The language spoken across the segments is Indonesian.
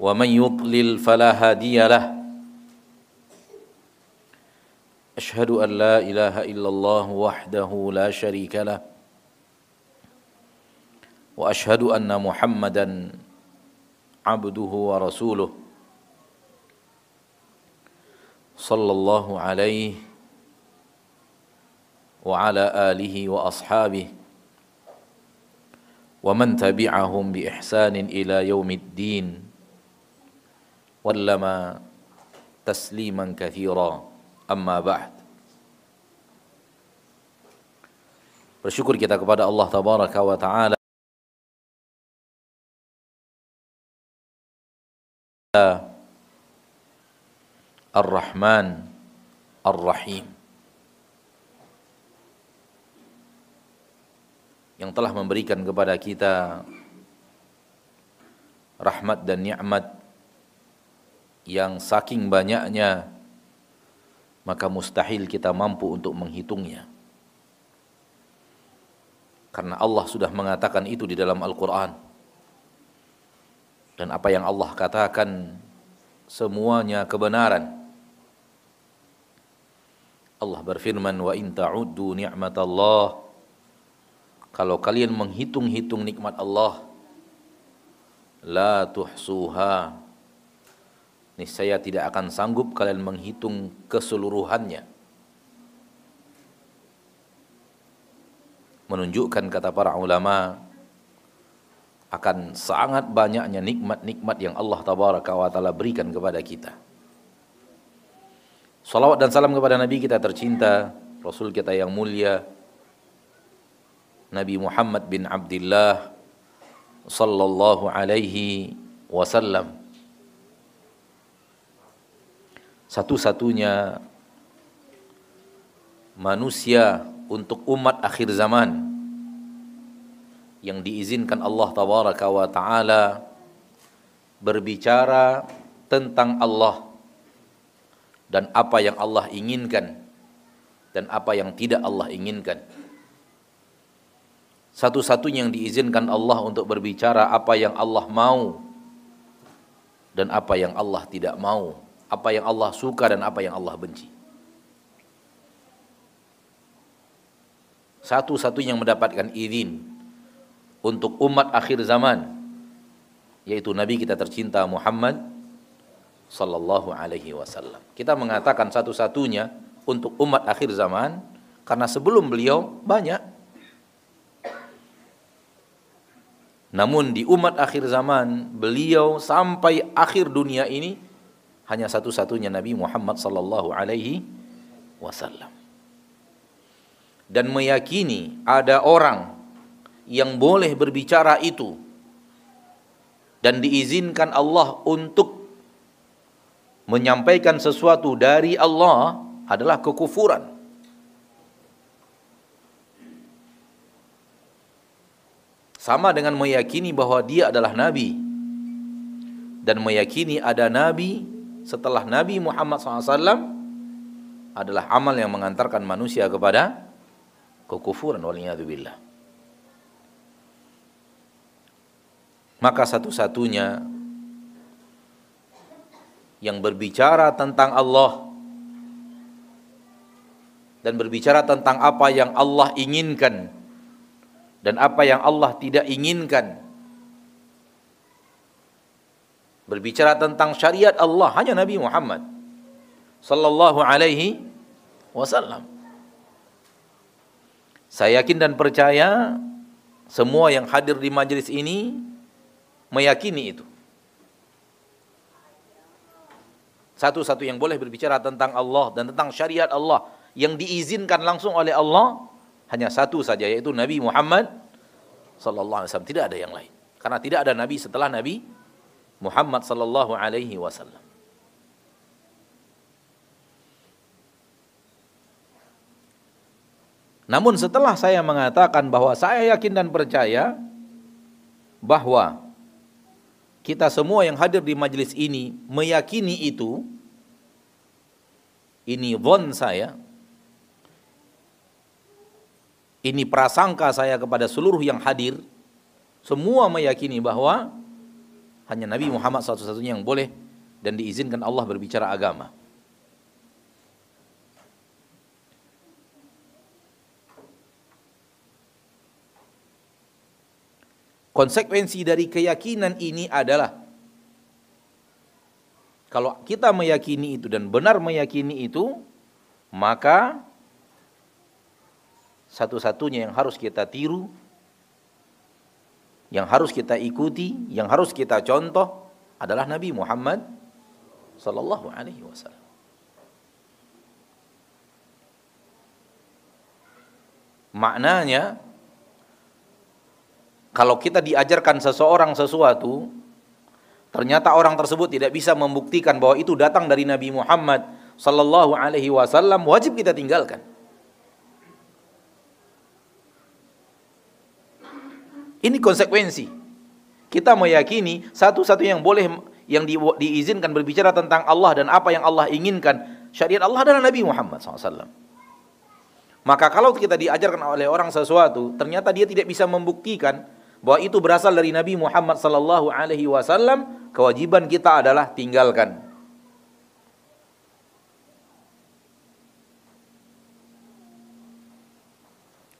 ومن يضلل فلا هادي له. أشهد أن لا إله إلا الله وحده لا شريك له. وأشهد أن محمدا عبده ورسوله. صلى الله عليه وعلى آله وأصحابه. ومن تبعهم بإحسان إلى يوم الدين. ولما تسليما كثيرا Amma ba'd. Bersyukur kita kepada Allah tabaraka wa taala Ar-Rahman Ar-Rahim yang telah memberikan kepada kita rahmat dan nikmat yang saking banyaknya maka mustahil kita mampu untuk menghitungnya. Karena Allah sudah mengatakan itu di dalam Al-Quran. Dan apa yang Allah katakan semuanya kebenaran. Allah berfirman, Wa in ta'uddu ni'mat Allah. Kalau kalian menghitung-hitung nikmat Allah, la tuhsuha niscaya tidak akan sanggup kalian menghitung keseluruhannya. Menunjukkan kata para ulama akan sangat banyaknya nikmat-nikmat yang Allah tabaraka wa taala berikan kepada kita. Salawat dan salam kepada Nabi kita tercinta, Rasul kita yang mulia, Nabi Muhammad bin Abdullah sallallahu alaihi wasallam satu-satunya manusia untuk umat akhir zaman yang diizinkan Allah tabaraka wa taala berbicara tentang Allah dan apa yang Allah inginkan dan apa yang tidak Allah inginkan. Satu-satunya yang diizinkan Allah untuk berbicara apa yang Allah mau dan apa yang Allah tidak mau apa yang Allah suka dan apa yang Allah benci. Satu-satunya yang mendapatkan izin untuk umat akhir zaman yaitu Nabi kita tercinta Muhammad sallallahu alaihi wasallam. Kita mengatakan satu-satunya untuk umat akhir zaman karena sebelum beliau banyak Namun di umat akhir zaman beliau sampai akhir dunia ini hanya satu-satunya Nabi Muhammad sallallahu alaihi wasallam. Dan meyakini ada orang yang boleh berbicara itu dan diizinkan Allah untuk menyampaikan sesuatu dari Allah adalah kekufuran. Sama dengan meyakini bahwa dia adalah nabi dan meyakini ada nabi setelah Nabi Muhammad SAW adalah amal yang mengantarkan manusia kepada kekufuran waliyadzubillah. Maka satu-satunya yang berbicara tentang Allah dan berbicara tentang apa yang Allah inginkan dan apa yang Allah tidak inginkan berbicara tentang syariat Allah hanya Nabi Muhammad sallallahu alaihi wasallam. Saya yakin dan percaya semua yang hadir di majelis ini meyakini itu. Satu-satu yang boleh berbicara tentang Allah dan tentang syariat Allah yang diizinkan langsung oleh Allah hanya satu saja yaitu Nabi Muhammad sallallahu alaihi wasallam, tidak ada yang lain. Karena tidak ada nabi setelah Nabi Muhammad sallallahu alaihi wasallam. Namun setelah saya mengatakan bahwa saya yakin dan percaya bahwa kita semua yang hadir di majelis ini meyakini itu, ini von saya, ini prasangka saya kepada seluruh yang hadir, semua meyakini bahwa hanya Nabi Muhammad satu-satunya yang boleh dan diizinkan Allah berbicara agama. Konsekuensi dari keyakinan ini adalah kalau kita meyakini itu dan benar meyakini itu, maka satu-satunya yang harus kita tiru, yang harus kita ikuti, yang harus kita contoh adalah Nabi Muhammad sallallahu alaihi wasallam. Maknanya kalau kita diajarkan seseorang sesuatu, ternyata orang tersebut tidak bisa membuktikan bahwa itu datang dari Nabi Muhammad sallallahu alaihi wasallam, wajib kita tinggalkan. Ini konsekuensi. Kita meyakini satu-satu yang boleh yang di, diizinkan berbicara tentang Allah dan apa yang Allah inginkan, syariat Allah adalah Nabi Muhammad SAW. Maka kalau kita diajarkan oleh orang sesuatu, ternyata dia tidak bisa membuktikan, bahwa itu berasal dari Nabi Muhammad sallallahu alaihi wasallam, kewajiban kita adalah tinggalkan.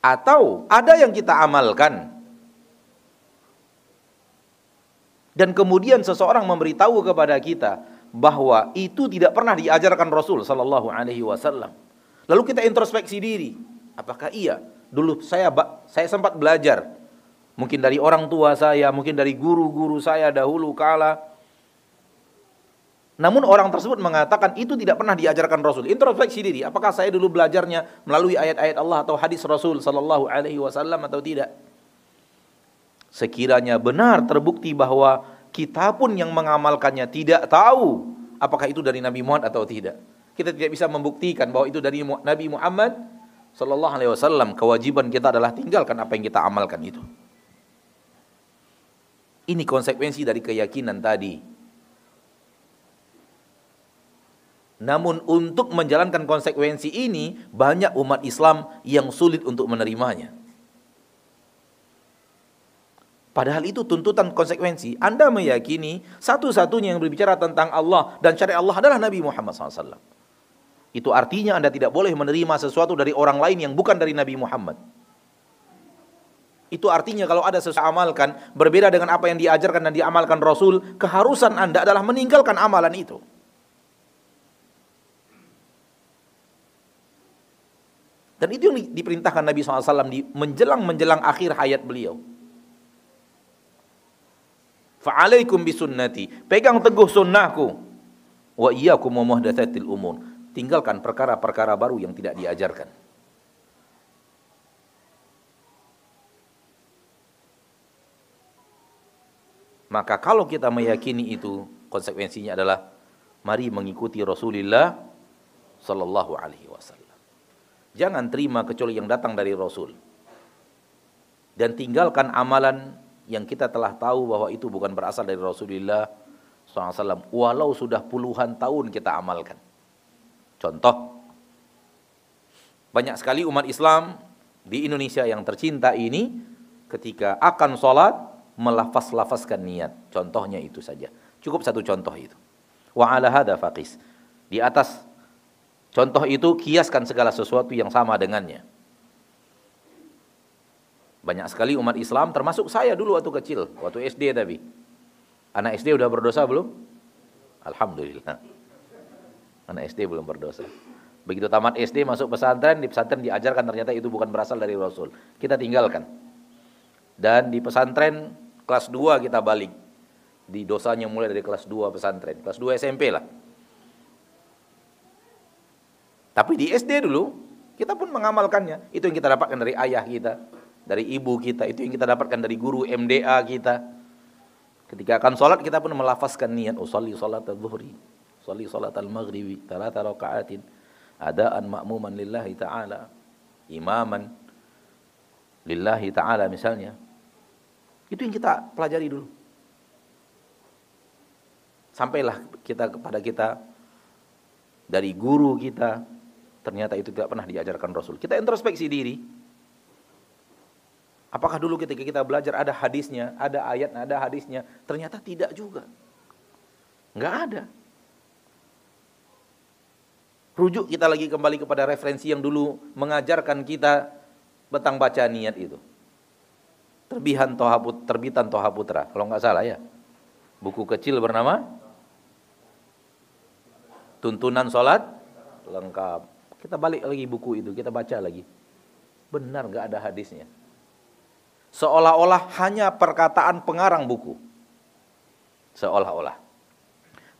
Atau ada yang kita amalkan dan kemudian seseorang memberitahu kepada kita bahwa itu tidak pernah diajarkan Rasul sallallahu alaihi wasallam. Lalu kita introspeksi diri, apakah iya dulu saya saya sempat belajar Mungkin dari orang tua saya, mungkin dari guru-guru saya dahulu kala. Namun orang tersebut mengatakan itu tidak pernah diajarkan Rasul. Introspeksi diri, apakah saya dulu belajarnya melalui ayat-ayat Allah atau hadis Rasul sallallahu alaihi wasallam atau tidak? Sekiranya benar terbukti bahwa kita pun yang mengamalkannya tidak tahu apakah itu dari Nabi Muhammad atau tidak. Kita tidak bisa membuktikan bahwa itu dari Nabi Muhammad sallallahu alaihi wasallam. Kewajiban kita adalah tinggalkan apa yang kita amalkan itu. Ini konsekuensi dari keyakinan tadi. Namun untuk menjalankan konsekuensi ini banyak umat Islam yang sulit untuk menerimanya. Padahal itu tuntutan konsekuensi. Anda meyakini satu-satunya yang berbicara tentang Allah dan syariat Allah adalah Nabi Muhammad SAW. Itu artinya Anda tidak boleh menerima sesuatu dari orang lain yang bukan dari Nabi Muhammad. Itu artinya kalau ada sesuatu amalkan berbeda dengan apa yang diajarkan dan diamalkan Rasul, keharusan Anda adalah meninggalkan amalan itu. Dan itu yang diperintahkan Nabi SAW di menjelang-menjelang akhir hayat beliau. Fa'alaikum bisunnati. Pegang teguh sunnahku. Wa iyyakum muhdatsatil umur. Tinggalkan perkara-perkara baru yang tidak diajarkan. Maka kalau kita meyakini itu, konsekuensinya adalah mari mengikuti Rasulullah sallallahu alaihi wasallam. Jangan terima kecuali yang datang dari Rasul. Dan tinggalkan amalan yang kita telah tahu bahwa itu bukan berasal dari Rasulullah SAW walau sudah puluhan tahun kita amalkan. Contoh, banyak sekali umat Islam di Indonesia yang tercinta ini ketika akan sholat melafaz-lafazkan niat. Contohnya itu saja. Cukup satu contoh itu. Wa ala hada faqis. Di atas contoh itu kiaskan segala sesuatu yang sama dengannya. Banyak sekali umat Islam termasuk saya dulu waktu kecil, waktu SD tapi. Anak SD udah berdosa belum? Alhamdulillah. Anak SD belum berdosa. Begitu tamat SD masuk pesantren, di pesantren diajarkan ternyata itu bukan berasal dari Rasul. Kita tinggalkan. Dan di pesantren Kelas 2 kita balik. Di dosanya mulai dari kelas 2 pesantren. Kelas 2 SMP lah. Tapi di SD dulu, kita pun mengamalkannya. Itu yang kita dapatkan dari ayah kita, dari ibu kita. Itu yang kita dapatkan dari guru MDA kita. Ketika akan sholat kita pun melafazkan niat usolli sholat al-zuhri, usolli sholat al-maghribi, talata raka'atin, adaan ma'muman lillahi ta'ala, imaman lillahi ta'ala misalnya. Itu yang kita pelajari dulu. Sampailah kita kepada kita dari guru kita, ternyata itu tidak pernah diajarkan Rasul. Kita introspeksi diri. Apakah dulu ketika kita belajar ada hadisnya, ada ayat, ada hadisnya? Ternyata tidak juga. Enggak ada. Rujuk kita lagi kembali kepada referensi yang dulu mengajarkan kita betang baca niat itu. Terbihan Toha Putra, terbitan Toha Putra, kalau nggak salah ya. Buku kecil bernama Tuntunan Sholat Lengkap. Kita balik lagi buku itu, kita baca lagi. Benar nggak ada hadisnya. Seolah-olah hanya perkataan pengarang buku. Seolah-olah.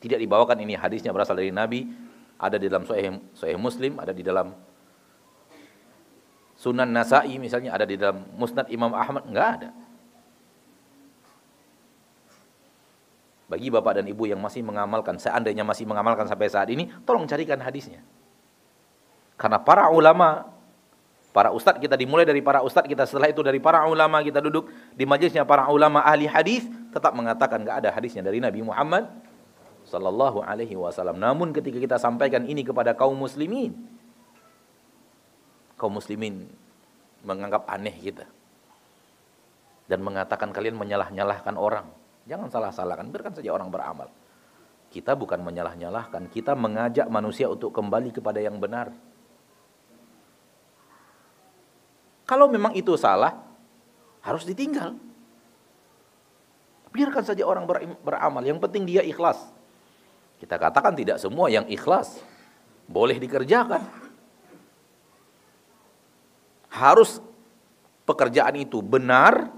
Tidak dibawakan ini hadisnya berasal dari Nabi, ada di dalam Sahih, Sahih Muslim, ada di dalam Sunan Nasai misalnya, ada di dalam Musnad Imam Ahmad, enggak ada. Bagi bapak dan ibu yang masih mengamalkan, seandainya masih mengamalkan sampai saat ini, tolong carikan hadisnya. Karena para ulama, para ustadz kita dimulai dari para ustadz kita, setelah itu dari para ulama kita duduk di majelisnya para ulama ahli hadis tetap mengatakan enggak ada hadisnya dari Nabi Muhammad sallallahu alaihi wasallam. Namun ketika kita sampaikan ini kepada kaum muslimin, kaum muslimin menganggap aneh kita dan mengatakan kalian menyalah-nyalahkan orang. Jangan salah-salahkan, biarkan saja orang beramal. Kita bukan menyalah-nyalahkan, kita mengajak manusia untuk kembali kepada yang benar. Kalau memang itu salah, harus ditinggal. Biarkan saja orang beramal, yang penting dia ikhlas. Kita katakan tidak semua yang ikhlas boleh dikerjakan. Harus pekerjaan itu benar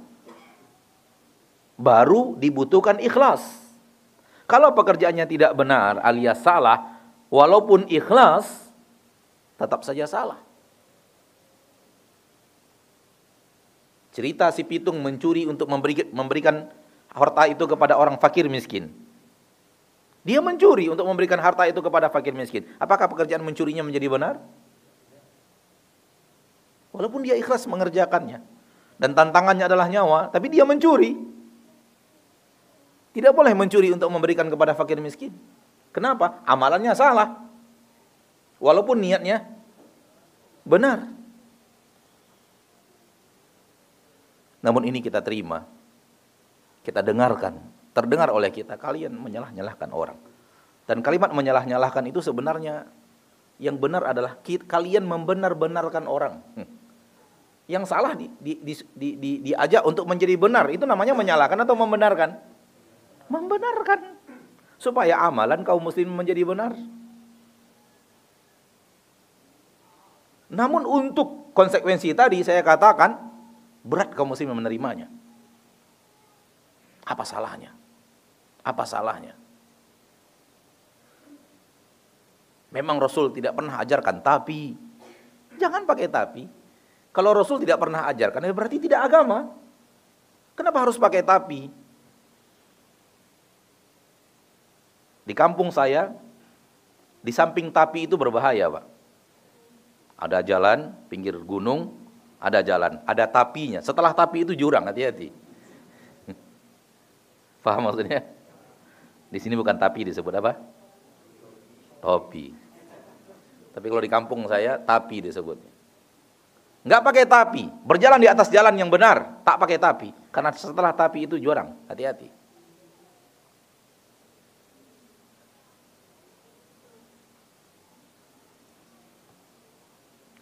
baru dibutuhkan ikhlas. Kalau pekerjaannya tidak benar alias salah, walaupun ikhlas tetap saja salah. Cerita si pitung mencuri untuk memberikan harta itu kepada orang fakir miskin. Dia mencuri untuk memberikan harta itu kepada fakir miskin. Apakah pekerjaan mencurinya menjadi benar? Walaupun dia ikhlas mengerjakannya. Dan tantangannya adalah nyawa, tapi dia mencuri. Tidak boleh mencuri untuk memberikan kepada fakir miskin. Kenapa? Amalannya salah. Walaupun niatnya benar. Namun ini kita terima. Kita dengarkan terdengar oleh kita kalian menyalah-nyalahkan orang. Dan kalimat menyalah-nyalahkan itu sebenarnya yang benar adalah kalian membenar-benarkan orang. Hmm. Yang salah di, di, di, di, di, diajak untuk menjadi benar itu namanya menyalahkan atau membenarkan? Membenarkan supaya amalan kaum muslim menjadi benar. Namun untuk konsekuensi tadi saya katakan berat kaum muslim menerimanya. Apa salahnya? Apa salahnya? Memang Rasul tidak pernah ajarkan tapi jangan pakai tapi. Kalau Rasul tidak pernah ajarkan ya berarti tidak agama. Kenapa harus pakai tapi? Di kampung saya di samping tapi itu berbahaya, Pak. Ada jalan pinggir gunung, ada jalan, ada tapinya. Setelah tapi itu jurang, hati-hati. Paham maksudnya? Di sini bukan tapi disebut apa? Topi. Tapi kalau di kampung saya tapi disebutnya. Enggak pakai tapi, berjalan di atas jalan yang benar, tak pakai tapi. Karena setelah tapi itu jurang, hati-hati.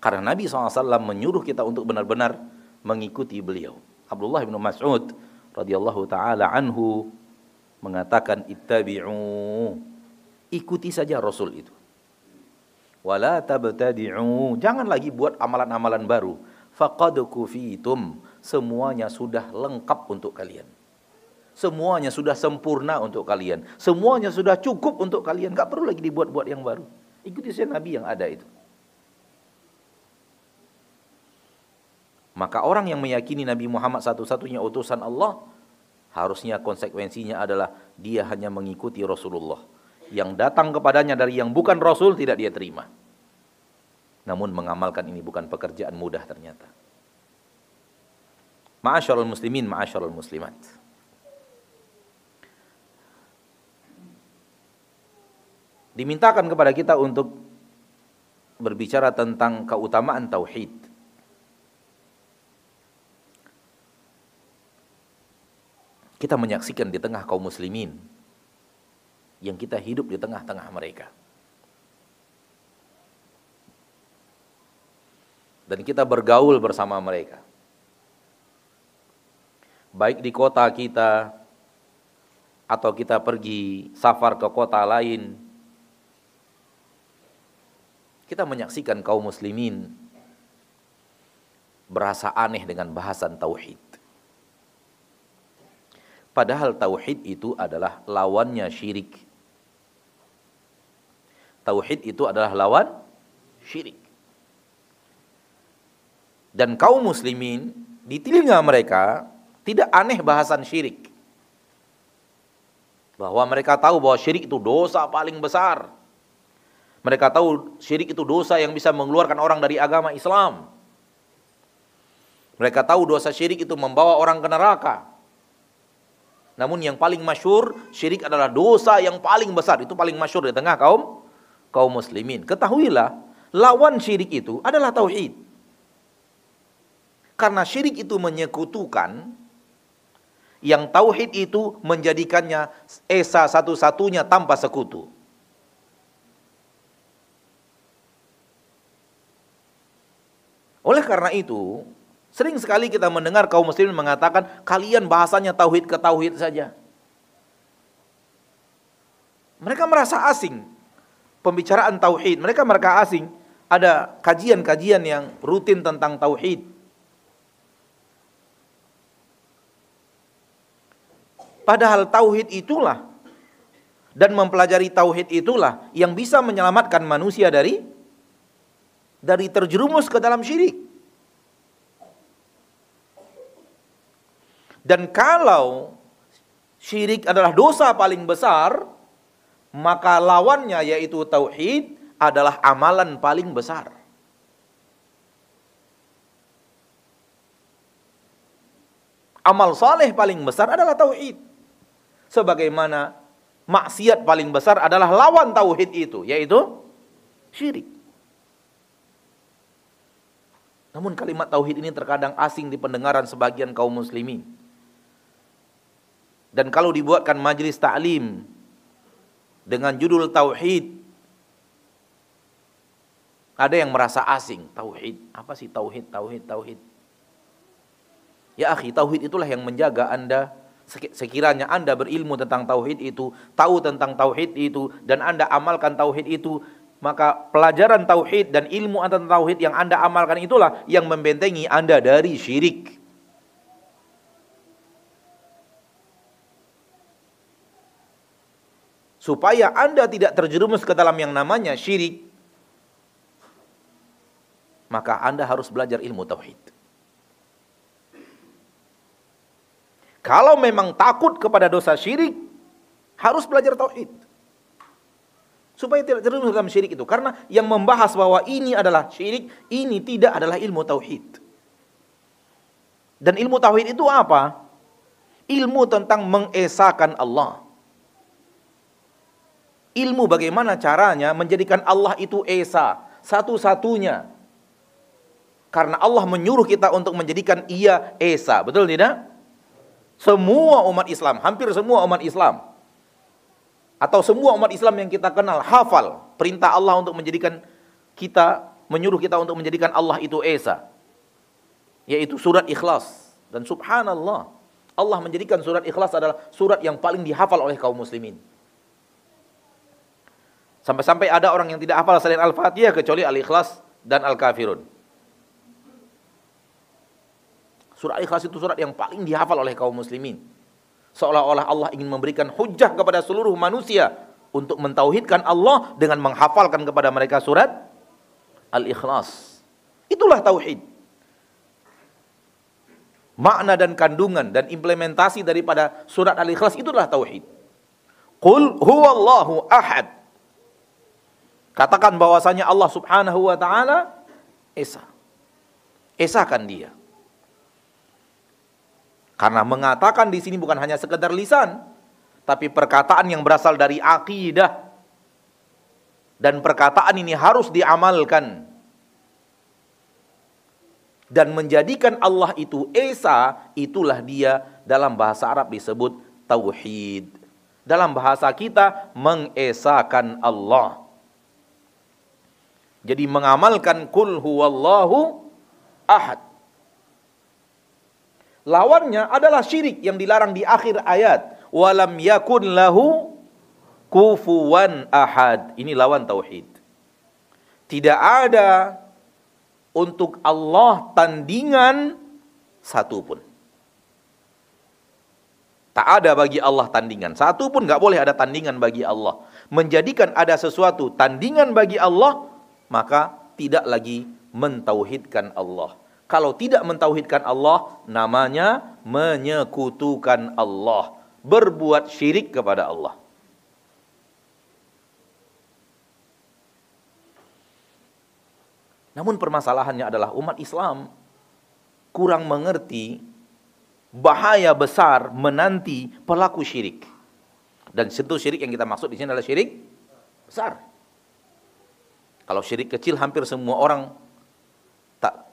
Karena Nabi SAW menyuruh kita untuk benar-benar mengikuti beliau. Abdullah bin Mas'ud radhiyallahu taala anhu mengatakan ittabi'u. Ikuti saja rasul itu. Wala tabtadi'u. Jangan lagi buat amalan-amalan baru. Faqad kufitum. Semuanya sudah lengkap untuk kalian. Semuanya sudah sempurna untuk kalian. Semuanya sudah cukup untuk kalian. Enggak perlu lagi dibuat-buat yang baru. Ikuti saja nabi yang ada itu maka orang yang meyakini Nabi Muhammad satu-satunya utusan Allah harusnya konsekuensinya adalah dia hanya mengikuti Rasulullah. Yang datang kepadanya dari yang bukan Rasul tidak dia terima. Namun mengamalkan ini bukan pekerjaan mudah ternyata. Ma'asyarul muslimin, ma'asyarul muslimat. Dimintakan kepada kita untuk berbicara tentang keutamaan tauhid. Kita menyaksikan di tengah kaum muslimin yang kita hidup di tengah-tengah mereka. Dan kita bergaul bersama mereka. Baik di kota kita atau kita pergi safar ke kota lain kita menyaksikan kaum muslimin berasa aneh dengan bahasan tauhid. Padahal tauhid itu adalah lawannya syirik. Tauhid itu adalah lawan syirik. Dan kaum muslimin di telinga mereka tidak aneh bahasan syirik. Bahwa mereka tahu bahwa syirik itu dosa paling besar mereka tahu syirik itu dosa yang bisa mengeluarkan orang dari agama Islam. Mereka tahu dosa syirik itu membawa orang ke neraka. Namun yang paling masyur, syirik adalah dosa yang paling besar. Itu paling masyur di tengah kaum kaum muslimin. Ketahuilah, lawan syirik itu adalah tauhid. Karena syirik itu menyekutukan, yang tauhid itu menjadikannya esa satu-satunya tanpa sekutu. Oleh karena itu, sering sekali kita mendengar kaum muslimin mengatakan kalian bahasanya tauhid ke tauhid saja. Mereka merasa asing pembicaraan tauhid. Mereka mereka asing ada kajian-kajian yang rutin tentang tauhid. Padahal tauhid itulah dan mempelajari tauhid itulah yang bisa menyelamatkan manusia dari dari terjerumus ke dalam syirik. Dan kalau syirik adalah dosa paling besar, maka lawannya yaitu tauhid adalah amalan paling besar. Amal saleh paling besar adalah tauhid. Sebagaimana maksiat paling besar adalah lawan tauhid itu, yaitu syirik. Namun kalimat tauhid ini terkadang asing di pendengaran sebagian kaum muslimin. Dan kalau dibuatkan majelis ta'lim dengan judul tauhid ada yang merasa asing, tauhid. Apa sih tauhid? Tauhid, tauhid. Ya akhi, tauhid itulah yang menjaga Anda sekiranya Anda berilmu tentang tauhid itu, tahu tentang tauhid itu dan Anda amalkan tauhid itu, maka pelajaran tauhid dan ilmu tentang tauhid yang Anda amalkan itulah yang membentengi Anda dari syirik. Supaya Anda tidak terjerumus ke dalam yang namanya syirik, maka Anda harus belajar ilmu tauhid. Kalau memang takut kepada dosa syirik, harus belajar tauhid. Supaya tidak terjerumus dalam syirik itu. Karena yang membahas bahwa ini adalah syirik ini tidak adalah ilmu tauhid. Dan ilmu tauhid itu apa? Ilmu tentang mengesahkan Allah ilmu bagaimana caranya menjadikan Allah itu esa satu-satunya. Karena Allah menyuruh kita untuk menjadikan ia esa betul tidak? Semua umat Islam hampir semua umat Islam. Atau semua umat Islam yang kita kenal hafal perintah Allah untuk menjadikan kita menyuruh kita untuk menjadikan Allah itu esa. Yaitu surat ikhlas. Dan subhanallah Allah menjadikan surat ikhlas adalah surat yang paling dihafal oleh kaum muslimin sampai-sampai ada orang yang tidak hafal selain al-fatihah kecuali al-ikhlas dan al-kafirun surat ikhlas itu surat yang paling dihafal oleh kaum muslimin Seolah-olah Allah ingin memberikan hujah kepada seluruh manusia untuk mentauhidkan Allah dengan menghafalkan kepada mereka surat Al-Ikhlas. Itulah tauhid. makna dan kandungan dan implementasi daripada surat Al-Ikhlas itulah tauhid. Qul huwallahu ahad. Katakan bahwasanya Allah Subhanahu wa taala esa. Esakan dia. Karena mengatakan di sini bukan hanya sekedar lisan, tapi perkataan yang berasal dari akidah. Dan perkataan ini harus diamalkan dan menjadikan Allah itu Esa, itulah dia dalam bahasa Arab disebut tauhid. Dalam bahasa kita mengesakan Allah. Jadi mengamalkan kul huwallahu ahad. Lawannya adalah syirik yang dilarang di akhir ayat. Walam yakun lahu kufuwan ahad. Ini lawan tauhid. Tidak ada untuk Allah tandingan satu pun. Tak ada bagi Allah tandingan. Satu pun nggak boleh ada tandingan bagi Allah. Menjadikan ada sesuatu tandingan bagi Allah, maka tidak lagi mentauhidkan Allah. Kalau tidak mentauhidkan Allah, namanya menyekutukan Allah. Berbuat syirik kepada Allah. Namun permasalahannya adalah umat Islam kurang mengerti bahaya besar menanti pelaku syirik. Dan sentuh syirik yang kita maksud di sini adalah syirik besar. Kalau syirik kecil hampir semua orang tak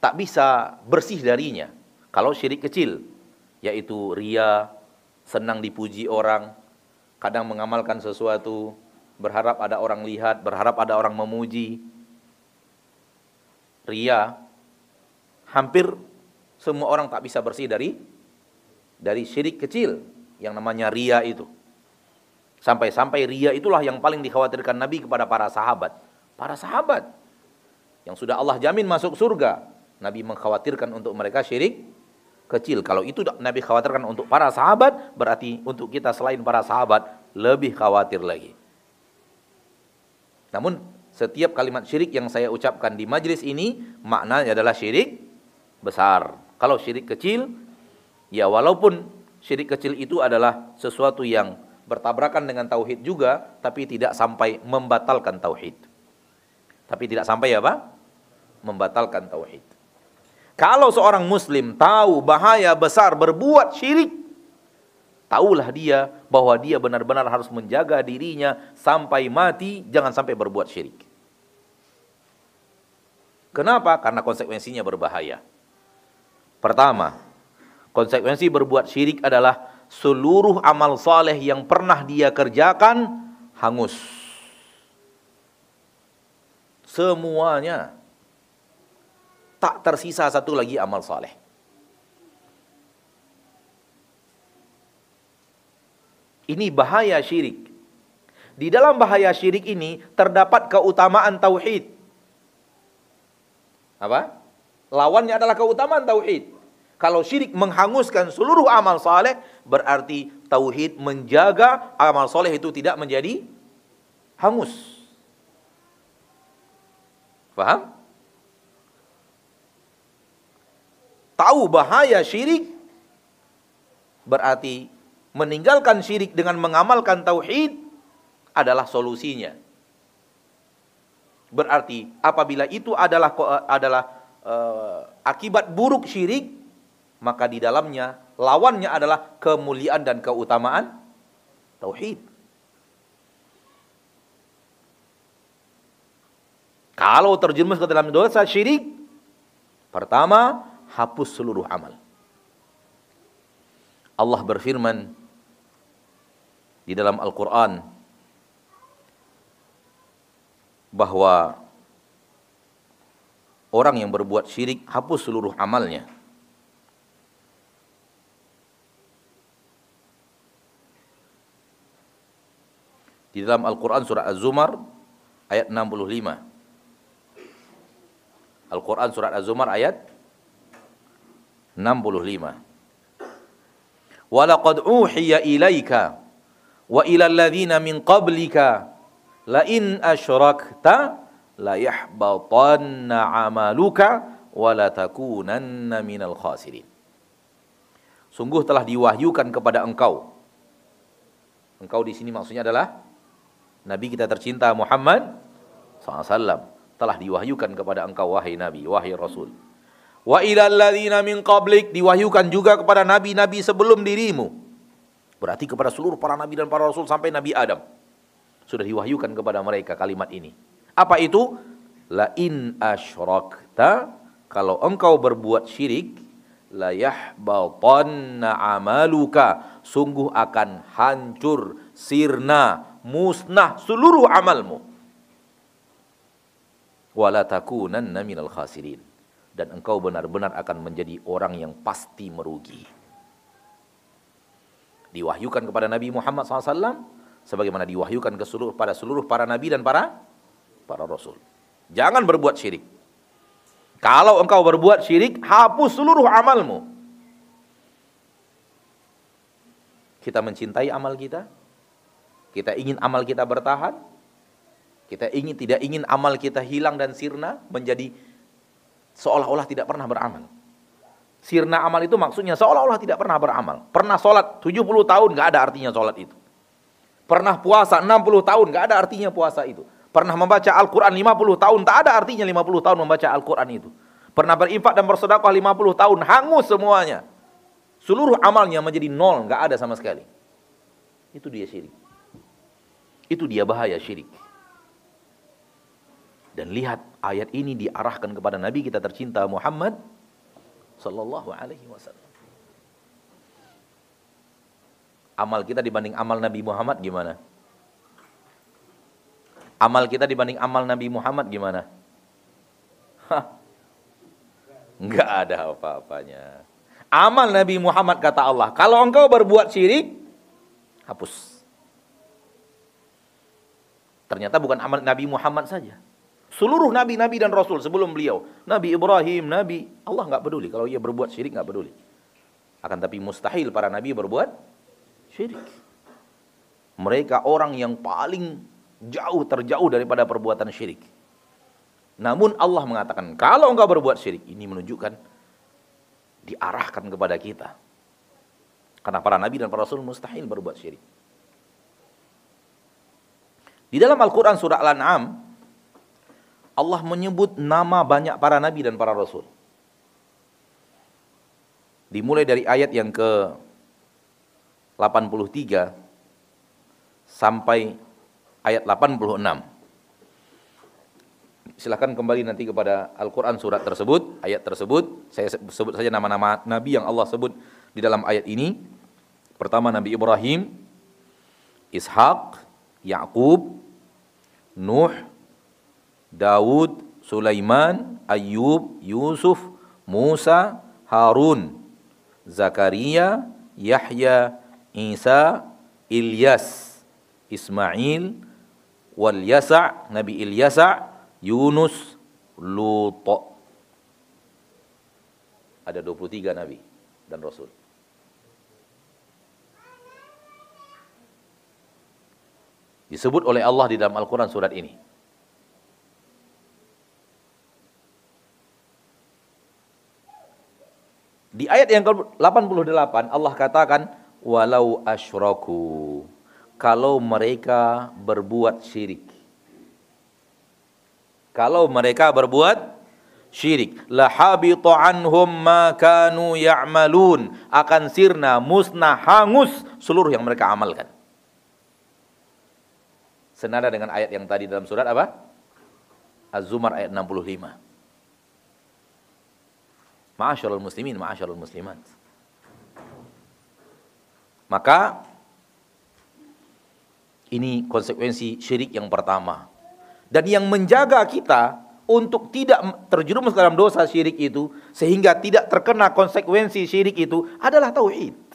tak bisa bersih darinya. Kalau syirik kecil yaitu ria, senang dipuji orang, kadang mengamalkan sesuatu, berharap ada orang lihat, berharap ada orang memuji, ria, hampir semua orang tak bisa bersih dari dari syirik kecil yang namanya ria itu. Sampai-sampai ria itulah yang paling dikhawatirkan Nabi kepada para sahabat. Para sahabat yang sudah Allah jamin masuk surga, Nabi mengkhawatirkan untuk mereka syirik kecil. Kalau itu Nabi khawatirkan untuk para sahabat, berarti untuk kita selain para sahabat lebih khawatir lagi. Namun setiap kalimat syirik yang saya ucapkan di majlis ini maknanya adalah syirik besar. Kalau syirik kecil, ya walaupun syirik kecil itu adalah sesuatu yang bertabrakan dengan tauhid juga, tapi tidak sampai membatalkan tauhid. Tapi tidak sampai apa? Membatalkan tauhid. Kalau seorang muslim tahu bahaya besar berbuat syirik, Taulah dia bahwa dia benar-benar harus menjaga dirinya sampai mati, jangan sampai berbuat syirik. Kenapa? Karena konsekuensinya berbahaya. Pertama, konsekuensi berbuat syirik adalah seluruh amal saleh yang pernah dia kerjakan hangus. Semuanya tak tersisa satu lagi amal saleh. Ini bahaya syirik. Di dalam bahaya syirik ini terdapat keutamaan tauhid. Apa? Lawannya adalah keutamaan tauhid. Kalau syirik menghanguskan seluruh amal saleh, berarti tauhid menjaga amal soleh itu tidak menjadi hangus. Paham? Tahu bahaya syirik, berarti meninggalkan syirik dengan mengamalkan tauhid adalah solusinya. Berarti apabila itu adalah adalah uh, akibat buruk syirik, maka di dalamnya lawannya adalah kemuliaan dan keutamaan tauhid. Kalau terjerumus ke dalam dosa syirik, pertama hapus seluruh amal. Allah berfirman di dalam Al-Qur'an bahwa orang yang berbuat syirik hapus seluruh amalnya. Di dalam Al-Quran surah Az-Zumar ayat 65. Al-Quran surat Az-Zumar ayat 65. Walaqad uhiya ilaika wa ila alladhina min qablika la in asyrakta la yahbatanna amaluka wa la takunanna minal khasirin. Sungguh telah diwahyukan kepada engkau. Engkau di sini maksudnya adalah Nabi kita tercinta Muhammad SAW telah diwahyukan kepada engkau wahai Nabi, wahai Rasul. Wa ilal min qablik diwahyukan juga kepada nabi-nabi sebelum dirimu. Berarti kepada seluruh para nabi dan para rasul sampai Nabi Adam. Sudah diwahyukan kepada mereka kalimat ini. Apa itu? La in asyrakta kalau engkau berbuat syirik la yahbatanna amaluka sungguh akan hancur sirna musnah seluruh amalmu wala takunanna minal khasirin dan engkau benar-benar akan menjadi orang yang pasti merugi. Diwahyukan kepada Nabi Muhammad SAW, sebagaimana diwahyukan ke seluruh pada seluruh para nabi dan para para rasul. Jangan berbuat syirik. Kalau engkau berbuat syirik, hapus seluruh amalmu. Kita mencintai amal kita. Kita ingin amal kita bertahan. Kita ingin tidak ingin amal kita hilang dan sirna menjadi seolah-olah tidak pernah beramal. Sirna amal itu maksudnya seolah-olah tidak pernah beramal. Pernah sholat 70 tahun nggak ada artinya sholat itu. Pernah puasa 60 tahun nggak ada artinya puasa itu. Pernah membaca Al-Quran 50 tahun tak ada artinya 50 tahun membaca Al-Quran itu. Pernah berinfak dan bersedekah 50 tahun hangus semuanya. Seluruh amalnya menjadi nol, nggak ada sama sekali. Itu dia syirik. Itu dia bahaya syirik. Dan lihat ayat ini diarahkan kepada Nabi kita tercinta Muhammad sallallahu alaihi wasallam. Amal kita dibanding amal Nabi Muhammad gimana? Amal kita dibanding amal Nabi Muhammad gimana? Hah. Enggak ada apa-apanya. Amal Nabi Muhammad kata Allah, kalau engkau berbuat syirik, hapus. Ternyata bukan amal Nabi Muhammad saja. Seluruh nabi-nabi dan rasul sebelum beliau. Nabi Ibrahim, Nabi Allah nggak peduli kalau ia berbuat syirik nggak peduli. Akan tapi mustahil para nabi berbuat syirik. Mereka orang yang paling jauh terjauh daripada perbuatan syirik. Namun Allah mengatakan kalau engkau berbuat syirik ini menunjukkan diarahkan kepada kita. Karena para nabi dan para rasul mustahil berbuat syirik. Di dalam Al-Quran surah Al-An'am Allah menyebut nama banyak para nabi dan para rasul. Dimulai dari ayat yang ke 83 sampai ayat 86. Silahkan kembali nanti kepada Al-Quran surat tersebut, ayat tersebut. Saya sebut saja nama-nama Nabi yang Allah sebut di dalam ayat ini. Pertama Nabi Ibrahim, Ishak, Yakub, Nuh, Daud, Sulaiman, Ayub, Yusuf, Musa, Harun, Zakaria, Yahya, Isa, Ilyas, Ismail, wal Yasa, Nabi Ilyasa, Yunus, Lut. Ada 23 nabi dan rasul. Disebut oleh Allah di dalam Al-Quran surat ini. Di ayat yang ke-88 Allah katakan walau asyraku kalau mereka berbuat syirik. Kalau mereka berbuat syirik, la habita anhum ma kanu ya'malun, akan sirna musnah hangus seluruh yang mereka amalkan. Senada dengan ayat yang tadi dalam surat apa? Az-Zumar ayat 65. Ma'asyarul muslimin, ma'asyarul muslimat. Maka ini konsekuensi syirik yang pertama. Dan yang menjaga kita untuk tidak terjerumus dalam dosa syirik itu sehingga tidak terkena konsekuensi syirik itu adalah tauhid.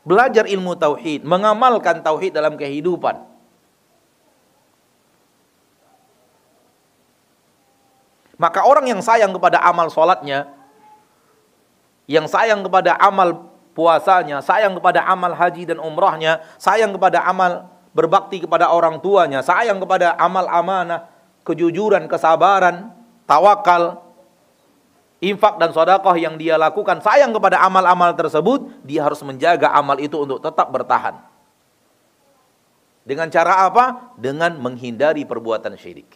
Belajar ilmu tauhid, mengamalkan tauhid dalam kehidupan. Maka orang yang sayang kepada amal sholatnya, yang sayang kepada amal puasanya, sayang kepada amal haji dan umrahnya, sayang kepada amal berbakti kepada orang tuanya, sayang kepada amal amanah, kejujuran, kesabaran, tawakal, infak dan sodakoh yang dia lakukan sayang kepada amal-amal tersebut, dia harus menjaga amal itu untuk tetap bertahan. Dengan cara apa? Dengan menghindari perbuatan syirik.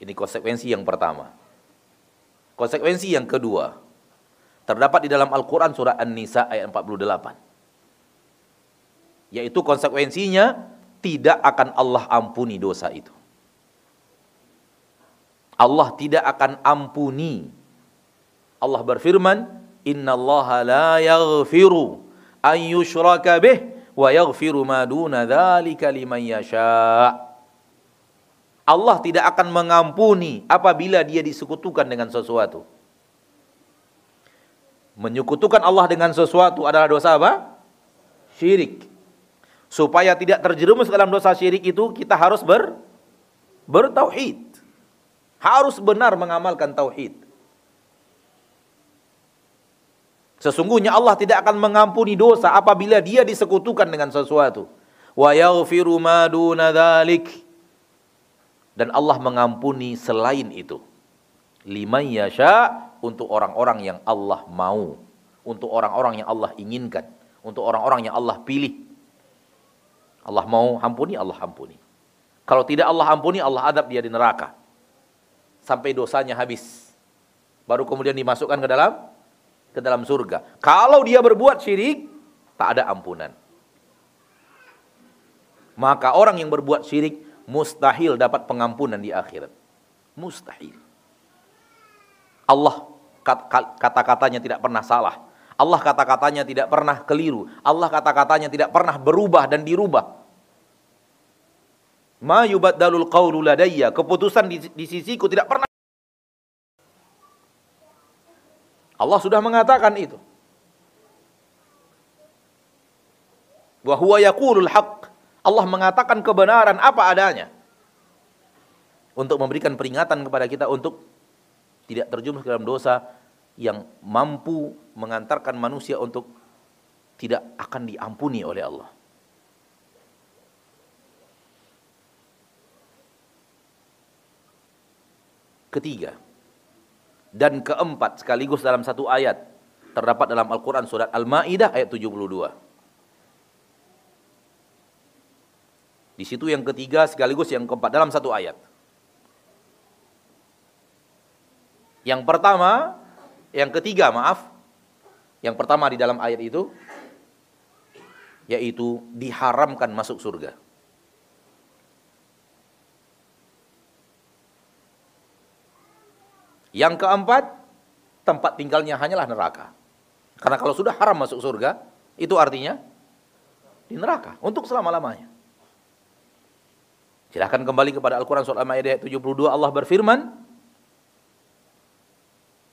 Ini konsekuensi yang pertama. Konsekuensi yang kedua, terdapat di dalam Al-Quran surah An-Nisa ayat 48. Yaitu konsekuensinya, tidak akan Allah ampuni dosa itu. Allah tidak akan ampuni. Allah berfirman, Inna Allah la yaghfiru an yushraka bih wa yaghfiru ma duna yasha'. Allah tidak akan mengampuni apabila dia disekutukan dengan sesuatu. Menyekutukan Allah dengan sesuatu adalah dosa apa? Syirik. Supaya tidak terjerumus dalam dosa syirik itu kita harus ber bertauhid. Harus benar mengamalkan tauhid. Sesungguhnya Allah tidak akan mengampuni dosa apabila dia disekutukan dengan sesuatu. Wa yaghfiru ma duna dan Allah mengampuni selain itu. Liman yasha untuk orang-orang yang Allah mau, untuk orang-orang yang Allah inginkan, untuk orang-orang yang Allah pilih. Allah mau ampuni, Allah ampuni. Kalau tidak Allah ampuni, Allah adab dia di neraka. Sampai dosanya habis. Baru kemudian dimasukkan ke dalam ke dalam surga. Kalau dia berbuat syirik, tak ada ampunan. Maka orang yang berbuat syirik mustahil dapat pengampunan di akhirat. Mustahil. Allah kata-katanya tidak pernah salah. Allah kata-katanya tidak pernah keliru. Allah kata-katanya tidak pernah berubah dan dirubah. Ma yubaddalul qawlu ladayya. Keputusan di, di sisiku tidak pernah. Allah sudah mengatakan itu. Wa huwa yaqulul haqq. Allah mengatakan kebenaran apa adanya. Untuk memberikan peringatan kepada kita untuk tidak terjumus dalam dosa yang mampu mengantarkan manusia untuk tidak akan diampuni oleh Allah. Ketiga dan keempat sekaligus dalam satu ayat terdapat dalam Al-Quran surat Al-Ma'idah ayat 72. Di situ yang ketiga sekaligus yang keempat dalam satu ayat. Yang pertama, yang ketiga maaf, yang pertama di dalam ayat itu yaitu diharamkan masuk surga. Yang keempat, tempat tinggalnya hanyalah neraka. Karena kalau sudah haram masuk surga, itu artinya di neraka untuk selama-lamanya. Silahkan kembali kepada Al-Quran surah Al-Ma'idah 72 Allah berfirman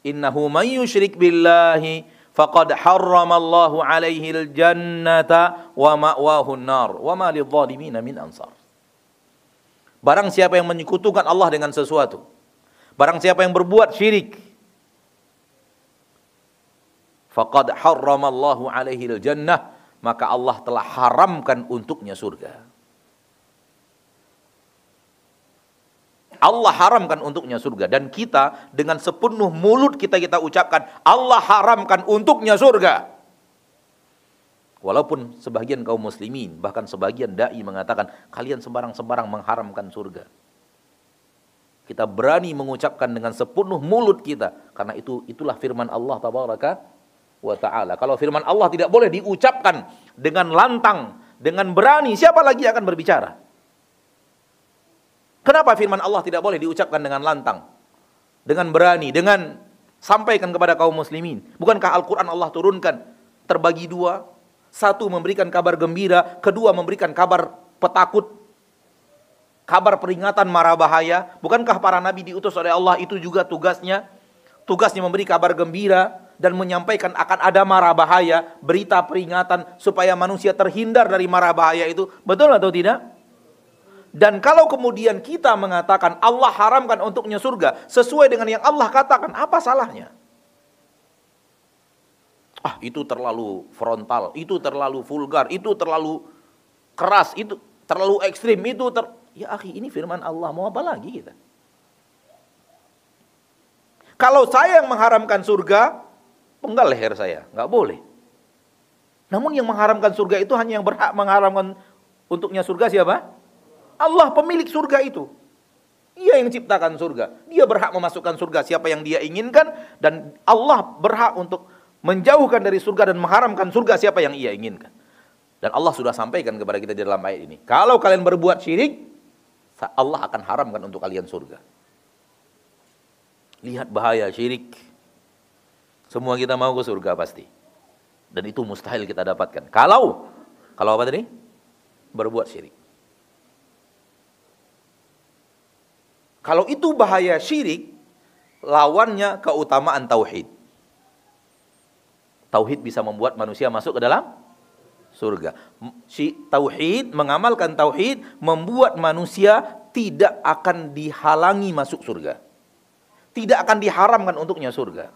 Innahu man yushrik billahi faqad harramallahu alaihi al-jannata wa ma'wahu nar wa ma lidh-dhalimin min ansar Barang siapa yang menyekutukan Allah dengan sesuatu Barang siapa yang berbuat syirik faqad harramallahu alaihi al-jannah maka Allah telah haramkan untuknya surga Allah haramkan untuknya surga dan kita dengan sepenuh mulut kita kita ucapkan Allah haramkan untuknya surga. Walaupun sebagian kaum muslimin bahkan sebagian dai mengatakan kalian sembarang-sembarang mengharamkan surga. Kita berani mengucapkan dengan sepenuh mulut kita karena itu itulah firman Allah tabaraka wa taala. Kalau firman Allah tidak boleh diucapkan dengan lantang, dengan berani, siapa lagi akan berbicara? Kenapa firman Allah tidak boleh diucapkan dengan lantang? Dengan berani, dengan sampaikan kepada kaum muslimin. Bukankah Al-Quran Allah turunkan terbagi dua? Satu memberikan kabar gembira, kedua memberikan kabar petakut, kabar peringatan marah bahaya. Bukankah para nabi diutus oleh Allah itu juga tugasnya? Tugasnya memberi kabar gembira dan menyampaikan akan ada marah bahaya, berita peringatan supaya manusia terhindar dari marah bahaya itu. Betul atau tidak? Dan kalau kemudian kita mengatakan Allah haramkan untuknya surga sesuai dengan yang Allah katakan, apa salahnya? Ah, itu terlalu frontal, itu terlalu vulgar, itu terlalu keras, itu terlalu ekstrim, itu ter... Ya akhi, ini firman Allah, mau apa lagi kita? Kalau saya yang mengharamkan surga, penggal leher saya, nggak boleh. Namun yang mengharamkan surga itu hanya yang berhak mengharamkan untuknya surga siapa? Allah pemilik surga itu. Ia yang ciptakan surga. Dia berhak memasukkan surga siapa yang dia inginkan dan Allah berhak untuk menjauhkan dari surga dan mengharamkan surga siapa yang ia inginkan. Dan Allah sudah sampaikan kepada kita di dalam ayat ini. Kalau kalian berbuat syirik, Allah akan haramkan untuk kalian surga. Lihat bahaya syirik. Semua kita mau ke surga pasti. Dan itu mustahil kita dapatkan. Kalau, kalau apa tadi? Berbuat syirik. Kalau itu bahaya syirik, lawannya keutamaan tauhid. Tauhid bisa membuat manusia masuk ke dalam surga. Si tauhid mengamalkan tauhid membuat manusia tidak akan dihalangi masuk surga. Tidak akan diharamkan untuknya surga.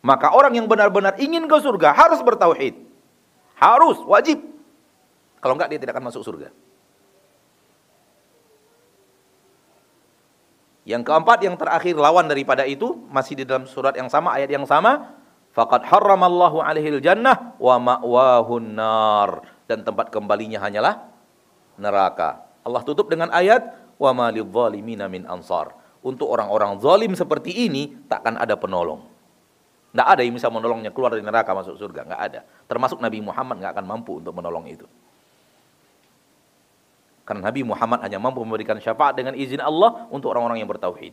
Maka orang yang benar-benar ingin ke surga harus bertauhid. Harus, wajib. Kalau enggak dia tidak akan masuk surga. Yang keempat, yang terakhir lawan daripada itu masih di dalam surat yang sama, ayat yang sama, faqad harramallahu alaihil jannah wa ma'wahun nar dan tempat kembalinya hanyalah neraka. Allah tutup dengan ayat wa ma lidzalimina min ansar. Untuk orang-orang zalim seperti ini takkan ada penolong. Tidak ada yang bisa menolongnya keluar dari neraka masuk surga, nggak ada. Termasuk Nabi Muhammad nggak akan mampu untuk menolong itu. Karena Nabi Muhammad hanya mampu memberikan syafaat dengan izin Allah untuk orang-orang yang bertauhid.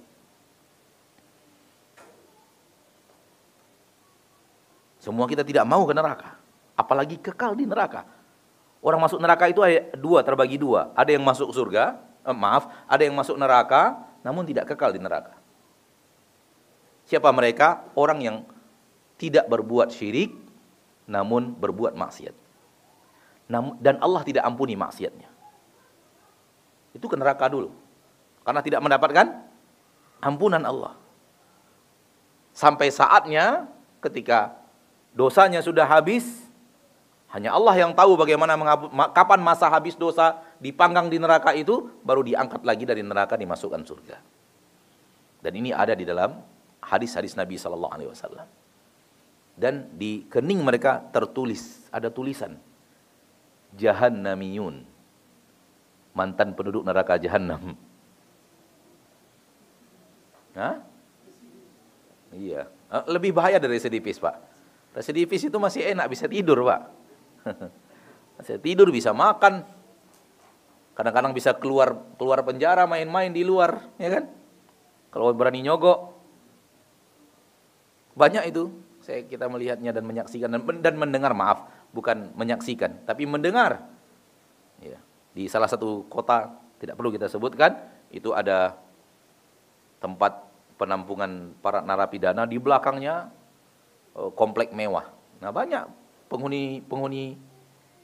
Semua kita tidak mau ke neraka. Apalagi kekal di neraka. Orang masuk neraka itu ada dua, terbagi dua. Ada yang masuk surga, eh, maaf, ada yang masuk neraka, namun tidak kekal di neraka. Siapa mereka? Orang yang tidak berbuat syirik, namun berbuat maksiat. Dan Allah tidak ampuni maksiatnya itu ke neraka dulu. Karena tidak mendapatkan ampunan Allah. Sampai saatnya ketika dosanya sudah habis, hanya Allah yang tahu bagaimana kapan masa habis dosa dipanggang di neraka itu, baru diangkat lagi dari neraka dimasukkan surga. Dan ini ada di dalam hadis-hadis Nabi Sallallahu Alaihi Wasallam. Dan di kening mereka tertulis, ada tulisan, Jahannamiyun mantan penduduk neraka jahanam. Hah? Iya. Eh, lebih bahaya dari residivis, Pak. Residivis itu masih enak, bisa tidur, Pak. bisa tidur, bisa makan. Kadang-kadang bisa keluar keluar penjara, main-main di luar, ya kan? Kalau berani nyogok. Banyak itu. Saya kita melihatnya dan menyaksikan dan, dan mendengar, maaf, bukan menyaksikan, tapi mendengar. Ya di salah satu kota tidak perlu kita sebutkan itu ada tempat penampungan para narapidana di belakangnya komplek mewah. Nah banyak penghuni penghuni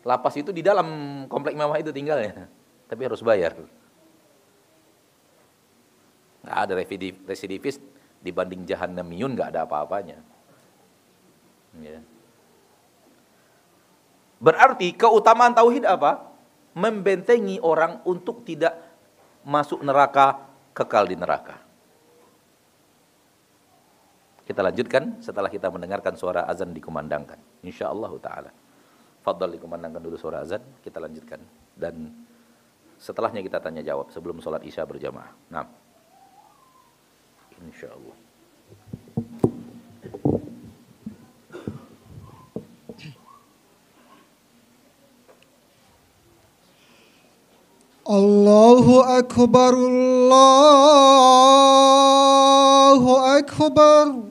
lapas itu di dalam komplek mewah itu tinggalnya, tapi harus bayar. Nggak ada residivis dibanding jahannamiyun nggak ada apa-apanya. Ya. Berarti keutamaan tauhid apa? membentengi orang untuk tidak masuk neraka, kekal di neraka. Kita lanjutkan setelah kita mendengarkan suara azan dikumandangkan. insyaallah Ta'ala. Fadl dikumandangkan dulu suara azan, kita lanjutkan. Dan setelahnya kita tanya jawab sebelum sholat isya berjamaah. Nah. Insya Allah. Allahu Akbar, Allahu Akbar.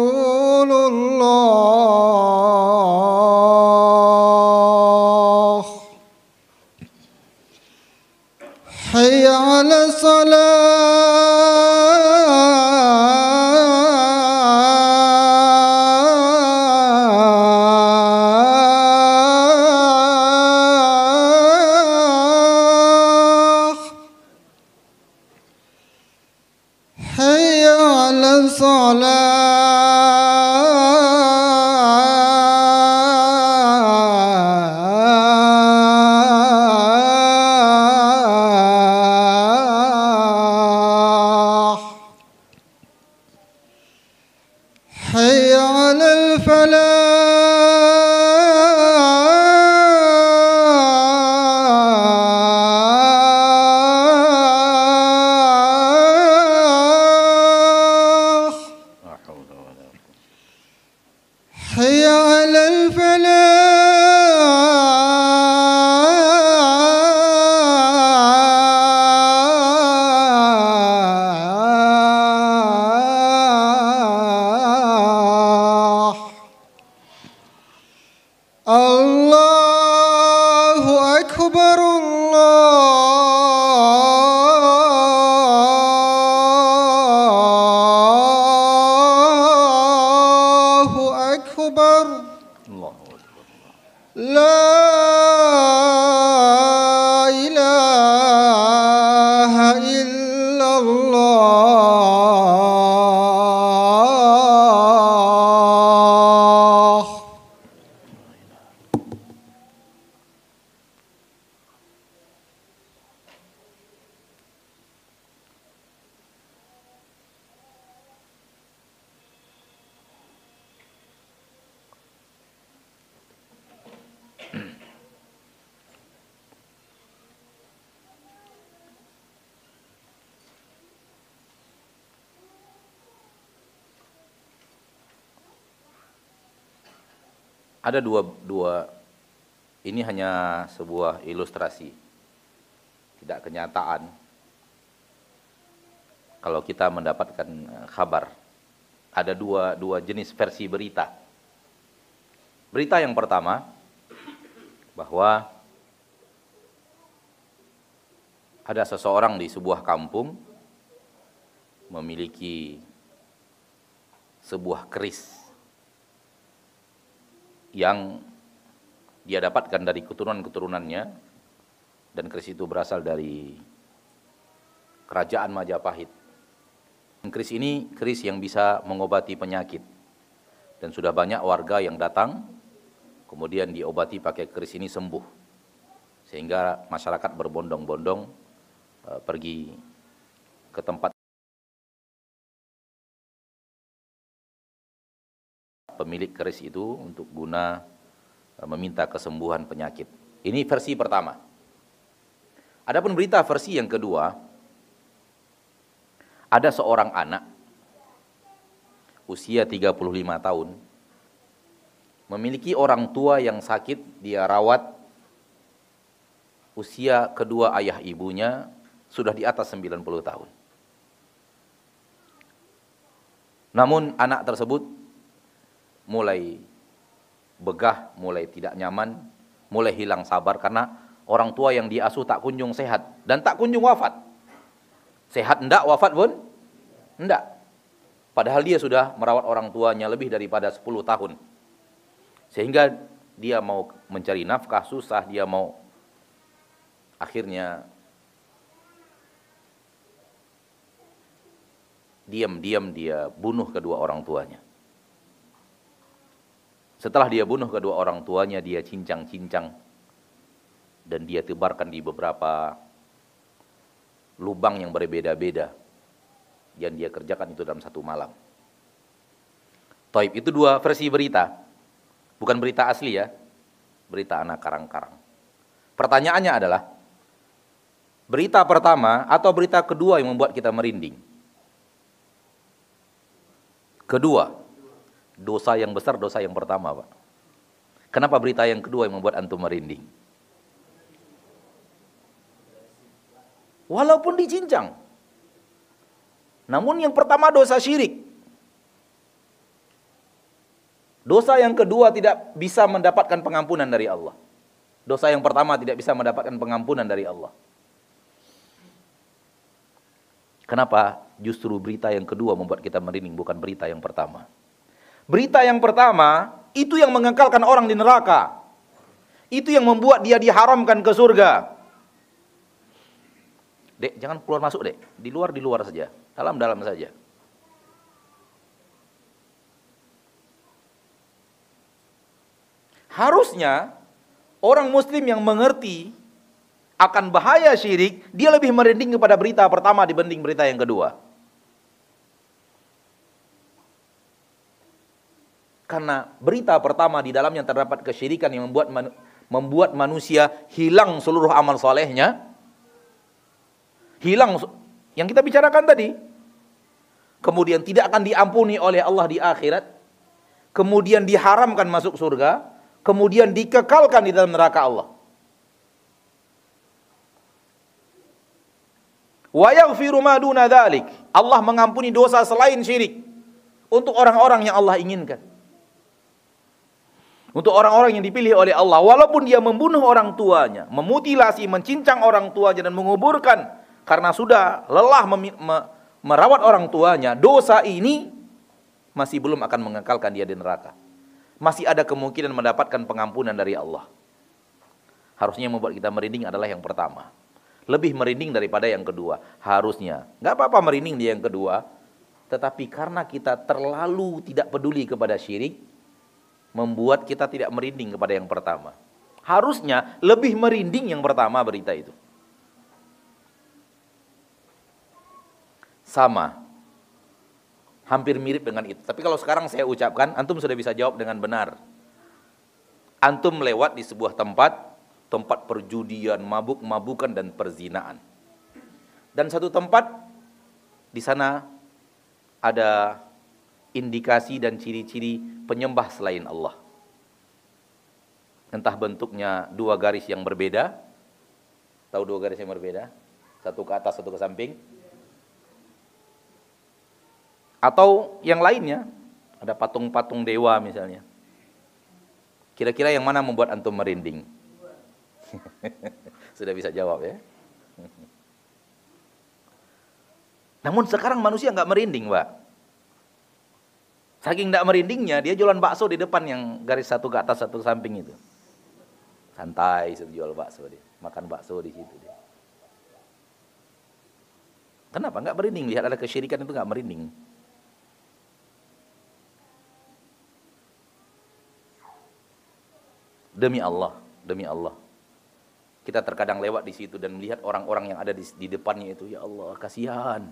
Ada dua dua ini hanya sebuah ilustrasi, tidak kenyataan. Kalau kita mendapatkan eh, kabar, ada dua dua jenis versi berita. Berita yang pertama bahwa ada seseorang di sebuah kampung memiliki sebuah keris yang dia dapatkan dari keturunan-keturunannya dan keris itu berasal dari kerajaan Majapahit. Keris ini keris yang bisa mengobati penyakit dan sudah banyak warga yang datang kemudian diobati pakai keris ini sembuh sehingga masyarakat berbondong-bondong eh, pergi ke tempat pemilik keris itu untuk guna eh, meminta kesembuhan penyakit. Ini versi pertama. Adapun berita versi yang kedua, ada seorang anak usia 35 tahun memiliki orang tua yang sakit, dia rawat usia kedua ayah ibunya sudah di atas 90 tahun. Namun anak tersebut mulai begah, mulai tidak nyaman, mulai hilang sabar karena orang tua yang diasuh tak kunjung sehat dan tak kunjung wafat. Sehat enggak, wafat pun enggak. Padahal dia sudah merawat orang tuanya lebih daripada 10 tahun. Sehingga dia mau mencari nafkah susah, dia mau akhirnya diam-diam dia bunuh kedua orang tuanya. Setelah dia bunuh kedua orang tuanya, dia cincang-cincang dan dia tebarkan di beberapa lubang yang berbeda-beda yang dia kerjakan itu dalam satu malam. Taib itu dua versi berita, bukan berita asli ya, berita anak karang-karang. Pertanyaannya adalah, Berita pertama atau berita kedua yang membuat kita merinding? Kedua, dosa yang besar, dosa yang pertama, Pak. Kenapa berita yang kedua yang membuat antum merinding? Walaupun dicincang. Namun yang pertama dosa syirik. Dosa yang kedua tidak bisa mendapatkan pengampunan dari Allah. Dosa yang pertama tidak bisa mendapatkan pengampunan dari Allah. Kenapa justru berita yang kedua membuat kita merinding bukan berita yang pertama? Berita yang pertama itu yang mengekalkan orang di neraka. Itu yang membuat dia diharamkan ke surga. Dek, jangan keluar masuk, Dek. Di luar di luar saja. Dalam-dalam saja. Harusnya orang muslim yang mengerti akan bahaya syirik, dia lebih merinding kepada berita pertama dibanding berita yang kedua. Karena berita pertama di dalamnya terdapat kesyirikan yang membuat man, membuat manusia hilang seluruh amal solehnya, hilang yang kita bicarakan tadi, kemudian tidak akan diampuni oleh Allah di akhirat, kemudian diharamkan masuk surga, kemudian dikekalkan di dalam neraka Allah. Allah mengampuni dosa selain syirik. Untuk orang-orang yang Allah inginkan. Untuk orang-orang yang dipilih oleh Allah walaupun dia membunuh orang tuanya, memutilasi, mencincang orang tuanya dan menguburkan karena sudah lelah merawat orang tuanya, dosa ini masih belum akan mengekalkan dia di neraka. Masih ada kemungkinan mendapatkan pengampunan dari Allah. Harusnya yang membuat kita merinding adalah yang pertama lebih merinding daripada yang kedua. Harusnya. Nggak apa-apa merinding di yang kedua. Tetapi karena kita terlalu tidak peduli kepada syirik, membuat kita tidak merinding kepada yang pertama. Harusnya lebih merinding yang pertama berita itu. Sama. Hampir mirip dengan itu. Tapi kalau sekarang saya ucapkan, antum sudah bisa jawab dengan benar. Antum lewat di sebuah tempat, tempat perjudian, mabuk-mabukan dan perzinaan. Dan satu tempat di sana ada indikasi dan ciri-ciri penyembah selain Allah. Entah bentuknya dua garis yang berbeda. Tahu dua garis yang berbeda? Satu ke atas, satu ke samping. Atau yang lainnya, ada patung-patung dewa misalnya. Kira-kira yang mana membuat antum merinding? Sudah bisa jawab ya. Namun sekarang manusia nggak merinding, Pak. Saking nggak merindingnya, dia jualan bakso di depan yang garis satu ke atas satu samping itu. Santai jual bakso dia, makan bakso di situ dia. Kenapa nggak merinding? Lihat ada kesyirikan itu nggak merinding. Demi Allah, demi Allah. Kita terkadang lewat di situ dan melihat orang-orang yang ada di, di depannya itu, ya Allah, kasihan.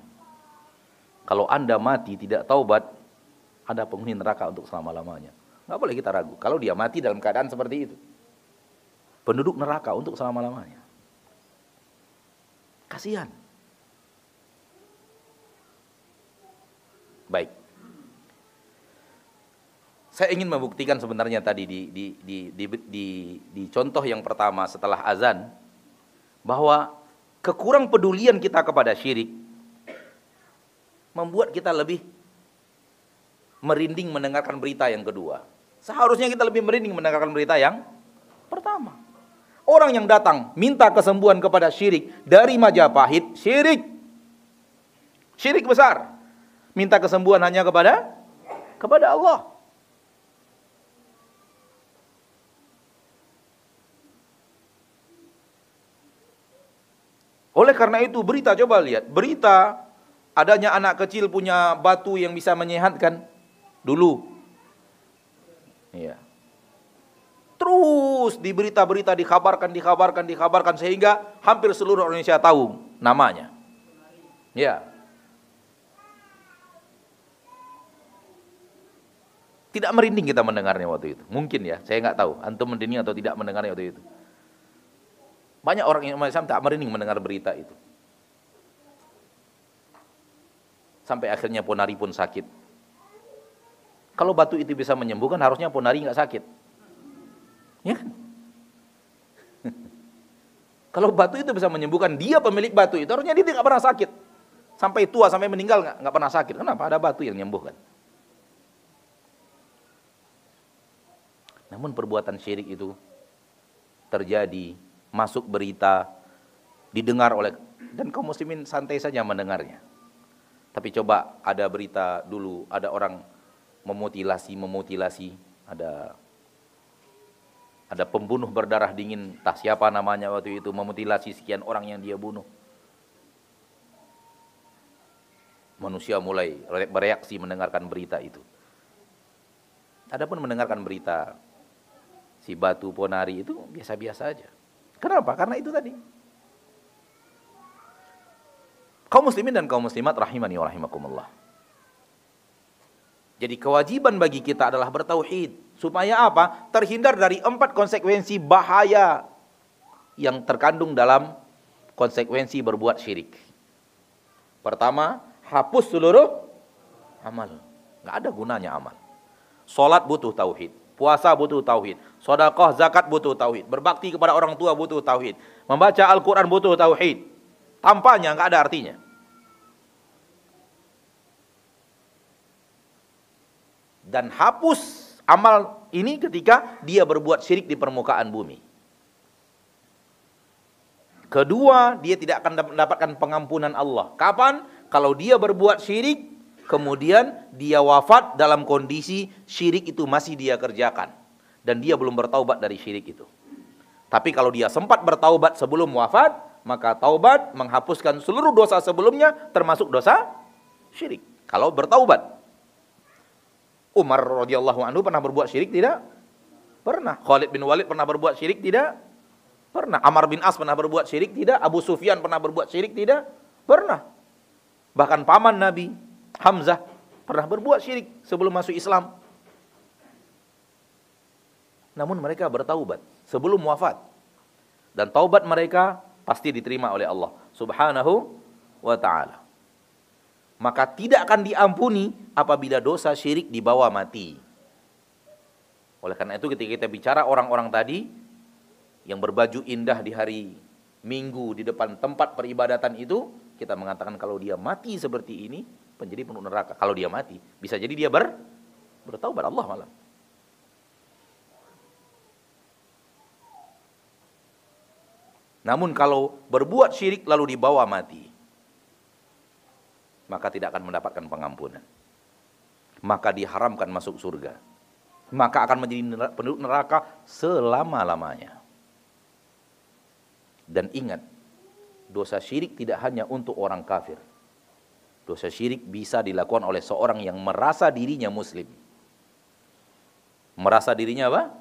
Kalau Anda mati tidak taubat, ada penghuni neraka untuk selama-lamanya. Nggak boleh kita ragu. Kalau dia mati dalam keadaan seperti itu. Penduduk neraka untuk selama-lamanya. Kasihan. Baik. Saya ingin membuktikan sebenarnya tadi di, di, di, di, di, di contoh yang pertama setelah azan bahwa kekurang pedulian kita kepada syirik membuat kita lebih merinding mendengarkan berita yang kedua. Seharusnya kita lebih merinding mendengarkan berita yang pertama. Orang yang datang minta kesembuhan kepada syirik dari Majapahit, syirik. Syirik besar. Minta kesembuhan hanya kepada kepada Allah. Oleh karena itu berita coba lihat, berita adanya anak kecil punya batu yang bisa menyehatkan dulu. Iya. Terus di berita-berita dikabarkan, dikabarkan, dikabarkan sehingga hampir seluruh Indonesia tahu namanya. Ya. Tidak merinding kita mendengarnya waktu itu. Mungkin ya, saya nggak tahu. Antum merinding atau tidak mendengarnya waktu itu. Banyak orang yang Islam tak merinding mendengar berita itu. Sampai akhirnya Ponari pun sakit. Kalau batu itu bisa menyembuhkan, harusnya Ponari nggak sakit. Ya kan? Kalau batu itu bisa menyembuhkan, dia pemilik batu itu harusnya dia tidak pernah sakit. Sampai tua, sampai meninggal nggak nggak pernah sakit. Kenapa? Ada batu yang menyembuhkan. Namun perbuatan syirik itu terjadi, masuk berita, didengar oleh dan kaum muslimin santai saja mendengarnya. Tapi coba ada berita dulu, ada orang memutilasi, memutilasi, ada ada pembunuh berdarah dingin, tak siapa namanya waktu itu memutilasi sekian orang yang dia bunuh. Manusia mulai bereaksi mendengarkan berita itu. Adapun mendengarkan berita si batu ponari itu biasa-biasa aja. Kenapa? Karena itu tadi. Kaum muslimin dan kaum muslimat rahimani wa rahimakumullah. Jadi kewajiban bagi kita adalah bertauhid Supaya apa? Terhindar dari empat konsekuensi bahaya yang terkandung dalam konsekuensi berbuat syirik. Pertama, hapus seluruh amal. Nggak ada gunanya amal. Solat butuh tauhid. Puasa butuh tauhid. Sodakoh, zakat butuh tauhid. Berbakti kepada orang tua butuh tauhid. Membaca Al-Quran butuh tauhid. Tampaknya nggak ada artinya. Dan hapus amal ini ketika dia berbuat syirik di permukaan bumi. Kedua, dia tidak akan mendapatkan pengampunan Allah. Kapan? Kalau dia berbuat syirik, kemudian dia wafat dalam kondisi syirik itu masih dia kerjakan. Dan dia belum bertaubat dari syirik itu. Tapi kalau dia sempat bertaubat sebelum wafat, maka taubat menghapuskan seluruh dosa sebelumnya termasuk dosa syirik. Kalau bertaubat. Umar radhiyallahu anhu pernah berbuat syirik tidak? Pernah. Khalid bin Walid pernah berbuat syirik tidak? Pernah. Amar bin As pernah berbuat syirik tidak? Abu Sufyan pernah berbuat syirik tidak? Pernah. Bahkan paman Nabi Hamzah pernah berbuat syirik sebelum masuk Islam. Namun mereka bertaubat sebelum wafat. Dan taubat mereka pasti diterima oleh Allah Subhanahu wa taala maka tidak akan diampuni apabila dosa syirik dibawa mati. Oleh karena itu ketika kita bicara orang-orang tadi yang berbaju indah di hari Minggu di depan tempat peribadatan itu, kita mengatakan kalau dia mati seperti ini, menjadi penuh neraka. Kalau dia mati, bisa jadi dia ber bertaubat Allah malam. Namun kalau berbuat syirik lalu dibawa mati, maka tidak akan mendapatkan pengampunan. Maka diharamkan masuk surga. Maka akan menjadi penduduk neraka selama-lamanya. Dan ingat, dosa syirik tidak hanya untuk orang kafir. Dosa syirik bisa dilakukan oleh seorang yang merasa dirinya muslim. Merasa dirinya apa?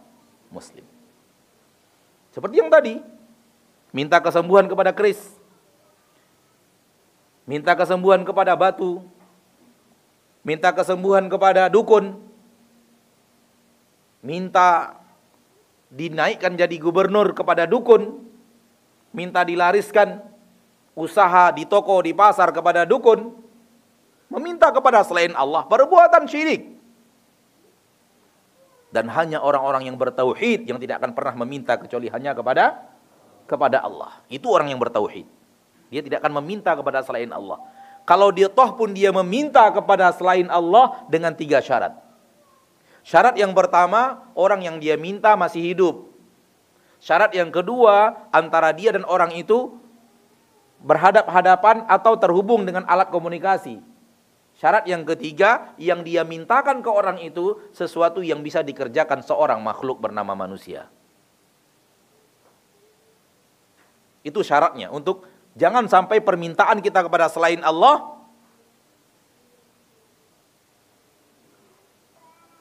Muslim. Seperti yang tadi, minta kesembuhan kepada Kris minta kesembuhan kepada batu, minta kesembuhan kepada dukun, minta dinaikkan jadi gubernur kepada dukun, minta dilariskan usaha di toko, di pasar kepada dukun, meminta kepada selain Allah, perbuatan syirik. Dan hanya orang-orang yang bertauhid yang tidak akan pernah meminta kecuali hanya kepada kepada Allah. Itu orang yang bertauhid. Dia tidak akan meminta kepada selain Allah. Kalau dia toh pun dia meminta kepada selain Allah dengan tiga syarat. Syarat yang pertama, orang yang dia minta masih hidup. Syarat yang kedua, antara dia dan orang itu berhadap-hadapan atau terhubung dengan alat komunikasi. Syarat yang ketiga, yang dia mintakan ke orang itu sesuatu yang bisa dikerjakan seorang makhluk bernama manusia. Itu syaratnya untuk Jangan sampai permintaan kita kepada selain Allah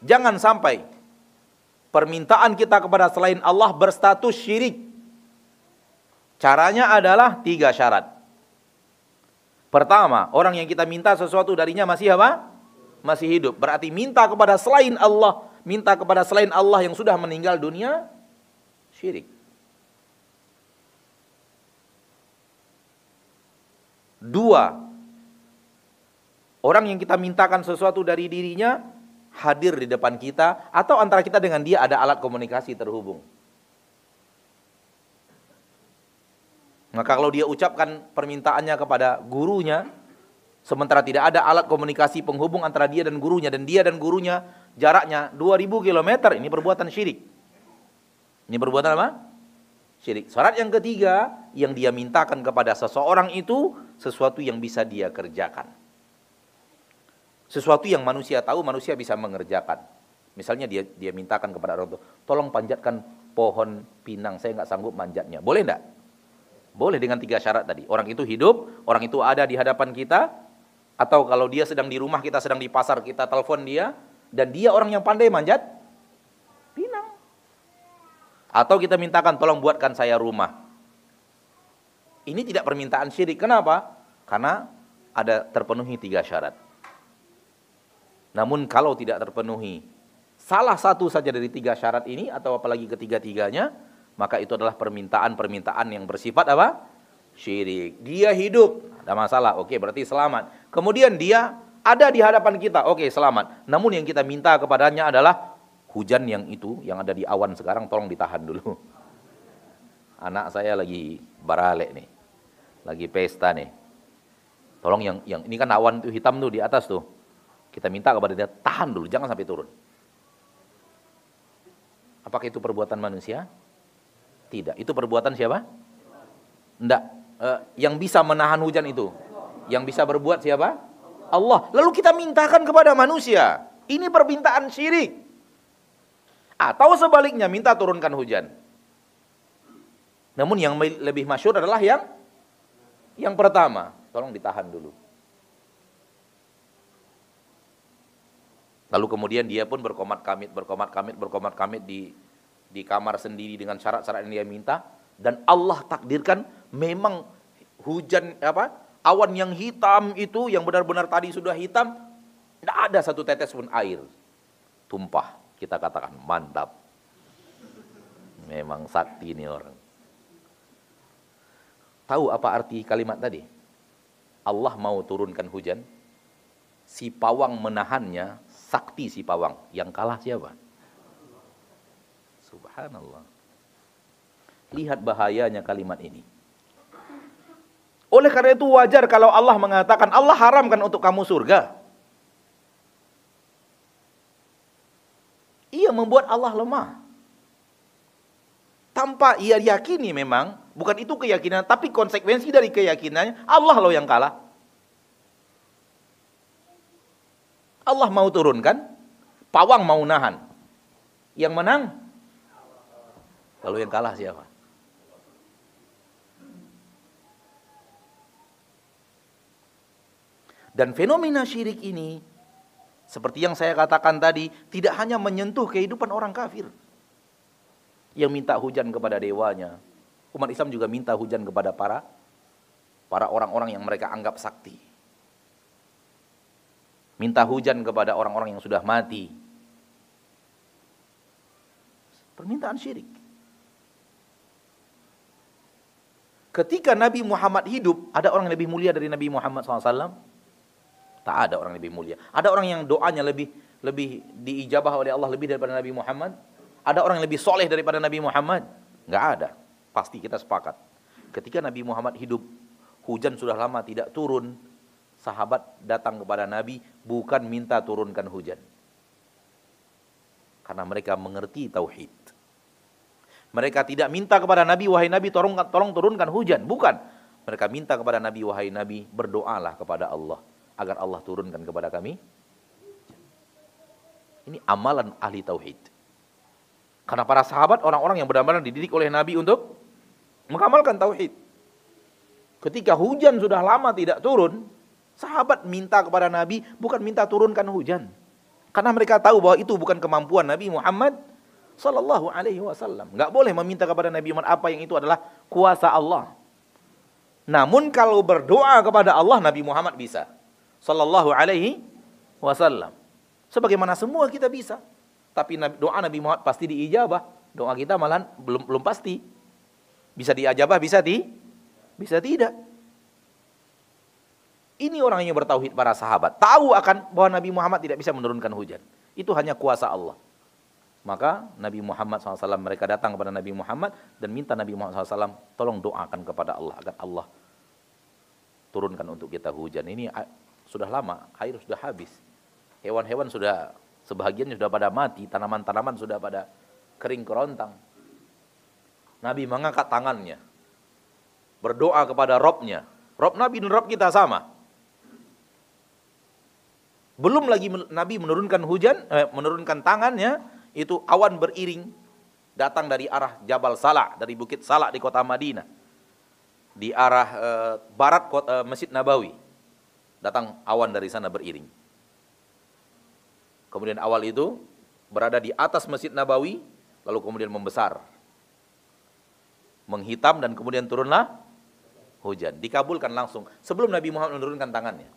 Jangan sampai permintaan kita kepada selain Allah berstatus syirik. Caranya adalah tiga syarat. Pertama, orang yang kita minta sesuatu darinya masih apa? Masih hidup. Berarti minta kepada selain Allah, minta kepada selain Allah yang sudah meninggal dunia, syirik. Dua, orang yang kita mintakan sesuatu dari dirinya hadir di depan kita atau antara kita dengan dia ada alat komunikasi terhubung. Maka kalau dia ucapkan permintaannya kepada gurunya, sementara tidak ada alat komunikasi penghubung antara dia dan gurunya, dan dia dan gurunya jaraknya 2000 km, ini perbuatan syirik. Ini perbuatan apa? Syirik. Syarat yang ketiga, yang dia mintakan kepada seseorang itu, sesuatu yang bisa dia kerjakan. Sesuatu yang manusia tahu, manusia bisa mengerjakan. Misalnya dia dia mintakan kepada orang tua, tolong panjatkan pohon pinang, saya nggak sanggup manjatnya. Boleh enggak? Boleh dengan tiga syarat tadi. Orang itu hidup, orang itu ada di hadapan kita, atau kalau dia sedang di rumah, kita sedang di pasar, kita telepon dia, dan dia orang yang pandai manjat, pinang. Atau kita mintakan, tolong buatkan saya rumah. Ini tidak permintaan syirik. Kenapa? Karena ada terpenuhi tiga syarat. Namun kalau tidak terpenuhi salah satu saja dari tiga syarat ini, atau apalagi ketiga-tiganya, maka itu adalah permintaan-permintaan yang bersifat apa? Syirik. Dia hidup, ada masalah. Oke, berarti selamat. Kemudian dia ada di hadapan kita. Oke, selamat. Namun yang kita minta kepadanya adalah hujan yang itu yang ada di awan sekarang tolong ditahan dulu. Anak saya lagi barale nih. Lagi pesta nih. Tolong yang yang ini kan awan itu hitam tuh di atas tuh. Kita minta kepada dia tahan dulu, jangan sampai turun. Apakah itu perbuatan manusia? Tidak. Itu perbuatan siapa? Tidak. Uh, yang bisa menahan hujan itu. Yang bisa berbuat siapa? Allah. Lalu kita mintakan kepada manusia. Ini permintaan syirik. Atau sebaliknya minta turunkan hujan. Namun yang lebih masyur adalah yang yang pertama. Tolong ditahan dulu. Lalu kemudian dia pun berkomat kamit, berkomat kamit, berkomat kamit di di kamar sendiri dengan syarat-syarat yang dia minta dan Allah takdirkan memang hujan apa awan yang hitam itu yang benar-benar tadi sudah hitam tidak ada satu tetes pun air tumpah kita katakan mantap memang sakti ini orang tahu apa arti kalimat tadi Allah mau turunkan hujan si pawang menahannya sakti si pawang yang kalah siapa Subhanallah. Lihat bahayanya kalimat ini. Oleh karena itu wajar kalau Allah mengatakan Allah haramkan untuk kamu surga. Ia membuat Allah lemah. Tanpa ia yakini memang, bukan itu keyakinan, tapi konsekuensi dari keyakinannya, Allah loh yang kalah. Allah mau turunkan, pawang mau nahan. Yang menang Lalu yang kalah siapa? Dan fenomena syirik ini, seperti yang saya katakan tadi, tidak hanya menyentuh kehidupan orang kafir. Yang minta hujan kepada dewanya. Umat Islam juga minta hujan kepada para para orang-orang yang mereka anggap sakti. Minta hujan kepada orang-orang yang sudah mati. Permintaan syirik. Ketika Nabi Muhammad hidup, ada orang yang lebih mulia dari Nabi Muhammad SAW? Tak ada orang yang lebih mulia. Ada orang yang doanya lebih lebih diijabah oleh Allah lebih daripada Nabi Muhammad? Ada orang yang lebih soleh daripada Nabi Muhammad? Enggak ada. Pasti kita sepakat. Ketika Nabi Muhammad hidup, hujan sudah lama tidak turun. Sahabat datang kepada Nabi bukan minta turunkan hujan. Karena mereka mengerti tauhid. Mereka tidak minta kepada Nabi, wahai Nabi tolong, tolong turunkan hujan. Bukan. Mereka minta kepada Nabi, wahai Nabi berdoalah kepada Allah. Agar Allah turunkan kepada kami. Ini amalan ahli tauhid. Karena para sahabat orang-orang yang benar-benar dididik oleh Nabi untuk mengamalkan tauhid. Ketika hujan sudah lama tidak turun, sahabat minta kepada Nabi bukan minta turunkan hujan. Karena mereka tahu bahwa itu bukan kemampuan Nabi Muhammad Sallallahu alaihi wasallam. Enggak boleh meminta kepada Nabi Muhammad apa yang itu adalah kuasa Allah. Namun kalau berdoa kepada Allah Nabi Muhammad bisa. Sallallahu alaihi wasallam. Sebagaimana semua kita bisa. Tapi doa Nabi Muhammad pasti diijabah. Doa kita malah belum belum pasti. Bisa diijabah, bisa di bisa tidak. Ini orang yang bertauhid para sahabat. Tahu akan bahwa Nabi Muhammad tidak bisa menurunkan hujan. Itu hanya kuasa Allah. Maka Nabi Muhammad SAW mereka datang kepada Nabi Muhammad dan minta Nabi Muhammad SAW tolong doakan kepada Allah agar Allah turunkan untuk kita hujan. Ini sudah lama, air sudah habis. Hewan-hewan sudah sebagian sudah pada mati, tanaman-tanaman sudah pada kering kerontang. Nabi mengangkat tangannya, berdoa kepada Robnya. Rob Nabi dan Rob kita sama. Belum lagi Nabi menurunkan hujan, eh, menurunkan tangannya, itu awan beriring datang dari arah Jabal Salah, dari Bukit Salah di kota Madinah. Di arah eh, barat kota, eh, Masjid Nabawi. Datang awan dari sana beriring. Kemudian awal itu berada di atas Masjid Nabawi, lalu kemudian membesar. Menghitam dan kemudian turunlah hujan. Dikabulkan langsung sebelum Nabi Muhammad menurunkan tangannya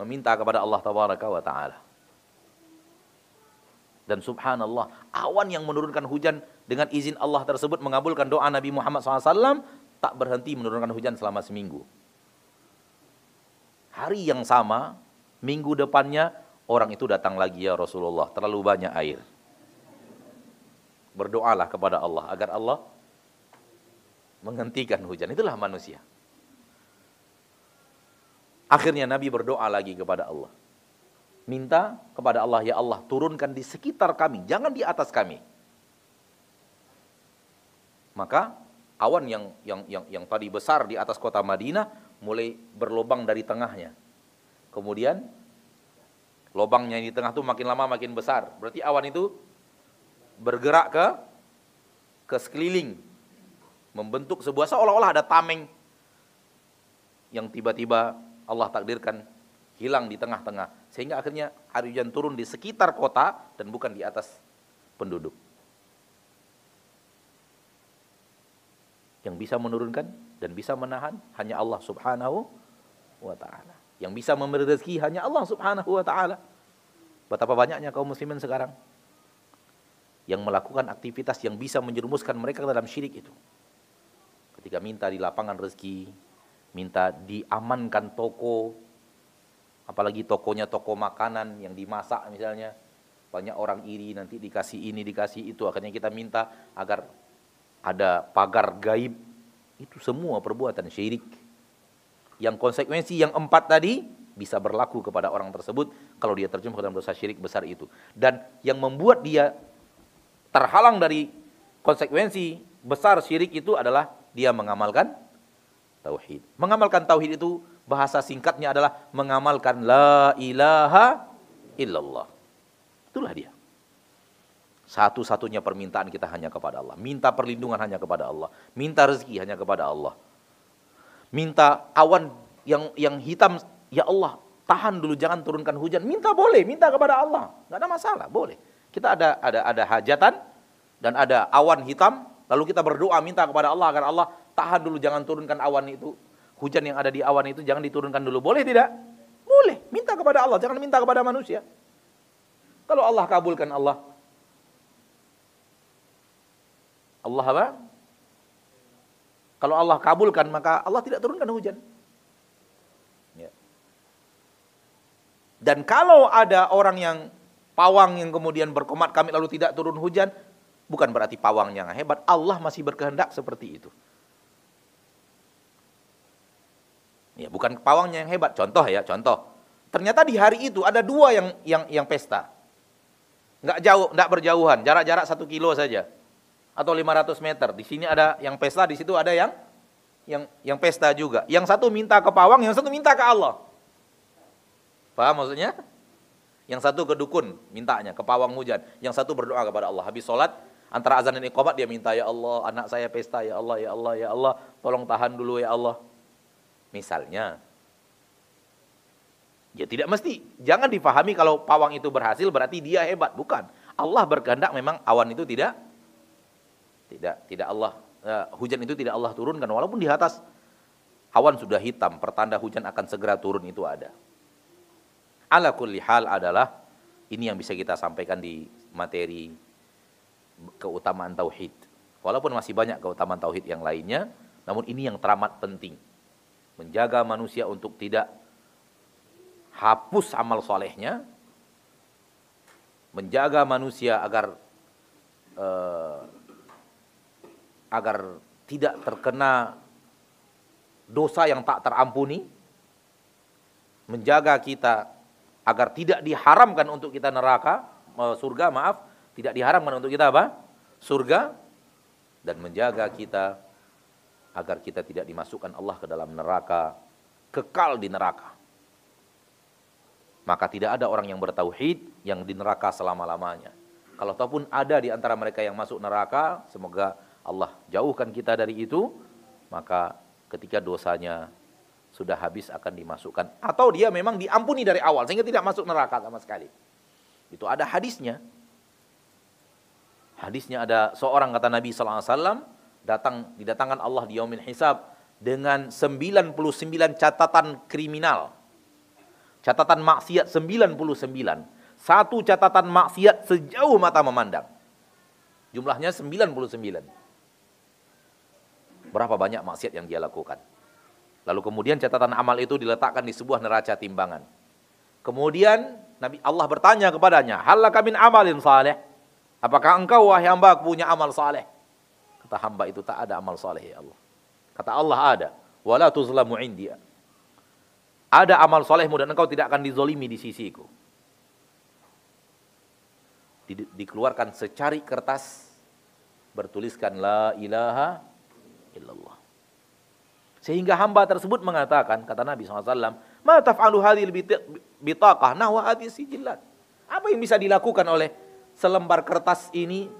meminta kepada Allah tabaraka wa taala. Dan subhanallah, awan yang menurunkan hujan dengan izin Allah tersebut mengabulkan doa Nabi Muhammad SAW tak berhenti menurunkan hujan selama seminggu. Hari yang sama, minggu depannya orang itu datang lagi ya Rasulullah, terlalu banyak air. Berdoalah kepada Allah agar Allah menghentikan hujan. Itulah manusia. Akhirnya Nabi berdoa lagi kepada Allah. Minta kepada Allah, ya Allah turunkan di sekitar kami, jangan di atas kami. Maka awan yang yang yang yang tadi besar di atas kota Madinah mulai berlobang dari tengahnya. Kemudian lobangnya di tengah itu makin lama makin besar. Berarti awan itu bergerak ke ke sekeliling membentuk sebuah seolah-olah ada tameng yang tiba-tiba Allah takdirkan hilang di tengah-tengah sehingga akhirnya hari hujan turun di sekitar kota dan bukan di atas penduduk. Yang bisa menurunkan dan bisa menahan hanya Allah Subhanahu wa taala. Yang bisa memberi rezeki hanya Allah Subhanahu wa taala. Betapa banyaknya kaum muslimin sekarang yang melakukan aktivitas yang bisa menjerumuskan mereka ke dalam syirik itu. Ketika minta di lapangan rezeki, minta diamankan toko, apalagi tokonya toko makanan yang dimasak misalnya, banyak orang iri nanti dikasih ini dikasih itu, akhirnya kita minta agar ada pagar gaib, itu semua perbuatan syirik. Yang konsekuensi yang empat tadi bisa berlaku kepada orang tersebut kalau dia terjun ke dalam dosa syirik besar itu. Dan yang membuat dia terhalang dari konsekuensi besar syirik itu adalah dia mengamalkan tauhid. Mengamalkan tauhid itu bahasa singkatnya adalah mengamalkan la ilaha illallah. Itulah dia. Satu-satunya permintaan kita hanya kepada Allah. Minta perlindungan hanya kepada Allah. Minta rezeki hanya kepada Allah. Minta awan yang yang hitam, ya Allah, tahan dulu jangan turunkan hujan. Minta boleh, minta kepada Allah. Nggak ada masalah, boleh. Kita ada ada ada hajatan dan ada awan hitam, lalu kita berdoa minta kepada Allah agar Allah tahan dulu jangan turunkan awan itu. Hujan yang ada di awan itu jangan diturunkan dulu. Boleh tidak? Boleh. Minta kepada Allah, jangan minta kepada manusia. Kalau Allah kabulkan Allah. Allah apa? Kalau Allah kabulkan maka Allah tidak turunkan hujan. Ya. Dan kalau ada orang yang pawang yang kemudian berkomat kami lalu tidak turun hujan, bukan berarti pawangnya hebat. Allah masih berkehendak seperti itu. Ya, bukan pawangnya yang hebat. Contoh ya, contoh. Ternyata di hari itu ada dua yang yang yang pesta. Nggak jauh, nggak berjauhan, jarak-jarak satu kilo saja. Atau 500 meter. Di sini ada yang pesta, di situ ada yang yang yang pesta juga. Yang satu minta ke pawang, yang satu minta ke Allah. Paham maksudnya? Yang satu ke dukun mintanya, ke pawang hujan. Yang satu berdoa kepada Allah. Habis sholat, antara azan dan iqamat dia minta, Ya Allah, anak saya pesta, Ya Allah, Ya Allah, Ya Allah, tolong tahan dulu Ya Allah. Misalnya, ya tidak mesti. Jangan difahami kalau pawang itu berhasil berarti dia hebat. Bukan. Allah berkehendak memang awan itu tidak tidak tidak Allah uh, hujan itu tidak Allah turunkan walaupun di atas awan sudah hitam pertanda hujan akan segera turun itu ada. Ala kulli hal adalah ini yang bisa kita sampaikan di materi keutamaan tauhid. Walaupun masih banyak keutamaan tauhid yang lainnya, namun ini yang teramat penting menjaga manusia untuk tidak hapus amal solehnya, menjaga manusia agar uh, agar tidak terkena dosa yang tak terampuni, menjaga kita agar tidak diharamkan untuk kita neraka, surga maaf, tidak diharamkan untuk kita apa? Surga dan menjaga kita agar kita tidak dimasukkan Allah ke dalam neraka, kekal di neraka. Maka tidak ada orang yang bertauhid yang di neraka selama-lamanya. Kalau ataupun ada di antara mereka yang masuk neraka, semoga Allah jauhkan kita dari itu, maka ketika dosanya sudah habis akan dimasukkan atau dia memang diampuni dari awal sehingga tidak masuk neraka sama sekali. Itu ada hadisnya. Hadisnya ada seorang kata Nabi wasallam datang didatangkan Allah di yaumil hisab dengan 99 catatan kriminal Catatan maksiat 99. Satu catatan maksiat sejauh mata memandang. Jumlahnya 99. Berapa banyak maksiat yang dia lakukan. Lalu kemudian catatan amal itu diletakkan di sebuah neraca timbangan. Kemudian Nabi Allah bertanya kepadanya, "Halaka min amalin saleh?" Apakah engkau wahai hamba punya amal saleh? Kata hamba itu tak ada amal saleh ya Allah. Kata Allah ada. Wala tuzlamu indiya ada amal solehmu dan engkau tidak akan dizolimi di sisiku. Di, dikeluarkan secari kertas bertuliskan la ilaha illallah. Sehingga hamba tersebut mengatakan, kata Nabi SAW, Ma taf'alu hadhil bitaqah nahwa hadhil sijillat. Apa yang bisa dilakukan oleh selembar kertas ini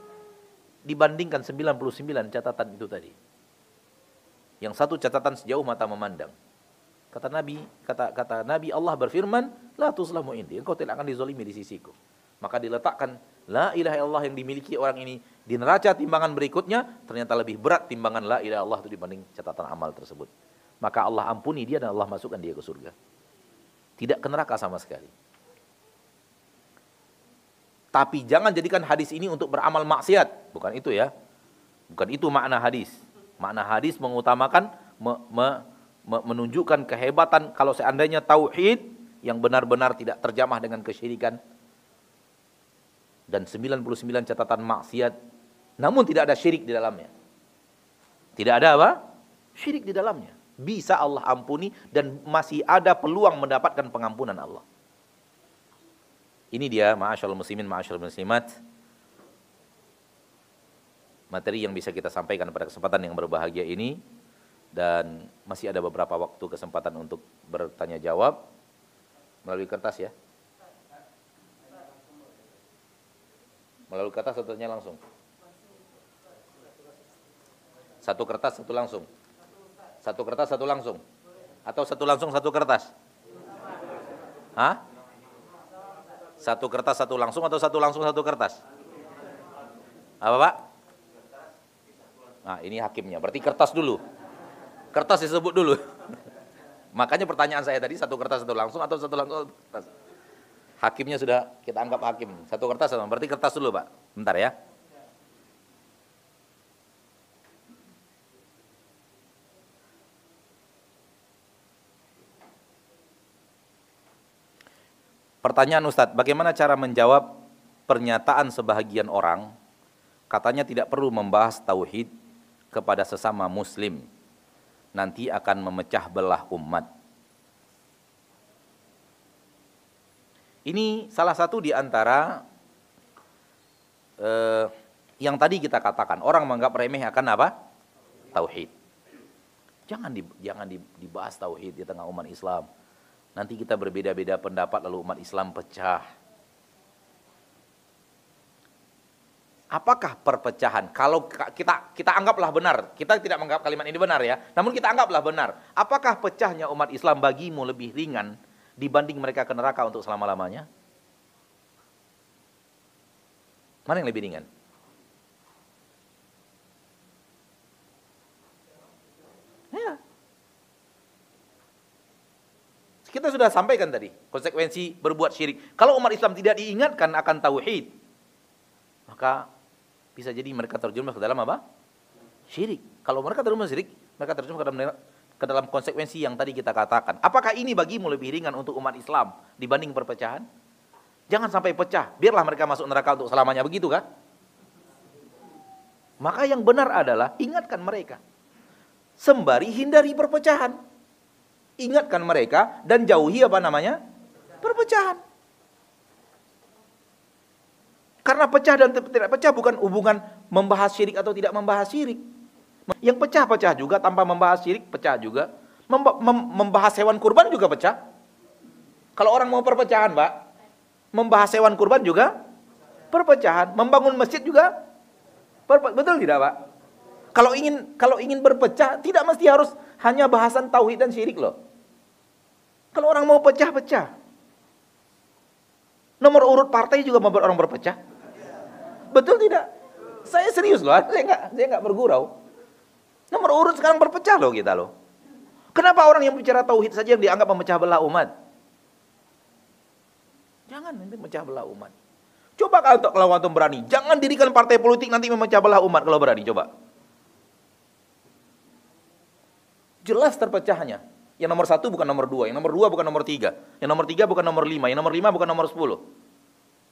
dibandingkan 99 catatan itu tadi. Yang satu catatan sejauh mata memandang. Kata Nabi, kata kata Nabi Allah berfirman, la tuslamu indi, engkau tidak akan dizolimi di sisiku. Maka diletakkan la ilaha illallah yang dimiliki orang ini di neraca timbangan berikutnya ternyata lebih berat timbangan la ilaha illallah itu dibanding catatan amal tersebut. Maka Allah ampuni dia dan Allah masukkan dia ke surga. Tidak ke neraka sama sekali. Tapi jangan jadikan hadis ini untuk beramal maksiat. Bukan itu ya. Bukan itu makna hadis. Makna hadis mengutamakan me, me, menunjukkan kehebatan kalau seandainya tauhid yang benar-benar tidak terjamah dengan kesyirikan dan 99 catatan maksiat namun tidak ada syirik di dalamnya. Tidak ada apa? Syirik di dalamnya. Bisa Allah ampuni dan masih ada peluang mendapatkan pengampunan Allah. Ini dia ma'asyarul muslimin ma'asyarul muslimat materi yang bisa kita sampaikan pada kesempatan yang berbahagia ini dan masih ada beberapa waktu kesempatan untuk bertanya jawab melalui kertas ya. Melalui kertas atau langsung? Satu kertas satu langsung. Satu kertas satu langsung. Atau satu langsung satu kertas? Hah? Satu kertas satu langsung atau satu langsung satu kertas? Apa Pak? Nah ini hakimnya, berarti kertas dulu. Kertas disebut dulu. Makanya pertanyaan saya tadi satu kertas satu langsung atau satu langsung kertas. Hakimnya sudah kita anggap hakim. Satu kertas sama. Berarti kertas dulu, Pak. Bentar ya. Pertanyaan Ustadz, bagaimana cara menjawab pernyataan sebahagian orang katanya tidak perlu membahas tauhid kepada sesama muslim nanti akan memecah belah umat. Ini salah satu di antara eh, yang tadi kita katakan orang menganggap remeh akan apa? Tauhid. Jangan di, jangan dibahas tauhid di tengah umat Islam. Nanti kita berbeda-beda pendapat lalu umat Islam pecah. apakah perpecahan? Kalau kita kita anggaplah benar, kita tidak menganggap kalimat ini benar ya. Namun kita anggaplah benar. Apakah pecahnya umat Islam bagimu lebih ringan dibanding mereka ke neraka untuk selama-lamanya? Mana yang lebih ringan? Ya. Kita sudah sampaikan tadi konsekuensi berbuat syirik. Kalau umat Islam tidak diingatkan akan tauhid, maka bisa jadi mereka terjerumus ke dalam apa? Syirik. Kalau mereka terjerumus syirik, mereka terjerumus ke dalam ke dalam konsekuensi yang tadi kita katakan. Apakah ini bagimu lebih ringan untuk umat Islam dibanding perpecahan? Jangan sampai pecah, biarlah mereka masuk neraka untuk selamanya, begitu kan? Maka yang benar adalah ingatkan mereka. Sembari hindari perpecahan. Ingatkan mereka dan jauhi apa namanya? Perpecahan. Karena pecah dan tidak pecah bukan hubungan membahas syirik atau tidak membahas syirik. Yang pecah-pecah juga tanpa membahas syirik, pecah juga. Membahas hewan kurban juga pecah. Kalau orang mau perpecahan, Pak, membahas hewan kurban juga perpecahan. Membangun masjid juga Betul tidak, Pak? Kalau ingin kalau ingin berpecah, tidak mesti harus hanya bahasan tauhid dan syirik loh. Kalau orang mau pecah-pecah. Nomor urut partai juga membuat orang berpecah. Betul tidak? Saya serius loh, saya nggak saya nggak bergurau. Nomor urut sekarang berpecah loh kita loh. Kenapa orang yang bicara tauhid saja yang dianggap memecah belah umat? Jangan nanti memecah belah umat. Coba kalau kalau antum berani, jangan dirikan partai politik nanti memecah belah umat kalau berani, coba. Jelas terpecahnya. Yang nomor satu bukan nomor dua, yang nomor dua bukan nomor tiga, yang nomor tiga bukan nomor lima, yang nomor lima bukan nomor sepuluh.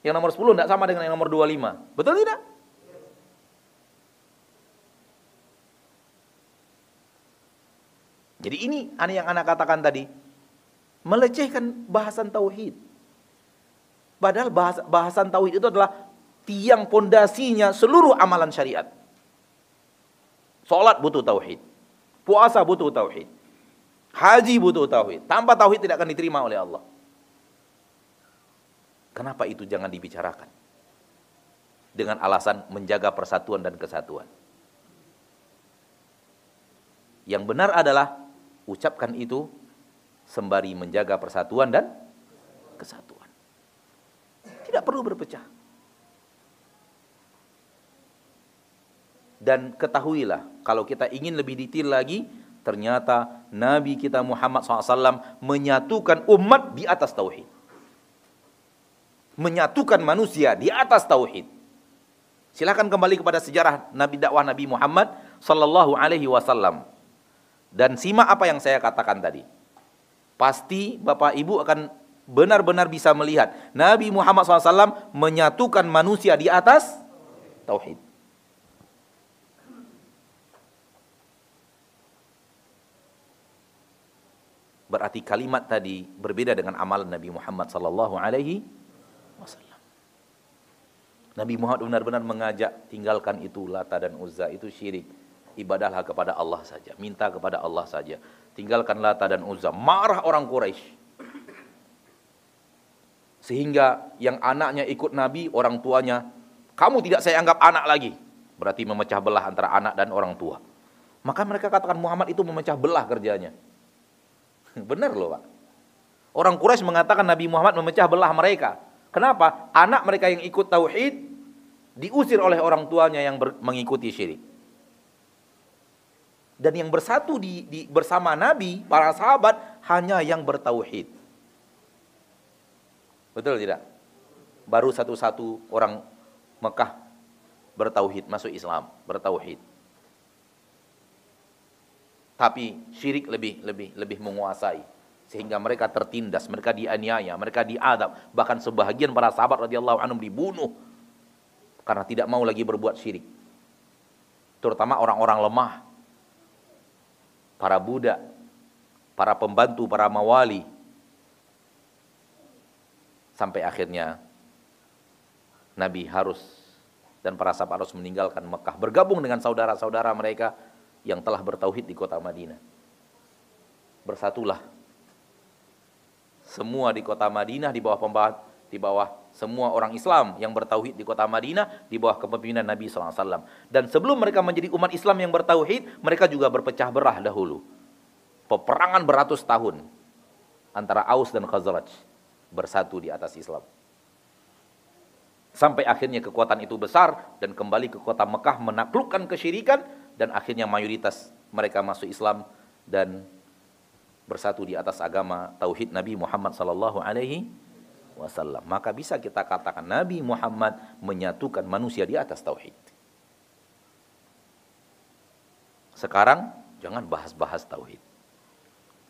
Yang nomor sepuluh tidak sama dengan yang nomor dua lima. Betul tidak? Jadi ini yang anak katakan tadi, melecehkan bahasan tauhid. Padahal bahas, bahasan tauhid itu adalah tiang pondasinya seluruh amalan syariat. Salat butuh tauhid. Puasa butuh tauhid. Haji butuh tauhid. Tanpa tauhid tidak akan diterima oleh Allah. Kenapa itu jangan dibicarakan? Dengan alasan menjaga persatuan dan kesatuan. Yang benar adalah ucapkan itu sembari menjaga persatuan dan kesatuan. Tidak perlu berpecah. Dan ketahuilah, kalau kita ingin lebih detail lagi, ternyata Nabi kita Muhammad SAW menyatukan umat di atas tauhid. Menyatukan manusia di atas tauhid. Silahkan kembali kepada sejarah Nabi dakwah Nabi Muhammad Sallallahu Alaihi Wasallam dan simak apa yang saya katakan tadi. Pasti Bapak Ibu akan benar-benar bisa melihat Nabi Muhammad SAW menyatukan manusia di atas tauhid. Berarti kalimat tadi berbeda dengan amalan Nabi Muhammad sallallahu alaihi wasallam. Nabi Muhammad benar-benar mengajak tinggalkan itu Lata dan Uzza itu syirik. Ibadahlah kepada Allah saja, minta kepada Allah saja. Tinggalkan Lata dan Uzza. Marah orang Quraisy. Sehingga yang anaknya ikut Nabi, orang tuanya, kamu tidak saya anggap anak lagi. Berarti memecah belah antara anak dan orang tua. Maka mereka katakan Muhammad itu memecah belah kerjanya. Benar loh Pak. Orang Quraisy mengatakan Nabi Muhammad memecah belah mereka. Kenapa? Anak mereka yang ikut tauhid diusir oleh orang tuanya yang mengikuti syirik. Dan yang bersatu di, di bersama Nabi, para sahabat hanya yang bertauhid. Betul tidak? Baru satu-satu orang Mekah bertauhid, masuk Islam, bertauhid. Tapi syirik lebih lebih lebih menguasai sehingga mereka tertindas, mereka dianiaya, mereka diadab, bahkan sebahagian para sahabat radhiyallahu anhum dibunuh karena tidak mau lagi berbuat syirik. Terutama orang-orang lemah, para budak, para pembantu, para mawali, Sampai akhirnya Nabi harus dan para sahabat harus meninggalkan Mekah. Bergabung dengan saudara-saudara mereka yang telah bertauhid di kota Madinah. Bersatulah semua di kota Madinah di bawah pembahat di bawah semua orang Islam yang bertauhid di kota Madinah di bawah kepemimpinan Nabi SAW. Dan sebelum mereka menjadi umat Islam yang bertauhid, mereka juga berpecah belah dahulu. Peperangan beratus tahun antara Aus dan Khazraj bersatu di atas Islam. Sampai akhirnya kekuatan itu besar dan kembali ke kota Mekah menaklukkan kesyirikan dan akhirnya mayoritas mereka masuk Islam dan bersatu di atas agama tauhid Nabi Muhammad sallallahu alaihi wasallam. Maka bisa kita katakan Nabi Muhammad menyatukan manusia di atas tauhid. Sekarang jangan bahas-bahas tauhid.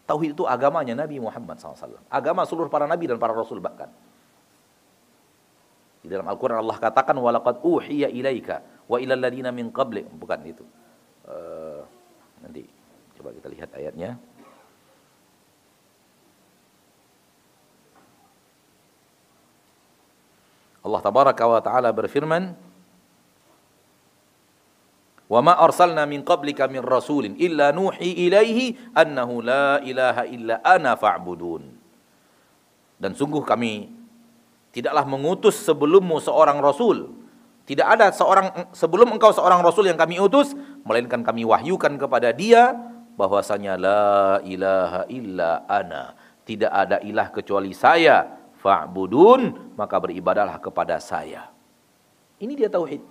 Tauhid itu agamanya Nabi Muhammad SAW. Agama seluruh para nabi dan para rasul bahkan. Di dalam Al-Quran Allah katakan walaqad uhiya ilaika wa ilalladina min qabli. Bukan itu. Uh, nanti coba kita lihat ayatnya. Allah tabaraka wa taala berfirman Wa ma arsalna min qablika min rasulin illa nuhi ilaihi annahu la ilaha illa ana fa'budun. Dan sungguh kami tidaklah mengutus sebelummu seorang rasul. Tidak ada seorang sebelum engkau seorang rasul yang kami utus, melainkan kami wahyukan kepada dia bahwasanya la ilaha illa ana. Tidak ada ilah kecuali saya. Fa'budun, maka beribadahlah kepada saya. Ini dia tauhid.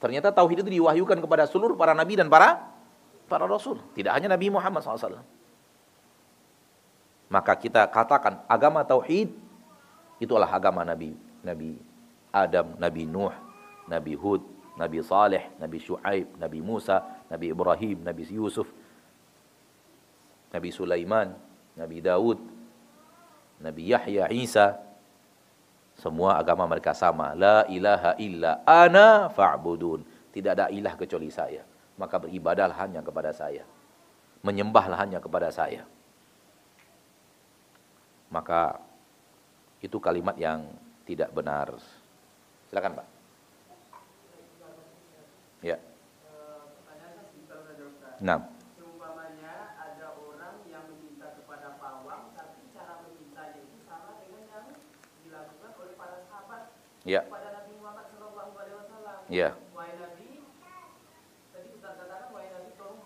Ternyata tauhid itu diwahyukan kepada seluruh para nabi dan para para rasul, tidak hanya Nabi Muhammad SAW. Maka kita katakan agama tauhid itulah agama Nabi Nabi Adam, Nabi Nuh, Nabi Hud, Nabi Saleh, Nabi Shu'aib, Nabi Musa, Nabi Ibrahim, Nabi Yusuf, Nabi Sulaiman, Nabi Daud, Nabi Yahya, Isa, semua agama mereka sama. La ilaha illa ana fa'budun. Tidak ada ilah kecuali saya. Maka beribadahlah hanya kepada saya. Menyembahlah hanya kepada saya. Maka itu kalimat yang tidak benar. Silakan Pak. Ya. Nah. Ya. Kepada Nabi Muhammad Shallallahu Alaihi Wasallam. Ya. Wahai Nabi, tadi Ustaz katakan wahai Nabi tolong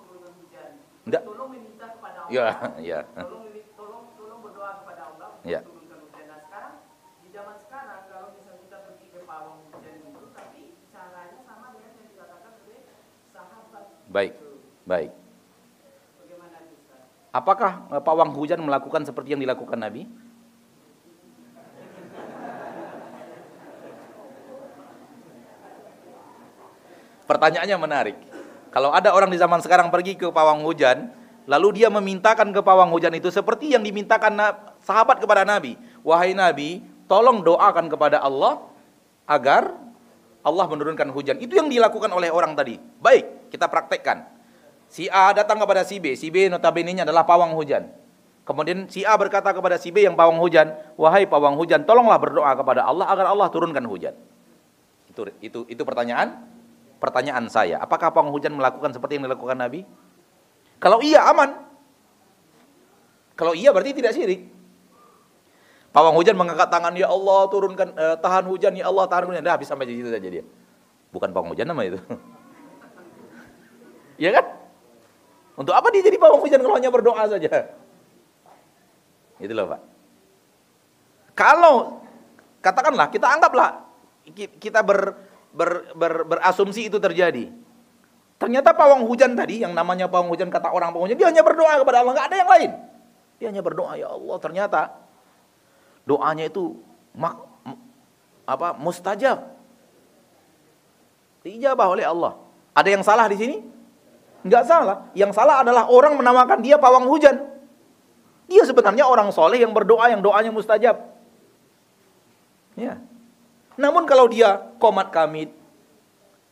turunkan hujan. Enggak. Tolong meminta kepada Allah. Ya, ya. Tolong tolong tolong berdoa kepada Allah ya. turunkan hujan. Nah sekarang di zaman sekarang kalau misalnya kita pergi ke pawang hujan itu, tapi caranya sama dengan yang dikatakan oleh sahabat. Baik, baik. Bagaimana Ustaz? Apakah eh, pawang hujan melakukan seperti yang dilakukan Nabi? Pertanyaannya menarik. Kalau ada orang di zaman sekarang pergi ke pawang hujan, lalu dia memintakan ke pawang hujan itu seperti yang dimintakan sahabat kepada Nabi. Wahai Nabi, tolong doakan kepada Allah agar Allah menurunkan hujan. Itu yang dilakukan oleh orang tadi. Baik, kita praktekkan. Si A datang kepada si B. Si B notabene adalah pawang hujan. Kemudian si A berkata kepada si B yang pawang hujan, "Wahai pawang hujan, tolonglah berdoa kepada Allah agar Allah turunkan hujan." Itu itu itu pertanyaan Pertanyaan saya, apakah pawang hujan melakukan seperti yang dilakukan Nabi? Kalau iya aman. Kalau iya berarti tidak syirik. Pawang hujan mengangkat tangan, ya Allah turunkan eh, tahan hujan, ya Allah tahan hujan. Dah habis sampai di situ saja dia. Bukan pawang hujan nama itu. Iya kan? Untuk apa dia jadi pawang hujan kalau hanya berdoa saja? Itu loh Pak. Kalau katakanlah kita anggaplah kita ber ber, ber, berasumsi itu terjadi. Ternyata pawang hujan tadi, yang namanya pawang hujan, kata orang pawang hujan, dia hanya berdoa kepada Allah, nggak ada yang lain. Dia hanya berdoa, ya Allah, ternyata doanya itu mak, apa mustajab. Dijabah oleh Allah. Ada yang salah di sini? Enggak salah. Yang salah adalah orang menamakan dia pawang hujan. Dia sebenarnya orang soleh yang berdoa, yang doanya mustajab. Ya. Namun kalau dia komat kamit,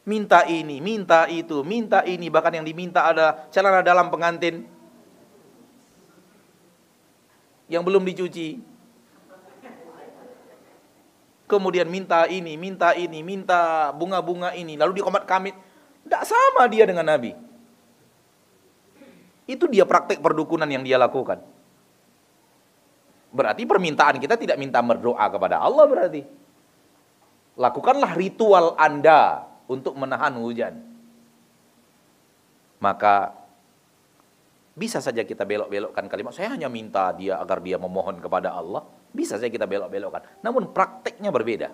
minta ini, minta itu, minta ini, bahkan yang diminta ada celana dalam pengantin yang belum dicuci. Kemudian minta ini, minta ini, minta bunga-bunga ini, lalu di komat kamit. Tidak sama dia dengan Nabi. Itu dia praktek perdukunan yang dia lakukan. Berarti permintaan kita tidak minta berdoa kepada Allah berarti. Lakukanlah ritual Anda untuk menahan hujan. Maka bisa saja kita belok-belokkan kalimat, saya hanya minta dia agar dia memohon kepada Allah. Bisa saja kita belok-belokkan. Namun prakteknya berbeda.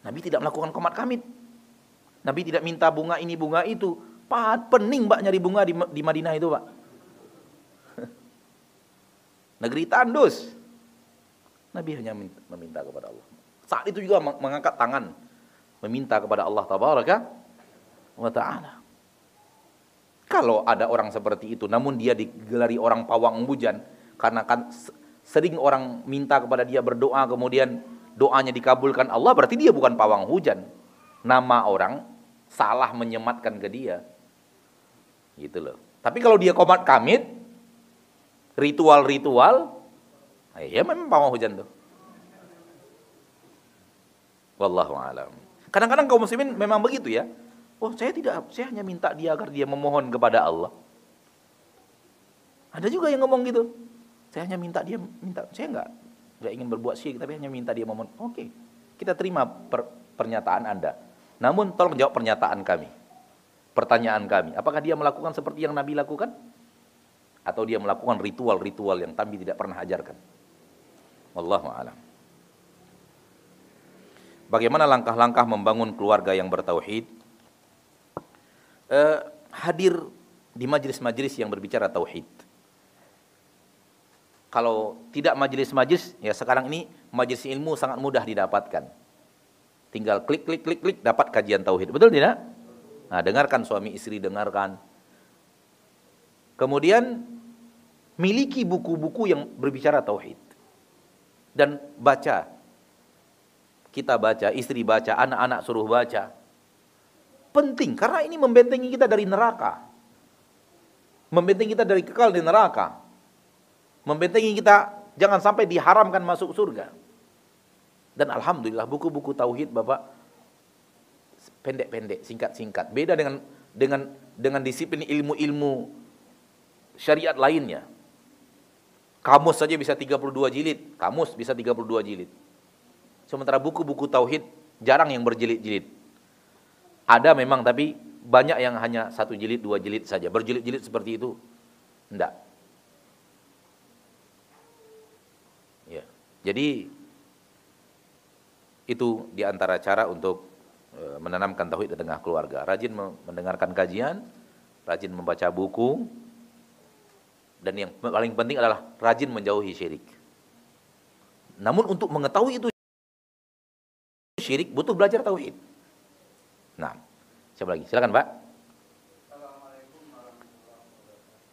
Nabi tidak melakukan komat kamit. Nabi tidak minta bunga ini, bunga itu. Pahat pening mbak nyari bunga di, di Madinah itu pak. Negeri tandus. Nabi hanya meminta kepada Allah. Saat itu juga mengangkat tangan meminta kepada Allah tabaraka wa taala. Kalau ada orang seperti itu, namun dia digelari orang pawang hujan, karena kan sering orang minta kepada dia berdoa, kemudian doanya dikabulkan Allah, berarti dia bukan pawang hujan. Nama orang salah menyematkan ke dia. Gitu loh. Tapi kalau dia komat kamit, ritual-ritual, ya memang pawang hujan tuh. Wallahu alam. Kadang-kadang kaum muslimin memang begitu ya. Oh, saya tidak, saya hanya minta dia agar dia memohon kepada Allah. Ada juga yang ngomong gitu. Saya hanya minta dia minta, saya enggak enggak ingin berbuat syirik tapi hanya minta dia memohon. Oke. Kita terima per, pernyataan Anda. Namun tolong jawab pernyataan kami. Pertanyaan kami, apakah dia melakukan seperti yang Nabi lakukan? Atau dia melakukan ritual-ritual yang Nabi tidak pernah ajarkan? Wallahu a'lam. Bagaimana langkah-langkah membangun keluarga yang bertauhid? Eh, hadir di majelis-majelis yang berbicara tauhid. Kalau tidak majelis-majelis, ya sekarang ini majelis ilmu sangat mudah didapatkan. Tinggal klik klik klik klik dapat kajian tauhid. Betul tidak? Nah, dengarkan suami istri dengarkan. Kemudian miliki buku-buku yang berbicara tauhid. Dan baca kita baca, istri baca, anak-anak suruh baca. Penting karena ini membentengi kita dari neraka. Membentengi kita dari kekal di neraka. Membentengi kita jangan sampai diharamkan masuk surga. Dan alhamdulillah buku-buku tauhid Bapak pendek-pendek, singkat-singkat. Beda dengan dengan dengan disiplin ilmu-ilmu syariat lainnya. Kamus saja bisa 32 jilid, kamus bisa 32 jilid. Sementara buku-buku tauhid jarang yang berjilid-jilid. Ada memang tapi banyak yang hanya satu jilid, dua jilid saja. Berjilid-jilid seperti itu, enggak. Ya. Jadi itu di antara cara untuk e, menanamkan tauhid di tengah keluarga. Rajin mendengarkan kajian, rajin membaca buku, dan yang paling penting adalah rajin menjauhi syirik. Namun untuk mengetahui itu syirik butuh belajar tauhid. Nah, siapa lagi? Silakan, Pak.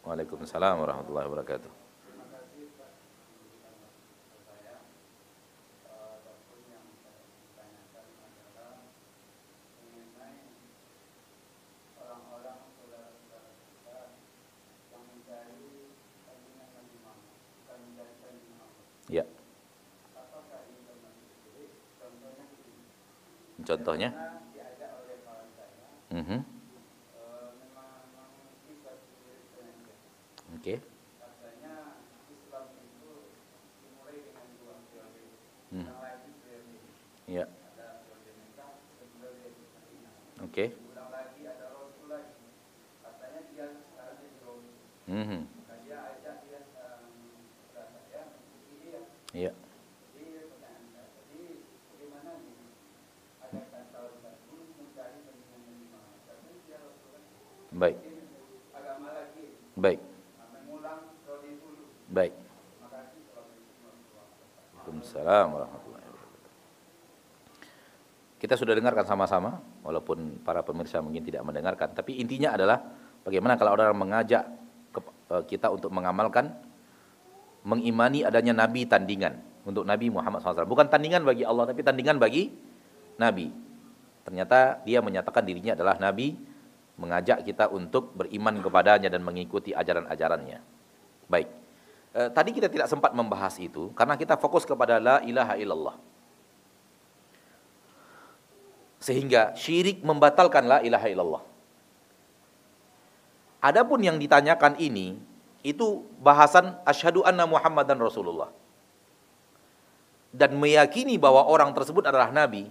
Waalaikumsalam warahmatullahi wabarakatuh. Contohnya? Mm -hmm. Oke. Okay. Hmm. Ya. Oke. Okay. Mm -hmm. Iya. Baik. Baik. Baik. Waalaikumsalam warahmatullahi wabarakatuh. Kita sudah dengarkan sama-sama, walaupun para pemirsa mungkin tidak mendengarkan, tapi intinya adalah bagaimana kalau orang mengajak eh, kita untuk mengamalkan, mengimani adanya Nabi tandingan untuk Nabi Muhammad SAW. Bukan tandingan bagi Allah, tapi tandingan bagi Nabi. Ternyata dia menyatakan dirinya adalah Nabi mengajak kita untuk beriman kepadanya dan mengikuti ajaran-ajarannya. Baik. E, tadi kita tidak sempat membahas itu karena kita fokus kepada la ilaha illallah. Sehingga syirik membatalkan la ilaha illallah. Adapun yang ditanyakan ini itu bahasan asyhadu anna Muhammadan Rasulullah. Dan meyakini bahwa orang tersebut adalah nabi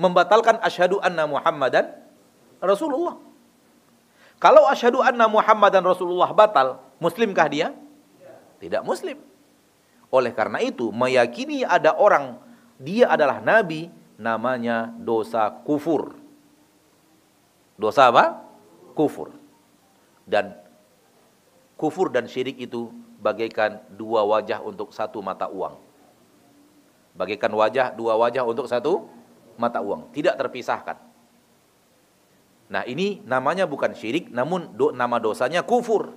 membatalkan asyhadu anna Muhammadan Rasulullah. Kalau asyhadu anna Muhammadan Rasulullah batal, muslimkah dia? Tidak muslim. Oleh karena itu, meyakini ada orang dia adalah nabi namanya dosa kufur. Dosa apa? Kufur. Dan kufur dan syirik itu bagaikan dua wajah untuk satu mata uang. Bagaikan wajah dua wajah untuk satu mata uang, tidak terpisahkan. Nah ini namanya bukan syirik, namun do, nama dosanya kufur.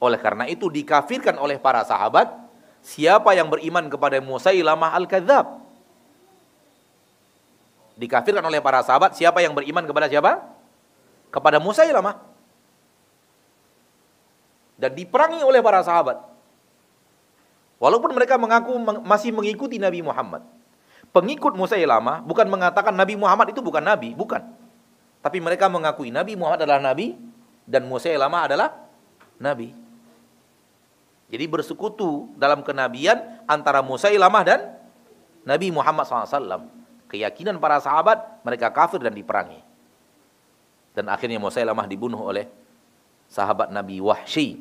Oleh karena itu dikafirkan oleh para sahabat, siapa yang beriman kepada Musailamah al-Kadzab. Dikafirkan oleh para sahabat, siapa yang beriman kepada siapa? Kepada Musailamah. Dan diperangi oleh para sahabat. Walaupun mereka mengaku masih mengikuti Nabi Muhammad. Pengikut Musailamah bukan mengatakan Nabi Muhammad itu bukan Nabi, bukan. Tapi mereka mengakui Nabi Muhammad adalah Nabi dan Musailamah adalah Nabi. Jadi bersekutu dalam kenabian antara Musailamah dan Nabi Muhammad SAW. Keyakinan para sahabat mereka kafir dan diperangi. Dan akhirnya Musailamah dibunuh oleh sahabat Nabi Wahsy.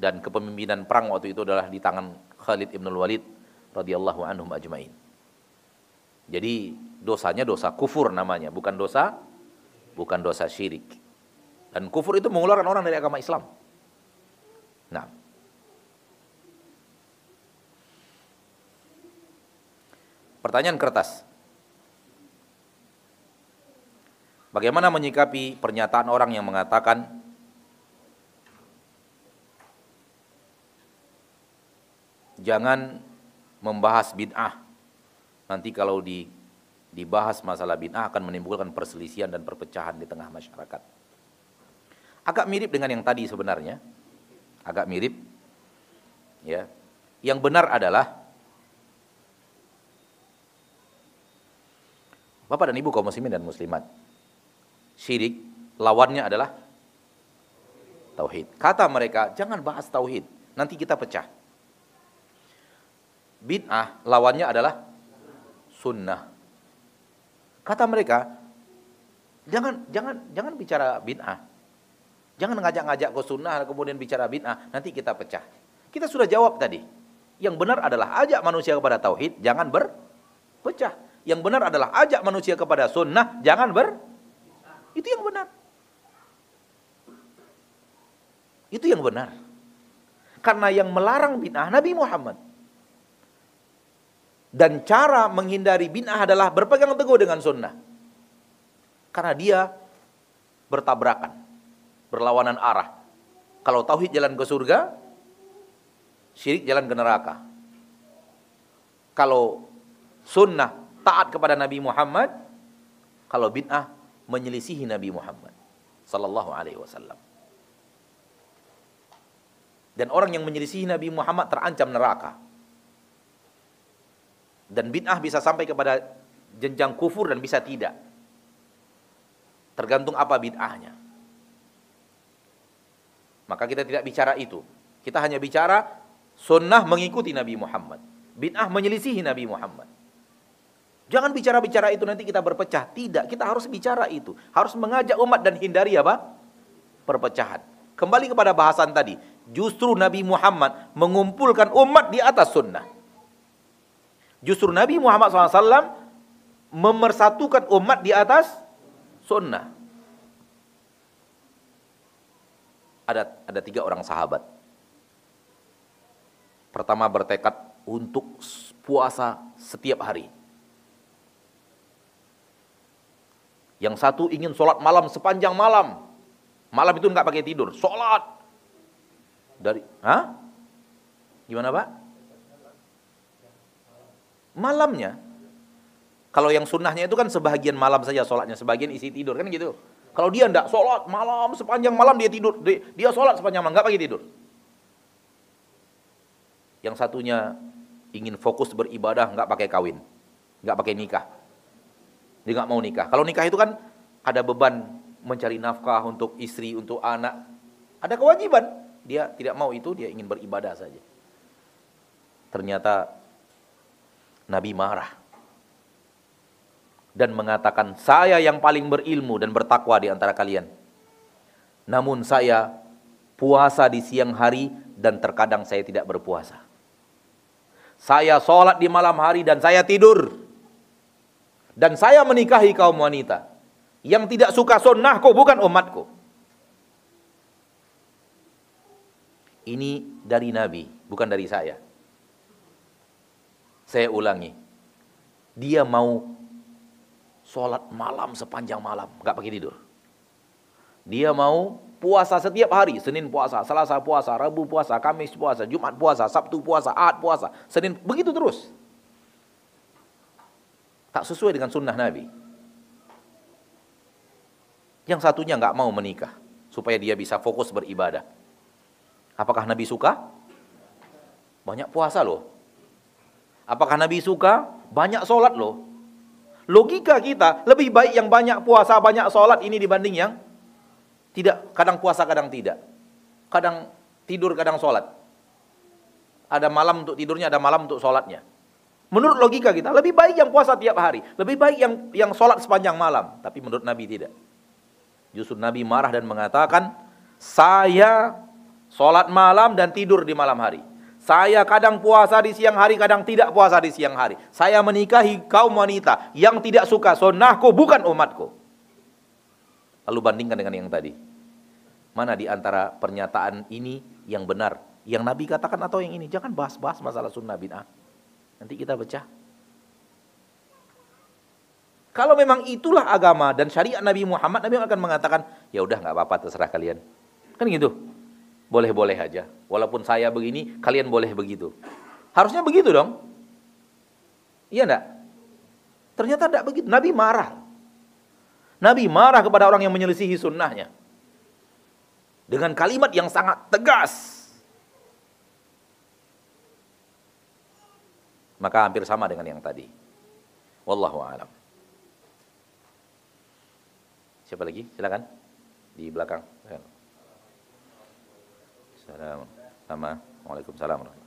Dan kepemimpinan perang waktu itu adalah di tangan Khalid ibn Walid radhiyallahu anhum ajmain. Jadi dosanya dosa kufur namanya, bukan dosa bukan dosa syirik. Dan kufur itu mengeluarkan orang dari agama Islam. Nah. Pertanyaan kertas. Bagaimana menyikapi pernyataan orang yang mengatakan jangan membahas bid'ah. Nanti kalau di dibahas masalah bid'ah akan menimbulkan perselisihan dan perpecahan di tengah masyarakat. Agak mirip dengan yang tadi sebenarnya. Agak mirip. Ya. Yang benar adalah Bapak dan Ibu kaum muslimin dan muslimat. Syirik lawannya adalah tauhid. Kata mereka, jangan bahas tauhid, nanti kita pecah. Bid'ah lawannya adalah sunnah. Kata mereka, jangan jangan jangan bicara bid'ah. Jangan ngajak-ngajak ke sunnah kemudian bicara bid'ah, nanti kita pecah. Kita sudah jawab tadi. Yang benar adalah ajak manusia kepada tauhid, jangan berpecah. Yang benar adalah ajak manusia kepada sunnah, jangan ber Itu yang benar. Itu yang benar. Karena yang melarang bid'ah Nabi Muhammad. Dan cara menghindari bid'ah adalah berpegang teguh dengan sunnah. Karena dia bertabrakan, berlawanan arah. Kalau tauhid jalan ke surga, syirik jalan ke neraka. Kalau sunnah taat kepada Nabi Muhammad, kalau bid'ah menyelisihi Nabi Muhammad sallallahu alaihi wasallam. Dan orang yang menyelisihi Nabi Muhammad terancam neraka dan bid'ah bisa sampai kepada jenjang kufur dan bisa tidak. Tergantung apa bid'ahnya. Maka kita tidak bicara itu. Kita hanya bicara sunnah mengikuti Nabi Muhammad. Bid'ah menyelisihi Nabi Muhammad. Jangan bicara-bicara itu nanti kita berpecah. Tidak, kita harus bicara itu. Harus mengajak umat dan hindari apa? Perpecahan. Kembali kepada bahasan tadi. Justru Nabi Muhammad mengumpulkan umat di atas sunnah. Justru Nabi Muhammad SAW memersatukan umat di atas sunnah. Ada ada tiga orang sahabat. Pertama bertekad untuk puasa setiap hari. Yang satu ingin sholat malam sepanjang malam. Malam itu nggak pakai tidur, sholat. Dari, hah? Gimana pak? malamnya. Kalau yang sunnahnya itu kan sebagian malam saja sholatnya, sebagian isi tidur kan gitu. Kalau dia ndak sholat malam sepanjang malam dia tidur, dia sholat sepanjang malam nggak pakai tidur. Yang satunya ingin fokus beribadah nggak pakai kawin, nggak pakai nikah. Dia nggak mau nikah. Kalau nikah itu kan ada beban mencari nafkah untuk istri, untuk anak. Ada kewajiban. Dia tidak mau itu, dia ingin beribadah saja. Ternyata Nabi marah dan mengatakan, "Saya yang paling berilmu dan bertakwa di antara kalian. Namun saya puasa di siang hari dan terkadang saya tidak berpuasa. Saya sholat di malam hari dan saya tidur. Dan saya menikahi kaum wanita yang tidak suka sunnahku bukan umatku." Ini dari Nabi, bukan dari saya. Saya ulangi. Dia mau sholat malam sepanjang malam, nggak pakai tidur. Dia mau puasa setiap hari, Senin puasa, Selasa puasa, Rabu puasa, Kamis puasa, Jumat puasa, Sabtu puasa, Ahad puasa, Senin, begitu terus. Tak sesuai dengan sunnah Nabi. Yang satunya nggak mau menikah supaya dia bisa fokus beribadah. Apakah Nabi suka? Banyak puasa loh. Apakah Nabi suka? Banyak sholat loh. Logika kita lebih baik yang banyak puasa, banyak sholat ini dibanding yang tidak. Kadang puasa, kadang tidak. Kadang tidur, kadang sholat. Ada malam untuk tidurnya, ada malam untuk sholatnya. Menurut logika kita, lebih baik yang puasa tiap hari. Lebih baik yang yang sholat sepanjang malam. Tapi menurut Nabi tidak. Justru Nabi marah dan mengatakan, saya sholat malam dan tidur di malam hari. Saya kadang puasa di siang hari, kadang tidak puasa di siang hari. Saya menikahi kaum wanita yang tidak suka sunnahku, bukan umatku. Lalu bandingkan dengan yang tadi. Mana di antara pernyataan ini yang benar? Yang Nabi katakan atau yang ini? Jangan bahas-bahas masalah sunnah bid'ah. Nanti kita pecah. Kalau memang itulah agama dan syariat Nabi Muhammad, Nabi akan mengatakan, ya udah nggak apa-apa terserah kalian. Kan gitu. Boleh-boleh aja. Walaupun saya begini, kalian boleh begitu. Harusnya begitu dong. Iya enggak? Ternyata tidak begitu. Nabi marah. Nabi marah kepada orang yang menyelisihi sunnahnya. Dengan kalimat yang sangat tegas. Maka hampir sama dengan yang tadi. Wallahu a'lam. Siapa lagi? Silakan. Di belakang. Assalamualaikum. Sama. Waalaikumsalam.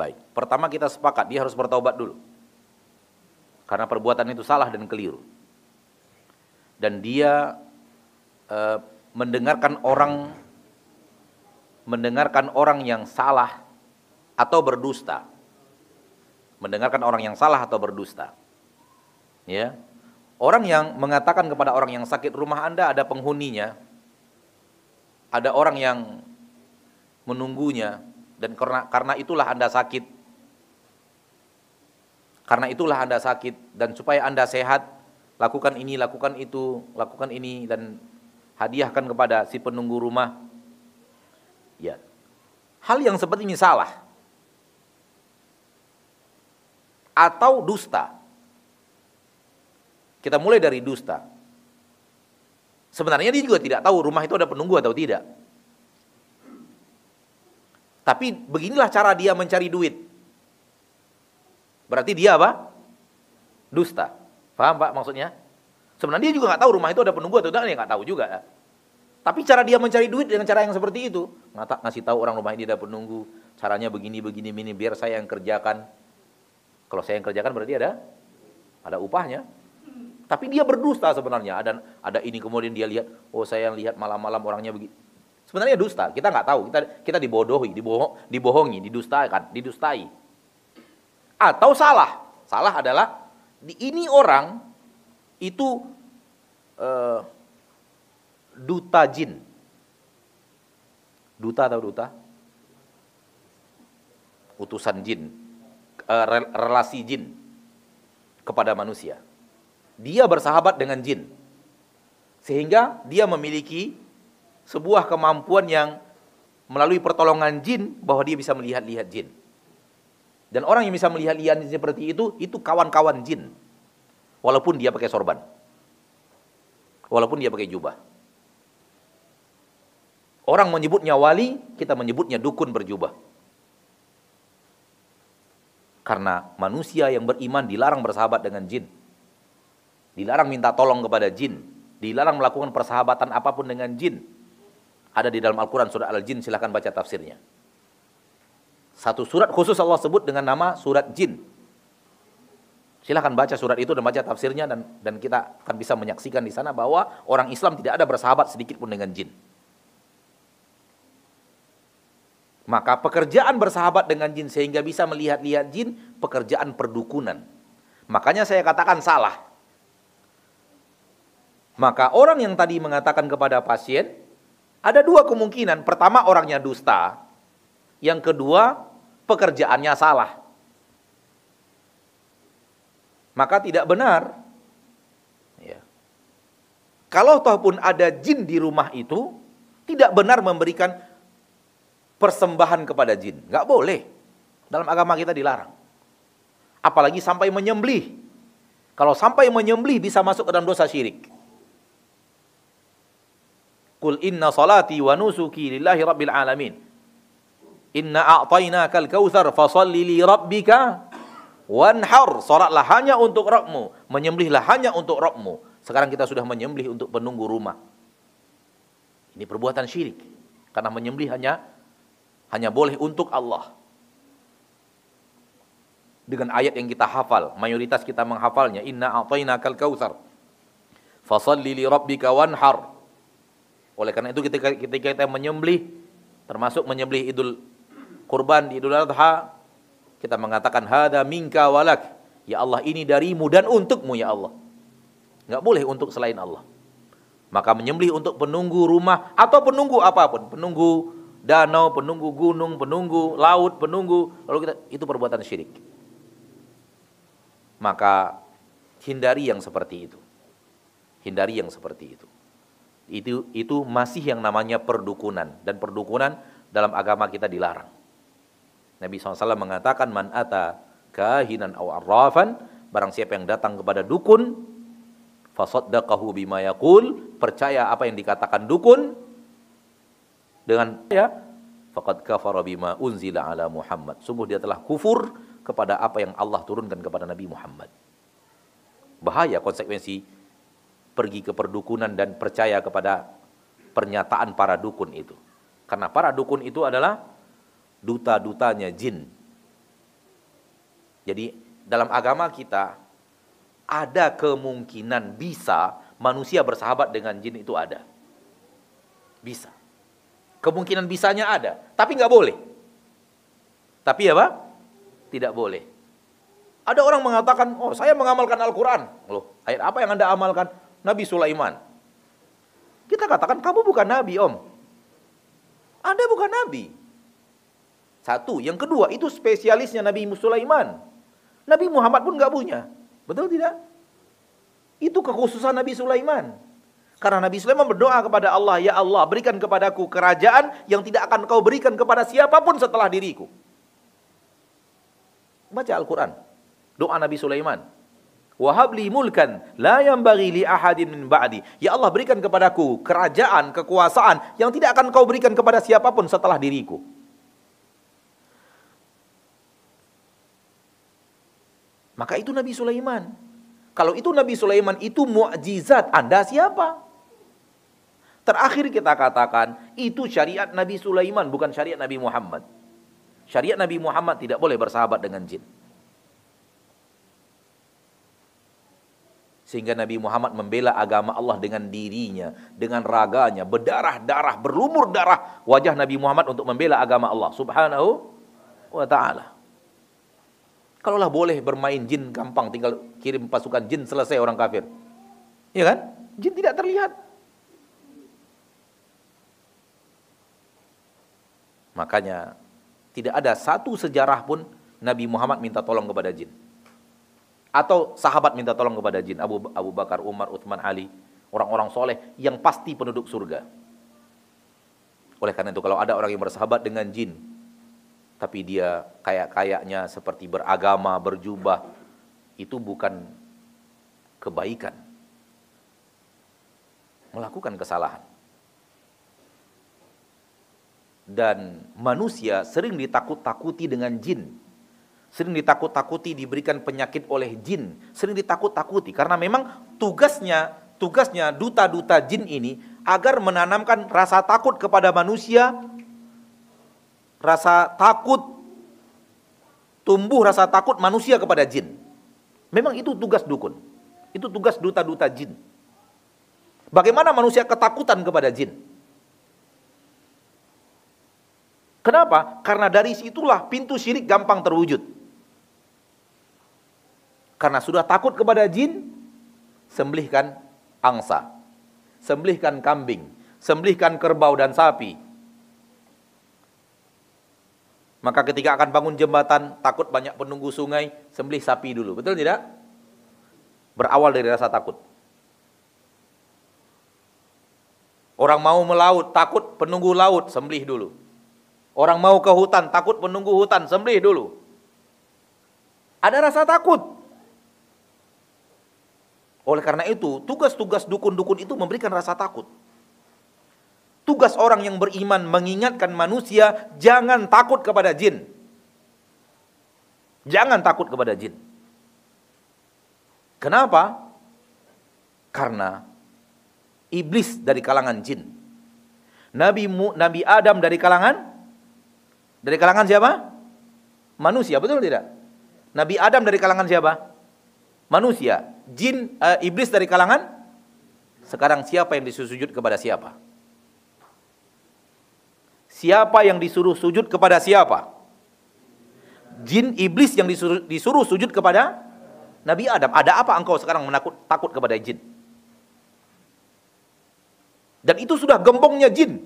Baik, pertama kita sepakat dia harus bertobat dulu. Karena perbuatan itu salah dan keliru. Dan dia e, mendengarkan orang mendengarkan orang yang salah atau berdusta. Mendengarkan orang yang salah atau berdusta. Ya. Orang yang mengatakan kepada orang yang sakit rumah Anda ada penghuninya. Ada orang yang menunggunya, dan karena karena itulah Anda sakit. Karena itulah Anda sakit dan supaya Anda sehat, lakukan ini, lakukan itu, lakukan ini dan hadiahkan kepada si penunggu rumah. Ya. Hal yang seperti ini salah. Atau dusta. Kita mulai dari dusta. Sebenarnya dia juga tidak tahu rumah itu ada penunggu atau tidak. Tapi beginilah cara dia mencari duit. Berarti dia apa? Dusta. Paham Pak maksudnya? Sebenarnya dia juga nggak tahu rumah itu ada penunggu atau tidak, dia nggak tahu juga. Tapi cara dia mencari duit dengan cara yang seperti itu, ngata ngasih tahu orang rumah ini ada penunggu, caranya begini begini begini biar saya yang kerjakan. Kalau saya yang kerjakan berarti ada ada upahnya. Tapi dia berdusta sebenarnya. Ada ada ini kemudian dia lihat, oh saya yang lihat malam-malam orangnya begini. Sebenarnya dusta, kita nggak tahu, kita kita dibodohi, dibohong, dibohongi, didustakan, didustai. Atau salah. Salah adalah di ini orang itu uh, duta jin. Duta atau duta? Utusan jin, uh, relasi jin kepada manusia. Dia bersahabat dengan jin. Sehingga dia memiliki sebuah kemampuan yang melalui pertolongan jin bahwa dia bisa melihat-lihat jin. Dan orang yang bisa melihat-lihat jin seperti itu, itu kawan-kawan jin. Walaupun dia pakai sorban. Walaupun dia pakai jubah. Orang menyebutnya wali, kita menyebutnya dukun berjubah. Karena manusia yang beriman dilarang bersahabat dengan jin. Dilarang minta tolong kepada jin Dilarang melakukan persahabatan apa pun dengan jin. Ada di dalam Al-Quran surah Al-Jin, silahkan baca tafsirnya. Satu surat khusus Allah sebut dengan nama surat jin. Silahkan baca surat itu dan baca tafsirnya dan dan kita akan bisa menyaksikan di sana bahwa orang Islam tidak ada bersahabat sedikit pun dengan jin. Maka pekerjaan bersahabat dengan jin sehingga bisa melihat-lihat jin, pekerjaan perdukunan. Makanya saya katakan salah. Maka orang yang tadi mengatakan kepada pasien, ada dua kemungkinan. Pertama orangnya dusta. Yang kedua pekerjaannya salah. Maka tidak benar. Ya. Kalau toh pun ada jin di rumah itu, tidak benar memberikan persembahan kepada jin. Nggak boleh. Dalam agama kita dilarang. Apalagi sampai menyembelih. Kalau sampai menyembelih bisa masuk ke dalam dosa syirik. Qul inna salati wa nusuki lillahi rabbil alamin. Inna a'tainakal kautsar fasalli li rabbika wanhar. Salatlah hanya untuk Rabbmu, menyembelihlah hanya untuk Rabbmu. Sekarang kita sudah menyembelih untuk penunggu rumah. Ini perbuatan syirik. Karena menyembelih hanya hanya boleh untuk Allah. Dengan ayat yang kita hafal, mayoritas kita menghafalnya, inna a'tainakal kautsar. Fasalli li rabbika wanhar. Oleh karena itu ketika, ketika kita menyembelih termasuk menyembelih Idul Kurban di Idul Adha, kita mengatakan hada minka walak. Ya Allah ini darimu dan untukmu ya Allah. Enggak boleh untuk selain Allah. Maka menyembelih untuk penunggu rumah atau penunggu apa pun, penunggu danau, penunggu gunung, penunggu laut, penunggu lalu kita itu perbuatan syirik. Maka hindari yang seperti itu. Hindari yang seperti itu. Itu itu masih yang namanya perdukunan dan perdukunan dalam agama kita dilarang. Nabi SAW mengatakan man ata kahinan aw arrafan barang siapa yang datang kepada dukun fasaddaqahu bima yaqul percaya apa yang dikatakan dukun dengan ya faqad kafara bima unzila ala Muhammad. Sungguh dia telah kufur kepada apa yang Allah turunkan kepada Nabi Muhammad. Bahaya konsekuensi pergi ke perdukunan dan percaya kepada pernyataan para dukun itu. Karena para dukun itu adalah duta-dutanya jin. Jadi dalam agama kita ada kemungkinan bisa manusia bersahabat dengan jin itu ada. Bisa. Kemungkinan bisanya ada, tapi nggak boleh. Tapi apa? Tidak boleh. Ada orang mengatakan, oh saya mengamalkan Al-Quran. Loh, ayat apa yang anda amalkan? Nabi Sulaiman. Kita katakan, kamu bukan Nabi om. Anda bukan Nabi. Satu. Yang kedua, itu spesialisnya Nabi Sulaiman. Nabi Muhammad pun nggak punya. Betul tidak? Itu kekhususan Nabi Sulaiman. Karena Nabi Sulaiman berdoa kepada Allah, Ya Allah berikan kepadaku kerajaan yang tidak akan kau berikan kepada siapa pun setelah diriku. Baca Al-Quran. Doa Nabi Sulaiman. Wahabli mulkan la bagi li ahadin min ba'di. Ya Allah berikan kepadaku kerajaan, kekuasaan yang tidak akan kau berikan kepada siapa pun setelah diriku. Maka itu Nabi Sulaiman. Kalau itu Nabi Sulaiman itu mukjizat, Anda siapa? Terakhir kita katakan, itu syariat Nabi Sulaiman, bukan syariat Nabi Muhammad. Syariat Nabi Muhammad tidak boleh bersahabat dengan jin. Sehingga Nabi Muhammad membela agama Allah dengan dirinya, dengan raganya, berdarah-darah, berlumur darah wajah Nabi Muhammad untuk membela agama Allah subhanahu wa ta'ala. Kalaulah boleh bermain jin gampang, tinggal kirim pasukan jin selesai orang kafir. Iya kan? Jin tidak terlihat. Makanya tidak ada satu sejarah pun Nabi Muhammad minta tolong kepada jin. Atau sahabat minta tolong kepada jin. Abu, Abu Bakar, Umar, Uthman, Ali. Orang-orang soleh yang pasti penduduk surga. Oleh karena itu kalau ada orang yang bersahabat dengan jin. Tapi dia kayak-kayaknya seperti beragama, berjubah. Itu bukan kebaikan. Melakukan kesalahan dan manusia sering ditakut-takuti dengan jin. Sering ditakut-takuti diberikan penyakit oleh jin, sering ditakut-takuti karena memang tugasnya tugasnya duta-duta jin ini agar menanamkan rasa takut kepada manusia, rasa takut tumbuh rasa takut manusia kepada jin. Memang itu tugas dukun. Itu tugas duta-duta jin. Bagaimana manusia ketakutan kepada jin? Kenapa? Karena dari situlah pintu syirik gampang terwujud. Karena sudah takut kepada jin, sembelihkan angsa, sembelihkan kambing, sembelihkan kerbau dan sapi, maka ketika akan bangun jembatan, takut banyak penunggu sungai, sembelih sapi dulu. Betul tidak? Berawal dari rasa takut. Orang mau melaut, takut penunggu laut, sembelih dulu. Orang mau ke hutan, takut penunggu hutan, sembelih dulu. Ada rasa takut. Oleh karena itu, tugas-tugas dukun-dukun itu memberikan rasa takut. Tugas orang yang beriman mengingatkan manusia jangan takut kepada jin. Jangan takut kepada jin. Kenapa? Karena iblis dari kalangan jin. Nabi Nabi Adam dari kalangan dari kalangan siapa? Manusia, betul tidak? Nabi Adam dari kalangan siapa? Manusia. Jin uh, iblis dari kalangan sekarang siapa yang disusujud kepada siapa? Siapa yang disuruh sujud kepada siapa? Jin iblis yang disuruh, disuruh sujud kepada Nabi Adam. Ada apa engkau sekarang menakut takut kepada jin? Dan itu sudah gembongnya jin.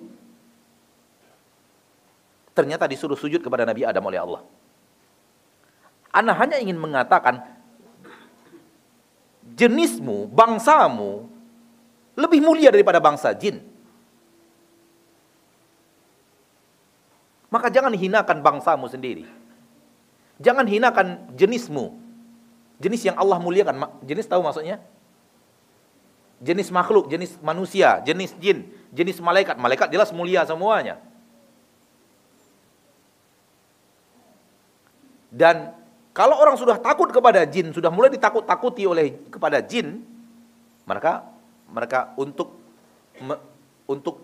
Ternyata disuruh sujud kepada Nabi Adam oleh Allah. Ana hanya ingin mengatakan jenismu, bangsamu lebih mulia daripada bangsa jin. Maka jangan hinakan bangsamu sendiri. Jangan hinakan jenismu. Jenis yang Allah muliakan. Jenis tahu maksudnya? Jenis makhluk, jenis manusia, jenis jin, jenis malaikat. Malaikat jelas mulia semuanya. Dan kalau orang sudah takut kepada jin, sudah mulai ditakut-takuti oleh kepada jin, maka mereka untuk untuk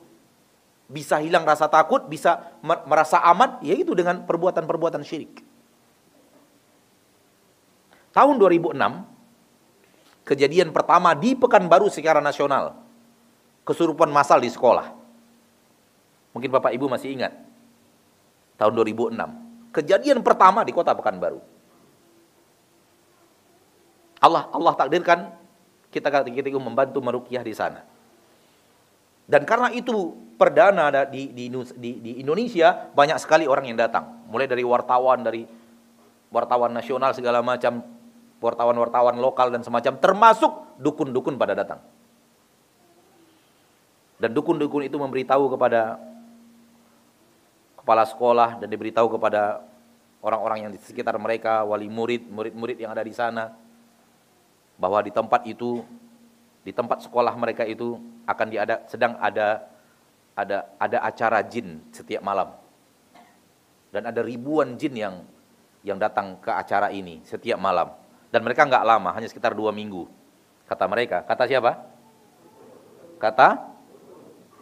bisa hilang rasa takut, bisa merasa aman, yaitu dengan perbuatan-perbuatan syirik. Tahun 2006, kejadian pertama di Pekanbaru secara nasional, kesurupan massal di sekolah. Mungkin Bapak Ibu masih ingat, tahun 2006. Kejadian pertama di kota Pekanbaru. Allah Allah takdirkan kita ketika membantu merukyah di sana. Dan karena itu perdana di, di, di, di Indonesia banyak sekali orang yang datang. Mulai dari wartawan, dari wartawan nasional segala macam, wartawan-wartawan lokal dan semacam, termasuk dukun-dukun pada datang. Dan dukun-dukun itu memberitahu kepada kepala sekolah dan diberitahu kepada orang-orang yang di sekitar mereka, wali murid, murid-murid yang ada di sana, bahwa di tempat itu di tempat sekolah mereka itu akan diada sedang ada ada ada acara jin setiap malam. Dan ada ribuan jin yang yang datang ke acara ini setiap malam. Dan mereka nggak lama, hanya sekitar dua minggu. Kata mereka, kata siapa? Kata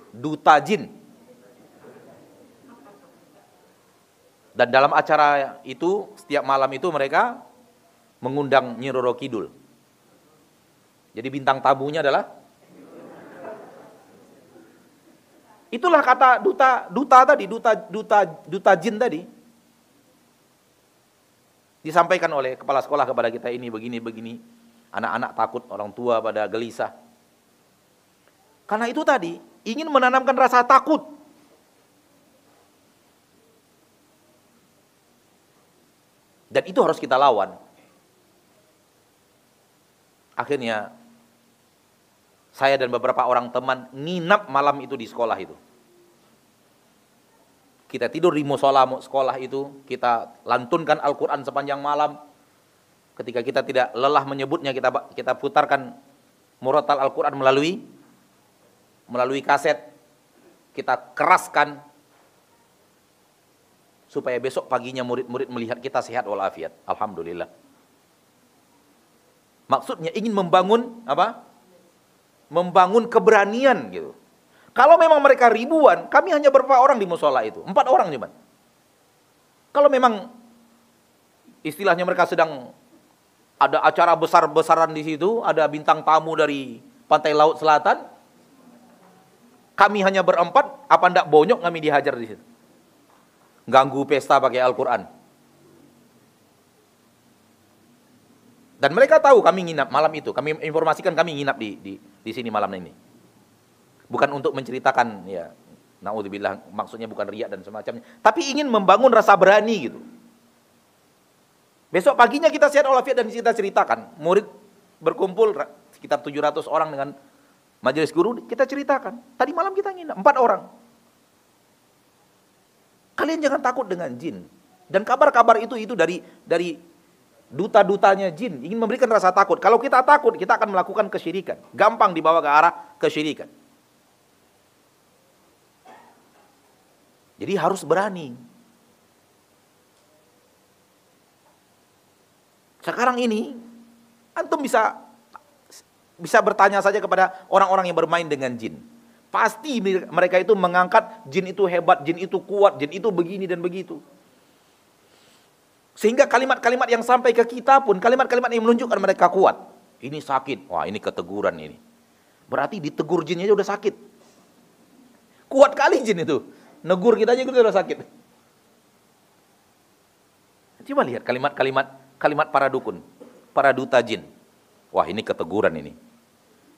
duta jin. Dan dalam acara itu, setiap malam itu mereka mengundang Nyi Roro Kidul. Jadi bintang tamunya adalah Itulah kata duta duta tadi, duta duta duta jin tadi. Disampaikan oleh kepala sekolah kepada kita ini begini begini. Anak-anak takut, orang tua pada gelisah. Karena itu tadi ingin menanamkan rasa takut. Dan itu harus kita lawan. Akhirnya saya dan beberapa orang teman nginap malam itu di sekolah itu. Kita tidur di musola sekolah itu, kita lantunkan Al-Quran sepanjang malam. Ketika kita tidak lelah menyebutnya, kita kita putarkan murotal Al-Quran melalui melalui kaset. Kita keraskan supaya besok paginya murid-murid melihat kita sehat walafiat. Alhamdulillah. Maksudnya ingin membangun apa? Membangun keberanian gitu. Kalau memang mereka ribuan, kami hanya berapa orang di musola itu? Empat orang cuma. Kalau memang istilahnya mereka sedang ada acara besar-besaran di situ, ada bintang tamu dari pantai laut selatan, kami hanya berempat, apa ndak bonyok kami dihajar di situ. Ganggu pesta pakai Al-Quran. Dan mereka tahu kami nginap malam itu. Kami informasikan kami nginap di, di, di sini malam ini. Bukan untuk menceritakan ya, naudzubillah maksudnya bukan riak dan semacamnya, tapi ingin membangun rasa berani gitu. Besok paginya kita sehat walafiat dan kita ceritakan. Murid berkumpul sekitar 700 orang dengan majelis guru, kita ceritakan. Tadi malam kita nginap, empat orang. Kalian jangan takut dengan jin. Dan kabar-kabar itu itu dari dari duta-dutanya jin ingin memberikan rasa takut. Kalau kita takut, kita akan melakukan kesyirikan. Gampang dibawa ke arah kesyirikan. Jadi harus berani. Sekarang ini antum bisa bisa bertanya saja kepada orang-orang yang bermain dengan jin. Pasti mereka itu mengangkat jin itu hebat, jin itu kuat, jin itu begini dan begitu. Sehingga kalimat-kalimat yang sampai ke kita pun kalimat-kalimat yang menunjukkan mereka kuat. Ini sakit. Wah, ini keteguran ini. Berarti ditegur jinnya aja udah sakit. Kuat kali jin itu. Negur kita aja udah sakit. Coba lihat kalimat-kalimat kalimat para dukun, para duta jin. Wah, ini keteguran ini.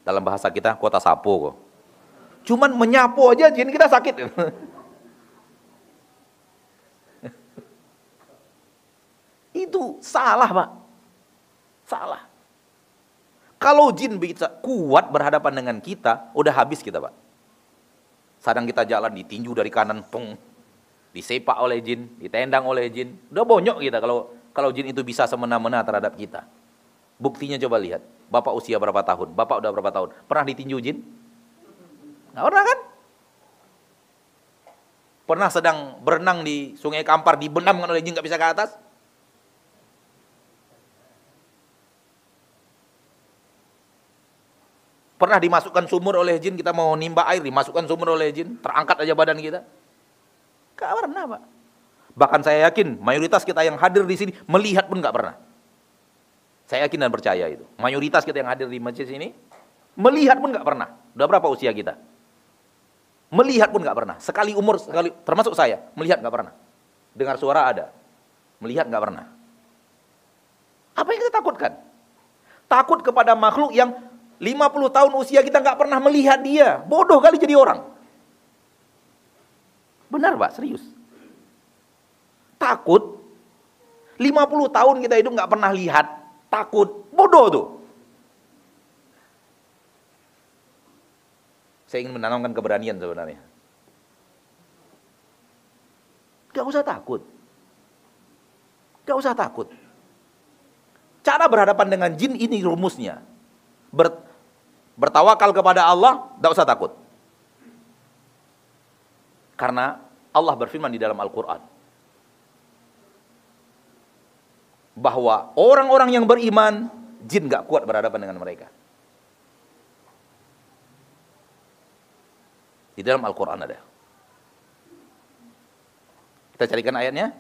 Dalam bahasa kita kota sapo kok. Cuman menyapu aja jin kita sakit. Itu salah, Pak. Salah. Kalau jin bisa kuat berhadapan dengan kita, udah habis kita, Pak. Sadang kita jalan ditinju dari kanan, pung, disepak oleh jin, ditendang oleh jin, udah bonyok kita kalau kalau jin itu bisa semena-mena terhadap kita. Buktinya coba lihat, Bapak usia berapa tahun? Bapak udah berapa tahun? Pernah ditinju jin? Nggak pernah kan? Pernah sedang berenang di sungai Kampar, dibenam oleh jin nggak bisa ke atas? Pernah dimasukkan sumur oleh jin, kita mau nimba air, dimasukkan sumur oleh jin, terangkat aja badan kita. Gak pernah, Pak. Bahkan saya yakin mayoritas kita yang hadir di sini melihat pun gak pernah. Saya yakin dan percaya itu. Mayoritas kita yang hadir di masjid ini melihat pun gak pernah. Udah berapa usia kita? Melihat pun gak pernah. Sekali umur, sekali termasuk saya, melihat gak pernah. Dengar suara ada, melihat gak pernah. Apa yang kita takutkan? Takut kepada makhluk yang 50 tahun usia kita nggak pernah melihat dia. Bodoh kali jadi orang. Benar Pak, serius. Takut. 50 tahun kita hidup nggak pernah lihat. Takut. Bodoh tuh. Saya ingin menanamkan keberanian sebenarnya. Gak usah takut. Gak usah takut. Cara berhadapan dengan jin ini rumusnya. Ber, bertawakal kepada Allah, tidak usah takut. Karena Allah berfirman di dalam Al-Quran. Bahwa orang-orang yang beriman, jin gak kuat berhadapan dengan mereka. Di dalam Al-Quran ada. Kita carikan ayatnya.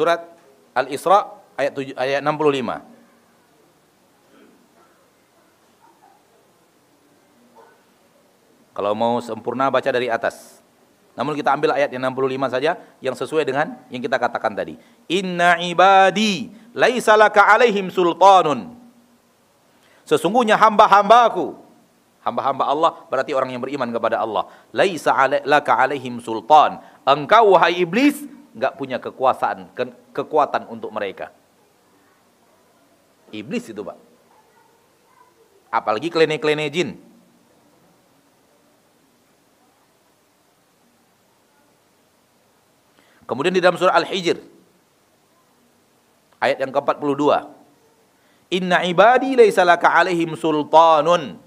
Surat Al-Isra ayat 7, ayat 65. Kalau mau sempurna baca dari atas. Namun kita ambil ayat yang 65 saja yang sesuai dengan yang kita katakan tadi. Inna ibadi laisa laka alaihim sultanun. Sesungguhnya hamba-hambaku hamba-hamba Allah berarti orang yang beriman kepada Allah. Laisa laka alaihim sultan. Engkau wahai iblis nggak punya kekuasaan, ke kekuatan untuk mereka. Iblis itu, Pak. Apalagi klene-klene jin. Kemudian di dalam surah Al-Hijr ayat yang ke-42. Inna ibadi laisa laka alaihim sultanun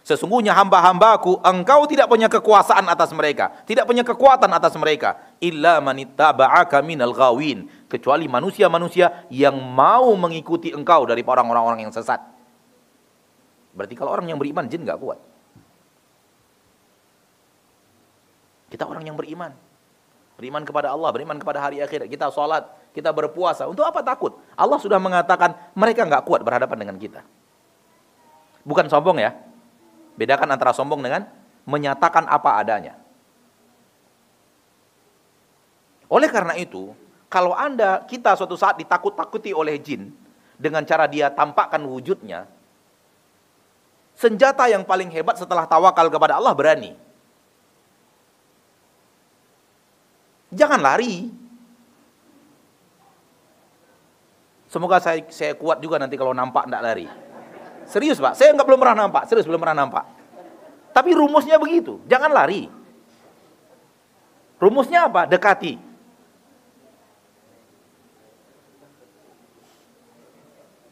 Sesungguhnya hamba-hambaku engkau tidak punya kekuasaan atas mereka, tidak punya kekuatan atas mereka illa manittaba'aka minal ghawin, kecuali manusia-manusia yang mau mengikuti engkau dari orang-orang yang sesat. Berarti kalau orang yang beriman jin nggak kuat. Kita orang yang beriman. Beriman kepada Allah, beriman kepada hari akhir. Kita sholat, kita berpuasa. Untuk apa takut? Allah sudah mengatakan mereka nggak kuat berhadapan dengan kita. Bukan sombong ya. Bedakan antara sombong dengan menyatakan apa adanya. Oleh karena itu, kalau Anda, kita suatu saat ditakut-takuti oleh jin dengan cara dia tampakkan wujudnya, senjata yang paling hebat setelah tawakal kepada Allah berani. Jangan lari. Semoga saya, saya kuat juga nanti kalau nampak tidak lari. Serius pak, saya nggak belum pernah nampak, serius belum pernah nampak. Tapi rumusnya begitu, jangan lari. Rumusnya apa? Dekati.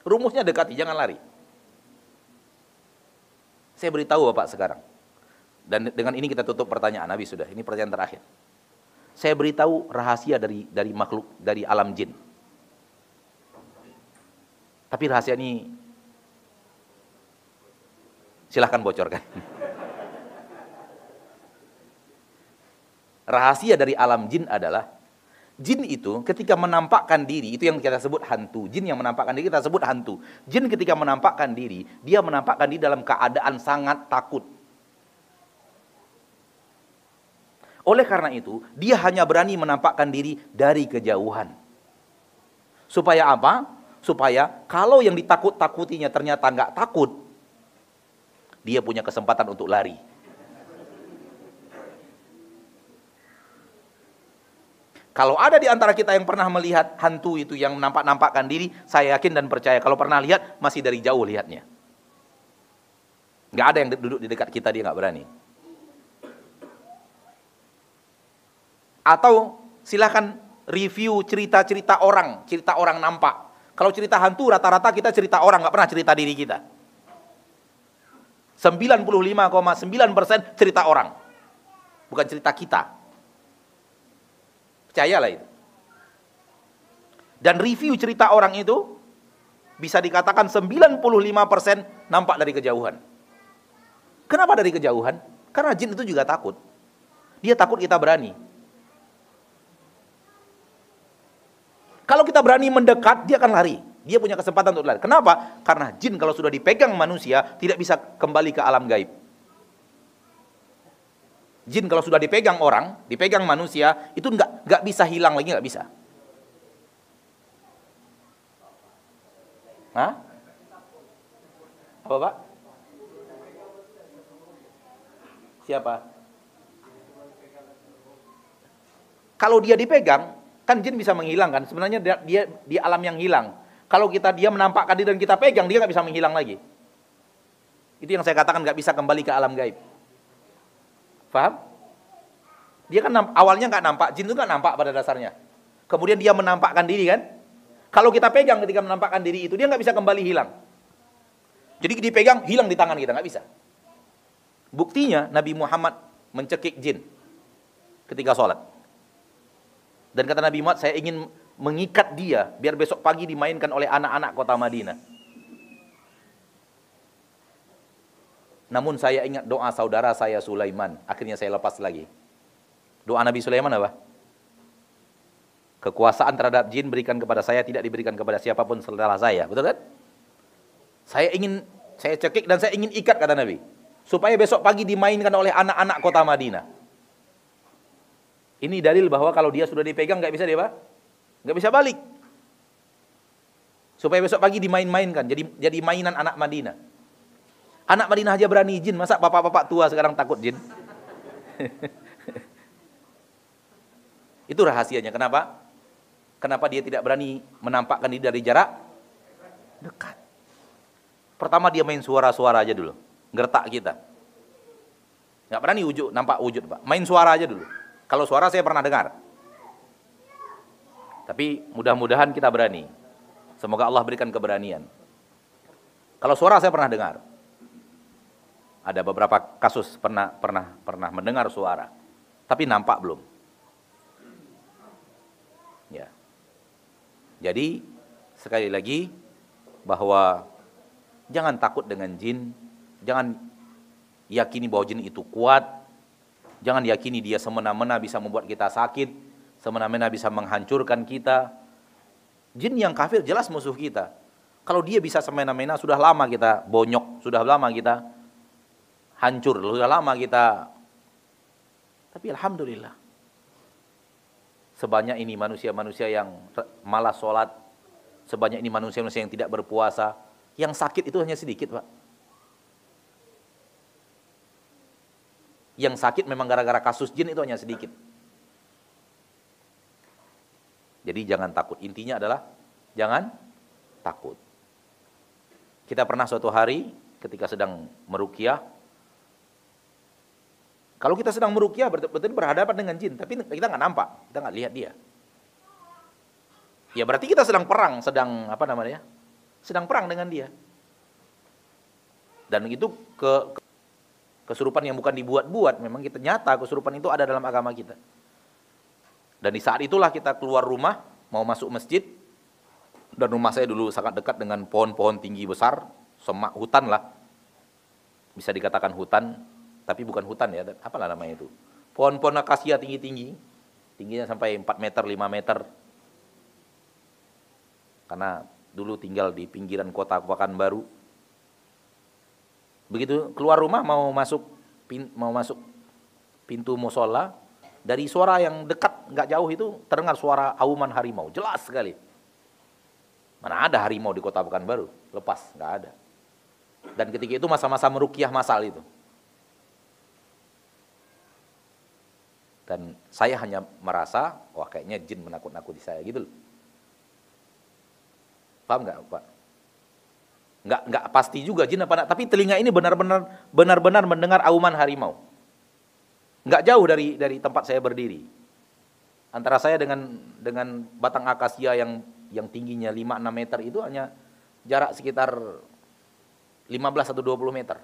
Rumusnya dekati, jangan lari. Saya beritahu Bapak sekarang. Dan dengan ini kita tutup pertanyaan Nabi sudah. Ini pertanyaan terakhir. Saya beritahu rahasia dari dari makhluk dari alam jin. Tapi rahasia ini silahkan bocorkan. Rahasia dari alam jin adalah jin itu ketika menampakkan diri itu yang kita sebut hantu. Jin yang menampakkan diri kita sebut hantu. Jin ketika menampakkan diri, dia menampakkan diri dalam keadaan sangat takut. Oleh karena itu, dia hanya berani menampakkan diri dari kejauhan. Supaya apa? supaya kalau yang ditakut-takutinya ternyata nggak takut, dia punya kesempatan untuk lari. Kalau ada di antara kita yang pernah melihat hantu itu yang nampak-nampakkan diri, saya yakin dan percaya kalau pernah lihat masih dari jauh lihatnya. Nggak ada yang duduk di dekat kita dia nggak berani. Atau silahkan review cerita-cerita orang, cerita orang nampak. Kalau cerita hantu rata-rata kita cerita orang, nggak pernah cerita diri kita. 95,9% cerita orang. Bukan cerita kita. Percayalah itu. Dan review cerita orang itu bisa dikatakan 95% nampak dari kejauhan. Kenapa dari kejauhan? Karena jin itu juga takut. Dia takut kita berani. Kalau kita berani mendekat, dia akan lari. Dia punya kesempatan untuk lari. Kenapa? Karena jin kalau sudah dipegang manusia, tidak bisa kembali ke alam gaib. Jin kalau sudah dipegang orang, dipegang manusia, itu nggak nggak bisa hilang lagi, nggak bisa. Hah? Apa pak? Siapa? Kalau dia dipegang, Kan jin bisa menghilangkan. Sebenarnya dia, dia di alam yang hilang. Kalau kita dia menampakkan diri dan kita pegang, dia nggak bisa menghilang lagi. Itu yang saya katakan nggak bisa kembali ke alam gaib. Faham? Dia kan awalnya nggak nampak, jin itu nggak nampak pada dasarnya. Kemudian dia menampakkan diri kan? Kalau kita pegang ketika menampakkan diri itu, dia nggak bisa kembali hilang. Jadi dipegang, hilang di tangan kita, nggak bisa. Buktinya Nabi Muhammad mencekik jin ketika sholat. Dan kata Nabi Muhammad, saya ingin mengikat dia biar besok pagi dimainkan oleh anak-anak kota Madinah. Namun saya ingat doa saudara saya Sulaiman. Akhirnya saya lepas lagi. Doa Nabi Sulaiman apa? Kekuasaan terhadap jin berikan kepada saya tidak diberikan kepada siapa pun setelah saya. Betul kan? Saya ingin saya cekik dan saya ingin ikat kata Nabi. Supaya besok pagi dimainkan oleh anak-anak kota Madinah. Ini dalil bahwa kalau dia sudah dipegang nggak bisa dia apa? Nggak bisa balik. Supaya besok pagi dimain-mainkan, jadi jadi mainan anak Madinah. Anak Madinah aja berani jin, masa bapak-bapak tua sekarang takut jin? Itu rahasianya. Kenapa? Kenapa dia tidak berani menampakkan diri dari jarak dekat? Pertama dia main suara-suara aja dulu, gertak kita. Nggak berani wujud, nampak wujud pak. Main suara aja dulu. Kalau suara saya pernah dengar. Tapi mudah-mudahan kita berani. Semoga Allah berikan keberanian. Kalau suara saya pernah dengar. Ada beberapa kasus pernah pernah pernah mendengar suara, tapi nampak belum. Ya. Jadi sekali lagi bahwa jangan takut dengan jin, jangan yakini bahwa jin itu kuat, jangan yakini dia semena-mena bisa membuat kita sakit, semena-mena bisa menghancurkan kita. Jin yang kafir jelas musuh kita. Kalau dia bisa semena-mena sudah lama kita bonyok, sudah lama kita hancur, sudah lama kita. Tapi alhamdulillah. Sebanyak ini manusia-manusia yang malas sholat, sebanyak ini manusia-manusia yang tidak berpuasa, yang sakit itu hanya sedikit, Pak. Yang sakit memang gara-gara kasus jin itu hanya sedikit. Jadi jangan takut. Intinya adalah jangan takut. Kita pernah suatu hari ketika sedang merukyah kalau kita sedang merukyah berarti berhadapan dengan jin, tapi kita nggak nampak, kita nggak lihat dia. Ya berarti kita sedang perang, sedang apa namanya? Sedang perang dengan dia. Dan itu ke, ke kesurupan yang bukan dibuat-buat, memang kita nyata kesurupan itu ada dalam agama kita. Dan di saat itulah kita keluar rumah, mau masuk masjid, dan rumah saya dulu sangat dekat dengan pohon-pohon tinggi besar, semak hutan lah, bisa dikatakan hutan, tapi bukan hutan ya, apalah namanya itu. Pohon-pohon akasia tinggi-tinggi, tingginya sampai 4 meter, 5 meter. Karena dulu tinggal di pinggiran kota Pekanbaru. Begitu keluar rumah mau masuk mau masuk pintu musola, dari suara yang dekat nggak jauh itu terdengar suara auman harimau, jelas sekali. Mana ada harimau di kota Pekanbaru? Lepas, nggak ada. Dan ketika itu masa-masa merukiah masal itu. Dan saya hanya merasa, wah kayaknya jin menakut-nakuti saya gitu loh. Paham nggak Pak? Nggak, nggak pasti juga jin apa enggak, tapi telinga ini benar-benar benar-benar mendengar auman harimau. Nggak jauh dari dari tempat saya berdiri. Antara saya dengan dengan batang akasia yang yang tingginya 5-6 meter itu hanya jarak sekitar 15 atau 20 meter.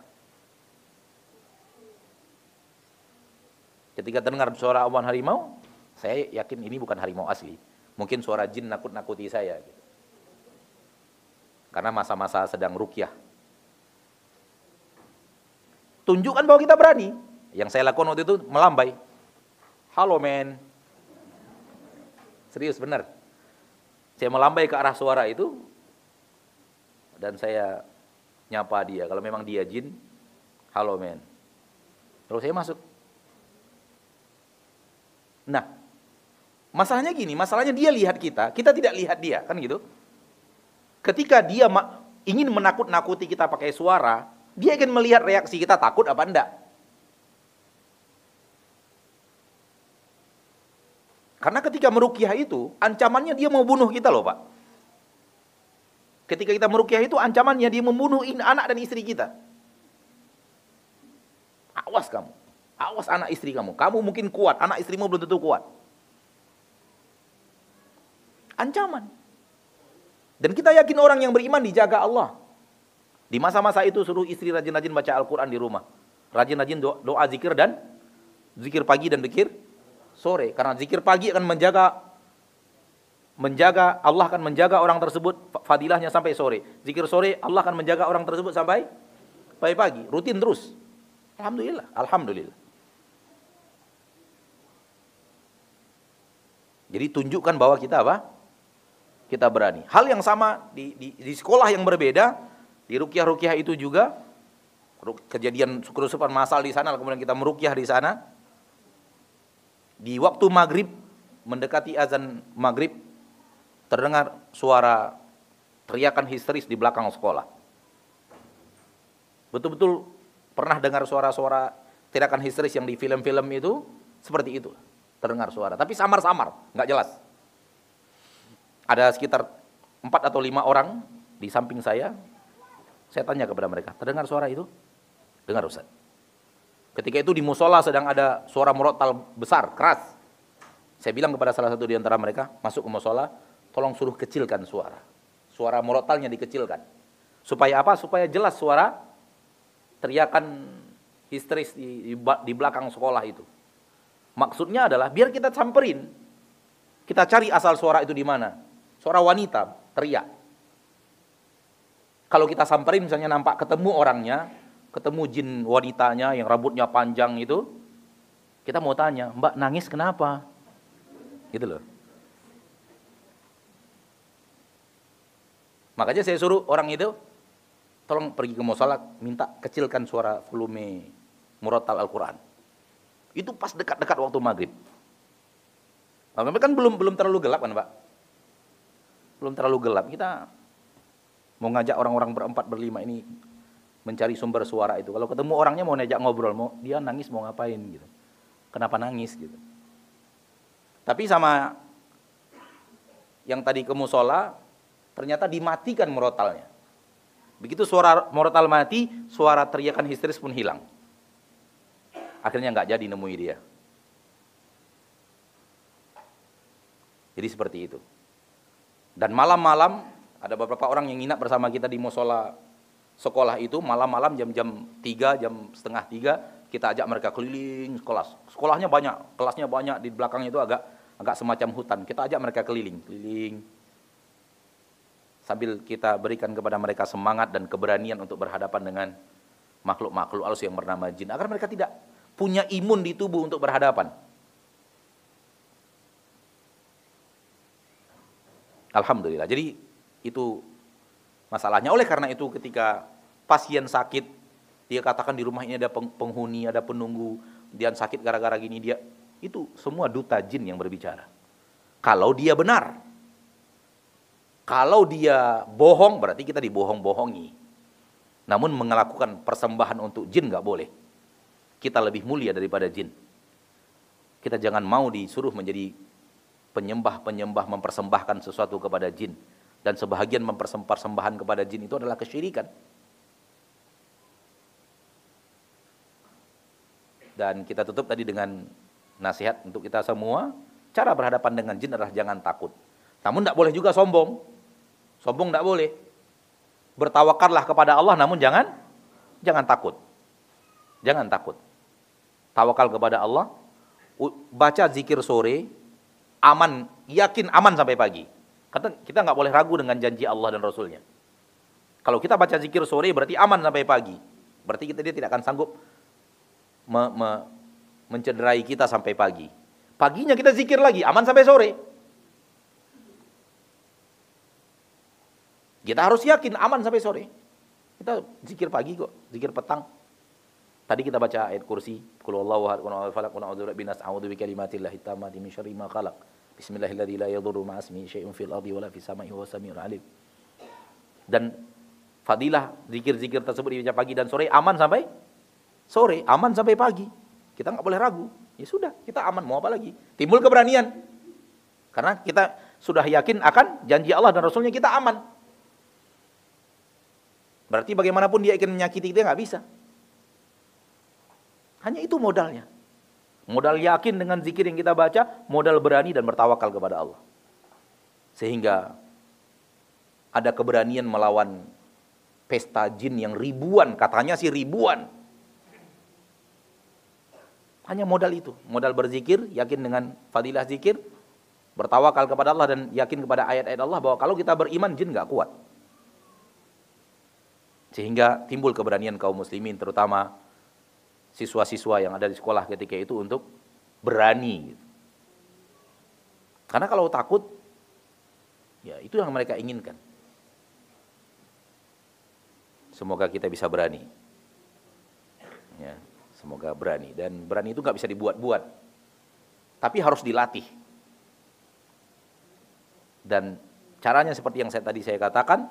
Ketika terdengar suara awan harimau, saya yakin ini bukan harimau asli. Mungkin suara jin nakut-nakuti saya. Gitu. Karena masa-masa sedang rukyah. Tunjukkan bahwa kita berani. Yang saya lakukan waktu itu melambai. Halo men. Serius benar. Saya melambai ke arah suara itu. Dan saya nyapa dia. Kalau memang dia jin, halo men. Lalu saya masuk Nah, masalahnya gini, masalahnya dia lihat kita, kita tidak lihat dia, kan gitu. Ketika dia ingin menakut-nakuti kita pakai suara, dia ingin melihat reaksi kita takut apa enggak. Karena ketika merukyah itu, ancamannya dia mau bunuh kita loh Pak. Ketika kita merukyah itu, ancamannya dia membunuh anak dan istri kita. Awas kamu. Awas anak istri kamu. Kamu mungkin kuat, anak istrimu belum tentu kuat. Ancaman. Dan kita yakin orang yang beriman dijaga Allah. Di masa-masa itu suruh istri rajin-rajin baca Al-Quran di rumah. Rajin-rajin doa, doa zikir dan zikir pagi dan zikir sore. Karena zikir pagi akan menjaga menjaga Allah akan menjaga orang tersebut fadilahnya sampai sore. Zikir sore Allah akan menjaga orang tersebut sampai pagi-pagi. Rutin terus. Alhamdulillah, alhamdulillah. Jadi tunjukkan bahwa kita apa? Kita berani. Hal yang sama di, di, di sekolah yang berbeda, di rukyah-rukyah itu juga, kejadian kerusuhan masal di sana, kemudian kita merukyah di sana. Di waktu maghrib, mendekati azan maghrib, terdengar suara teriakan histeris di belakang sekolah. Betul-betul pernah dengar suara-suara teriakan histeris yang di film-film itu, seperti itu terdengar suara, tapi samar-samar, nggak jelas. Ada sekitar empat atau lima orang di samping saya. Saya tanya kepada mereka, terdengar suara itu? Dengar Ustaz. Ketika itu di musola sedang ada suara murotal besar, keras. Saya bilang kepada salah satu di antara mereka, masuk ke musola, tolong suruh kecilkan suara. Suara murotalnya dikecilkan. Supaya apa? Supaya jelas suara teriakan histeris di, di, di belakang sekolah itu. Maksudnya adalah biar kita samperin. Kita cari asal suara itu di mana. Suara wanita teriak. Kalau kita samperin misalnya nampak ketemu orangnya, ketemu jin wanitanya yang rambutnya panjang itu, kita mau tanya, Mbak nangis kenapa? Gitu loh. Makanya saya suruh orang itu tolong pergi ke musola minta kecilkan suara volume murotal Al-Qur'an. Itu pas dekat-dekat waktu maghrib. Maghrib kan belum belum terlalu gelap kan, Pak? Belum terlalu gelap. Kita mau ngajak orang-orang berempat berlima ini mencari sumber suara itu. Kalau ketemu orangnya mau ngajak ngobrol, mau dia nangis mau ngapain gitu. Kenapa nangis gitu. Tapi sama yang tadi ke musola, ternyata dimatikan murotalnya. Begitu suara murotal mati, suara teriakan histeris pun hilang. Akhirnya nggak jadi nemui dia. Jadi seperti itu. Dan malam-malam ada beberapa orang yang nginap bersama kita di musola sekolah itu malam-malam jam-jam 3, jam setengah 3 kita ajak mereka keliling sekolah. Sekolahnya banyak, kelasnya banyak di belakang itu agak agak semacam hutan. Kita ajak mereka keliling, keliling. Sambil kita berikan kepada mereka semangat dan keberanian untuk berhadapan dengan makhluk-makhluk halus yang bernama jin agar mereka tidak punya imun di tubuh untuk berhadapan. Alhamdulillah. Jadi itu masalahnya. Oleh karena itu ketika pasien sakit, dia katakan di rumah ini ada penghuni, ada penunggu, dia sakit gara-gara gini, dia itu semua duta jin yang berbicara. Kalau dia benar. Kalau dia bohong berarti kita dibohong-bohongi. Namun melakukan persembahan untuk jin nggak boleh. Kita lebih mulia daripada jin. Kita jangan mau disuruh menjadi penyembah-penyembah mempersembahkan sesuatu kepada jin. Dan sebahagian mempersembahan kepada jin itu adalah kesyirikan. Dan kita tutup tadi dengan nasihat untuk kita semua, cara berhadapan dengan jin adalah jangan takut. Namun tidak boleh juga sombong. Sombong tidak boleh. Bertawakallah kepada Allah namun jangan jangan takut. Jangan takut. Tawakal kepada Allah, baca zikir sore, aman, yakin aman sampai pagi. Kata kita nggak boleh ragu dengan janji Allah dan Rasulnya. Kalau kita baca zikir sore berarti aman sampai pagi. Berarti kita dia tidak akan sanggup me, me, mencederai kita sampai pagi. Paginya kita zikir lagi, aman sampai sore. Kita harus yakin aman sampai sore. Kita zikir pagi kok, zikir petang. Tadi kita baca ayat kursi, qul huwallahu ahad, qul falaq, qul a'udzu binas, a'udzu bi kalimatillahi tammati min syarri. Bismillahirrahmanirrahim. Dan fadilah zikir-zikir tersebut dibaca pagi dan sore aman sampai sore, aman sampai pagi. Kita nggak boleh ragu. Ya sudah, kita aman mau apa lagi? Timbul keberanian. Karena kita sudah yakin akan janji Allah dan Rasulnya kita aman. Berarti bagaimanapun dia ingin menyakiti kita nggak bisa. Hanya itu modalnya. Modal yakin dengan zikir yang kita baca, modal berani dan bertawakal kepada Allah. Sehingga ada keberanian melawan pesta jin yang ribuan, katanya sih ribuan. Hanya modal itu, modal berzikir, yakin dengan fadilah zikir, bertawakal kepada Allah dan yakin kepada ayat-ayat Allah bahwa kalau kita beriman jin nggak kuat. Sehingga timbul keberanian kaum muslimin terutama siswa-siswa yang ada di sekolah ketika itu untuk berani. Karena kalau takut, ya itu yang mereka inginkan. Semoga kita bisa berani. Ya. Semoga berani. Dan berani itu nggak bisa dibuat-buat. Tapi harus dilatih. Dan caranya seperti yang saya tadi saya katakan,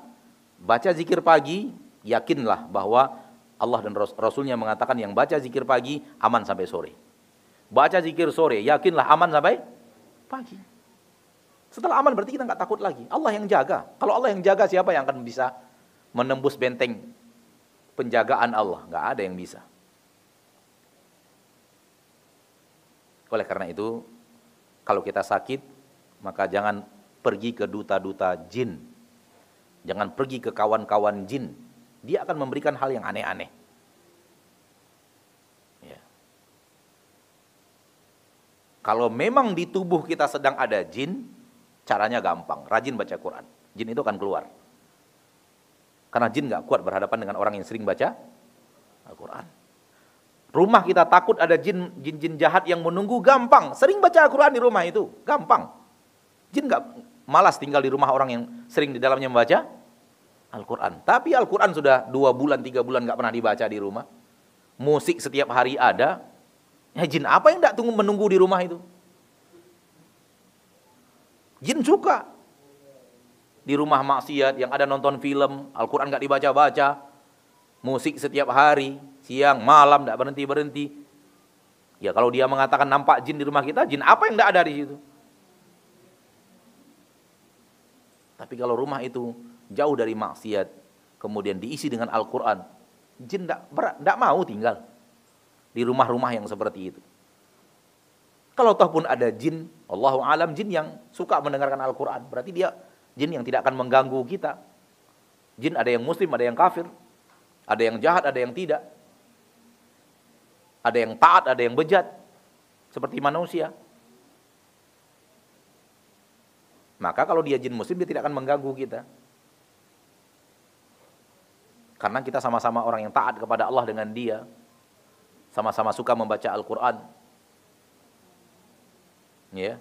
baca zikir pagi, yakinlah bahwa Allah dan Rasulnya mengatakan yang baca zikir pagi aman sampai sore. Baca zikir sore, yakinlah aman sampai pagi. Setelah aman berarti kita nggak takut lagi. Allah yang jaga. Kalau Allah yang jaga siapa yang akan bisa menembus benteng penjagaan Allah? Nggak ada yang bisa. Oleh karena itu, Kalau kita sakit, maka jangan pergi ke duta-duta jin. Jangan pergi ke kawan-kawan jin. Dia akan memberikan hal yang aneh-aneh. Ya. Kalau memang di tubuh kita sedang ada jin, caranya gampang. Rajin baca Quran. Jin itu akan keluar. Karena jin gak kuat berhadapan dengan orang yang sering baca Al-Quran. Rumah kita takut ada jin jin jahat yang menunggu gampang. Sering baca Al-Quran di rumah itu, gampang. Jin gak malas tinggal di rumah orang yang sering di dalamnya membaca Al-Quran. Tapi Al-Quran sudah dua bulan, tiga bulan gak pernah dibaca di rumah. Musik setiap hari ada. Ya jin apa yang tidak tunggu menunggu di rumah itu? Jin suka. Di rumah maksiat yang ada nonton film, Al-Quran gak dibaca-baca. Musik setiap hari, siang, malam, tidak berhenti-berhenti. Ya kalau dia mengatakan nampak jin di rumah kita, jin apa yang tidak ada di situ? Tapi kalau rumah itu jauh dari maksiat, kemudian diisi dengan Al-Quran, jin tidak mau tinggal di rumah-rumah yang seperti itu. Kalau toh pun ada jin, Allahu alam jin yang suka mendengarkan Al-Quran, berarti dia jin yang tidak akan mengganggu kita. Jin ada yang muslim, ada yang kafir, ada yang jahat, ada yang tidak. Ada yang taat, ada yang bejat. Seperti manusia. Maka kalau dia jin muslim, dia tidak akan mengganggu kita. Karena kita sama-sama orang yang taat kepada Allah dengan dia. Sama-sama suka membaca Al-Quran. Ya.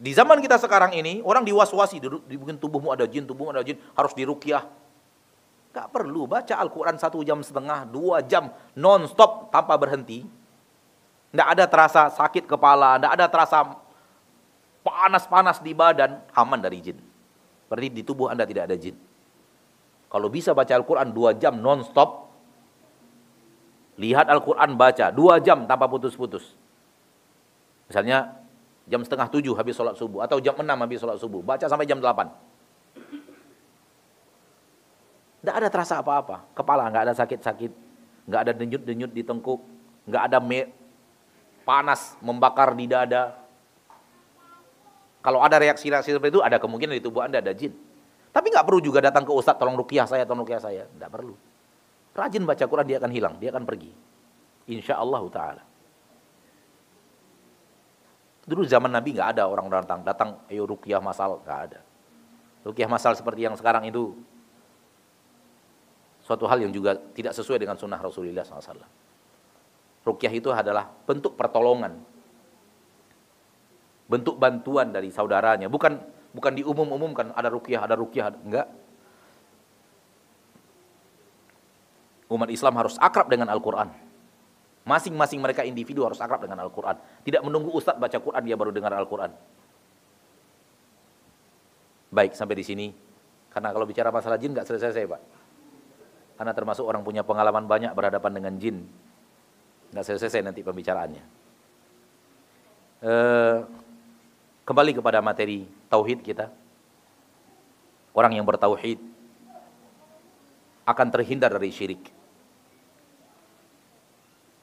Di zaman kita sekarang ini, orang diwaswasi, mungkin tubuhmu ada jin, tubuhmu ada jin, harus dirukyah Gak perlu baca Al-Quran satu jam setengah, dua jam, non-stop tanpa berhenti. Tidak ada terasa sakit kepala, tidak ada terasa panas-panas di badan, aman dari jin. Berarti di tubuh Anda tidak ada jin. Kalau bisa baca Al-Quran dua jam non-stop, lihat Al-Quran baca dua jam tanpa putus-putus. Misalnya jam setengah tujuh habis sholat subuh, atau jam enam habis sholat subuh, baca sampai jam delapan. Tidak ada terasa apa-apa. Kepala nggak ada sakit-sakit, nggak ada denyut-denyut di tengkuk, nggak ada me panas membakar di dada. Kalau ada reaksi-reaksi seperti itu, ada kemungkinan di tubuh Anda ada jin. Tapi nggak perlu juga datang ke ustadz, tolong rukiah saya, tolong rukiah saya. Tidak perlu. Rajin baca Quran, dia akan hilang, dia akan pergi. Insya Allah Ta'ala. Dulu zaman Nabi nggak ada orang datang, datang, ayo rukiah masal, nggak ada. Rukiah masal seperti yang sekarang itu Suatu hal yang juga tidak sesuai dengan sunnah Rasulullah SAW. Rukyah itu adalah bentuk pertolongan. Bentuk bantuan dari saudaranya. Bukan bukan diumum-umumkan ada rukyah, ada rukyah. Enggak. Umat Islam harus akrab dengan Al-Quran. Masing-masing mereka individu harus akrab dengan Al-Quran. Tidak menunggu ustadz baca Quran, dia baru dengar Al-Quran. Baik, sampai di sini. Karena kalau bicara masalah jin nggak selesai-selesai, Pak. Karena termasuk orang punya pengalaman banyak berhadapan dengan jin. Nggak selesai nanti pembicaraannya. E, kembali kepada materi tauhid kita. Orang yang bertauhid akan terhindar dari syirik.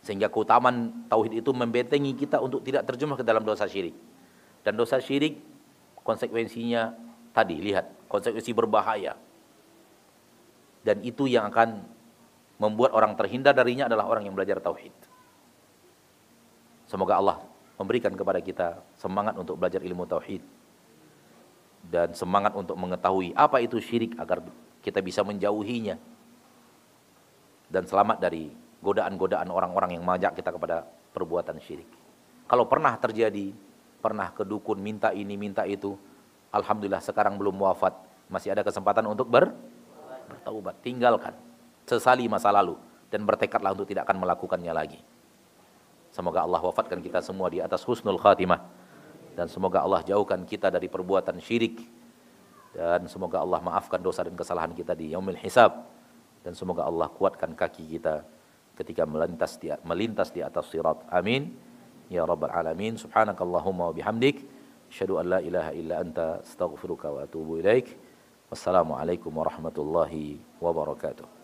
Sehingga keutamaan tauhid itu membentengi kita untuk tidak terjemah ke dalam dosa syirik. Dan dosa syirik konsekuensinya tadi lihat, konsekuensi berbahaya dan itu yang akan membuat orang terhindar darinya adalah orang yang belajar tauhid. Semoga Allah memberikan kepada kita semangat untuk belajar ilmu tauhid dan semangat untuk mengetahui apa itu syirik agar kita bisa menjauhinya dan selamat dari godaan-godaan orang-orang yang mengajak kita kepada perbuatan syirik. Kalau pernah terjadi, pernah ke dukun minta ini, minta itu, alhamdulillah sekarang belum wafat, masih ada kesempatan untuk ber bertaubat, tinggalkan, sesali masa lalu dan bertekadlah untuk tidak akan melakukannya lagi. Semoga Allah wafatkan kita semua di atas husnul khatimah dan semoga Allah jauhkan kita dari perbuatan syirik dan semoga Allah maafkan dosa dan kesalahan kita di yaumil hisab dan semoga Allah kuatkan kaki kita ketika melintas di melintas di atas sirat. Amin. Ya rabbal alamin. Subhanakallahumma wa bihamdik asyhadu an la ilaha illa anta astaghfiruka wa atubu ilaik. Wassalamualaikum warahmatullahi wabarakatuh.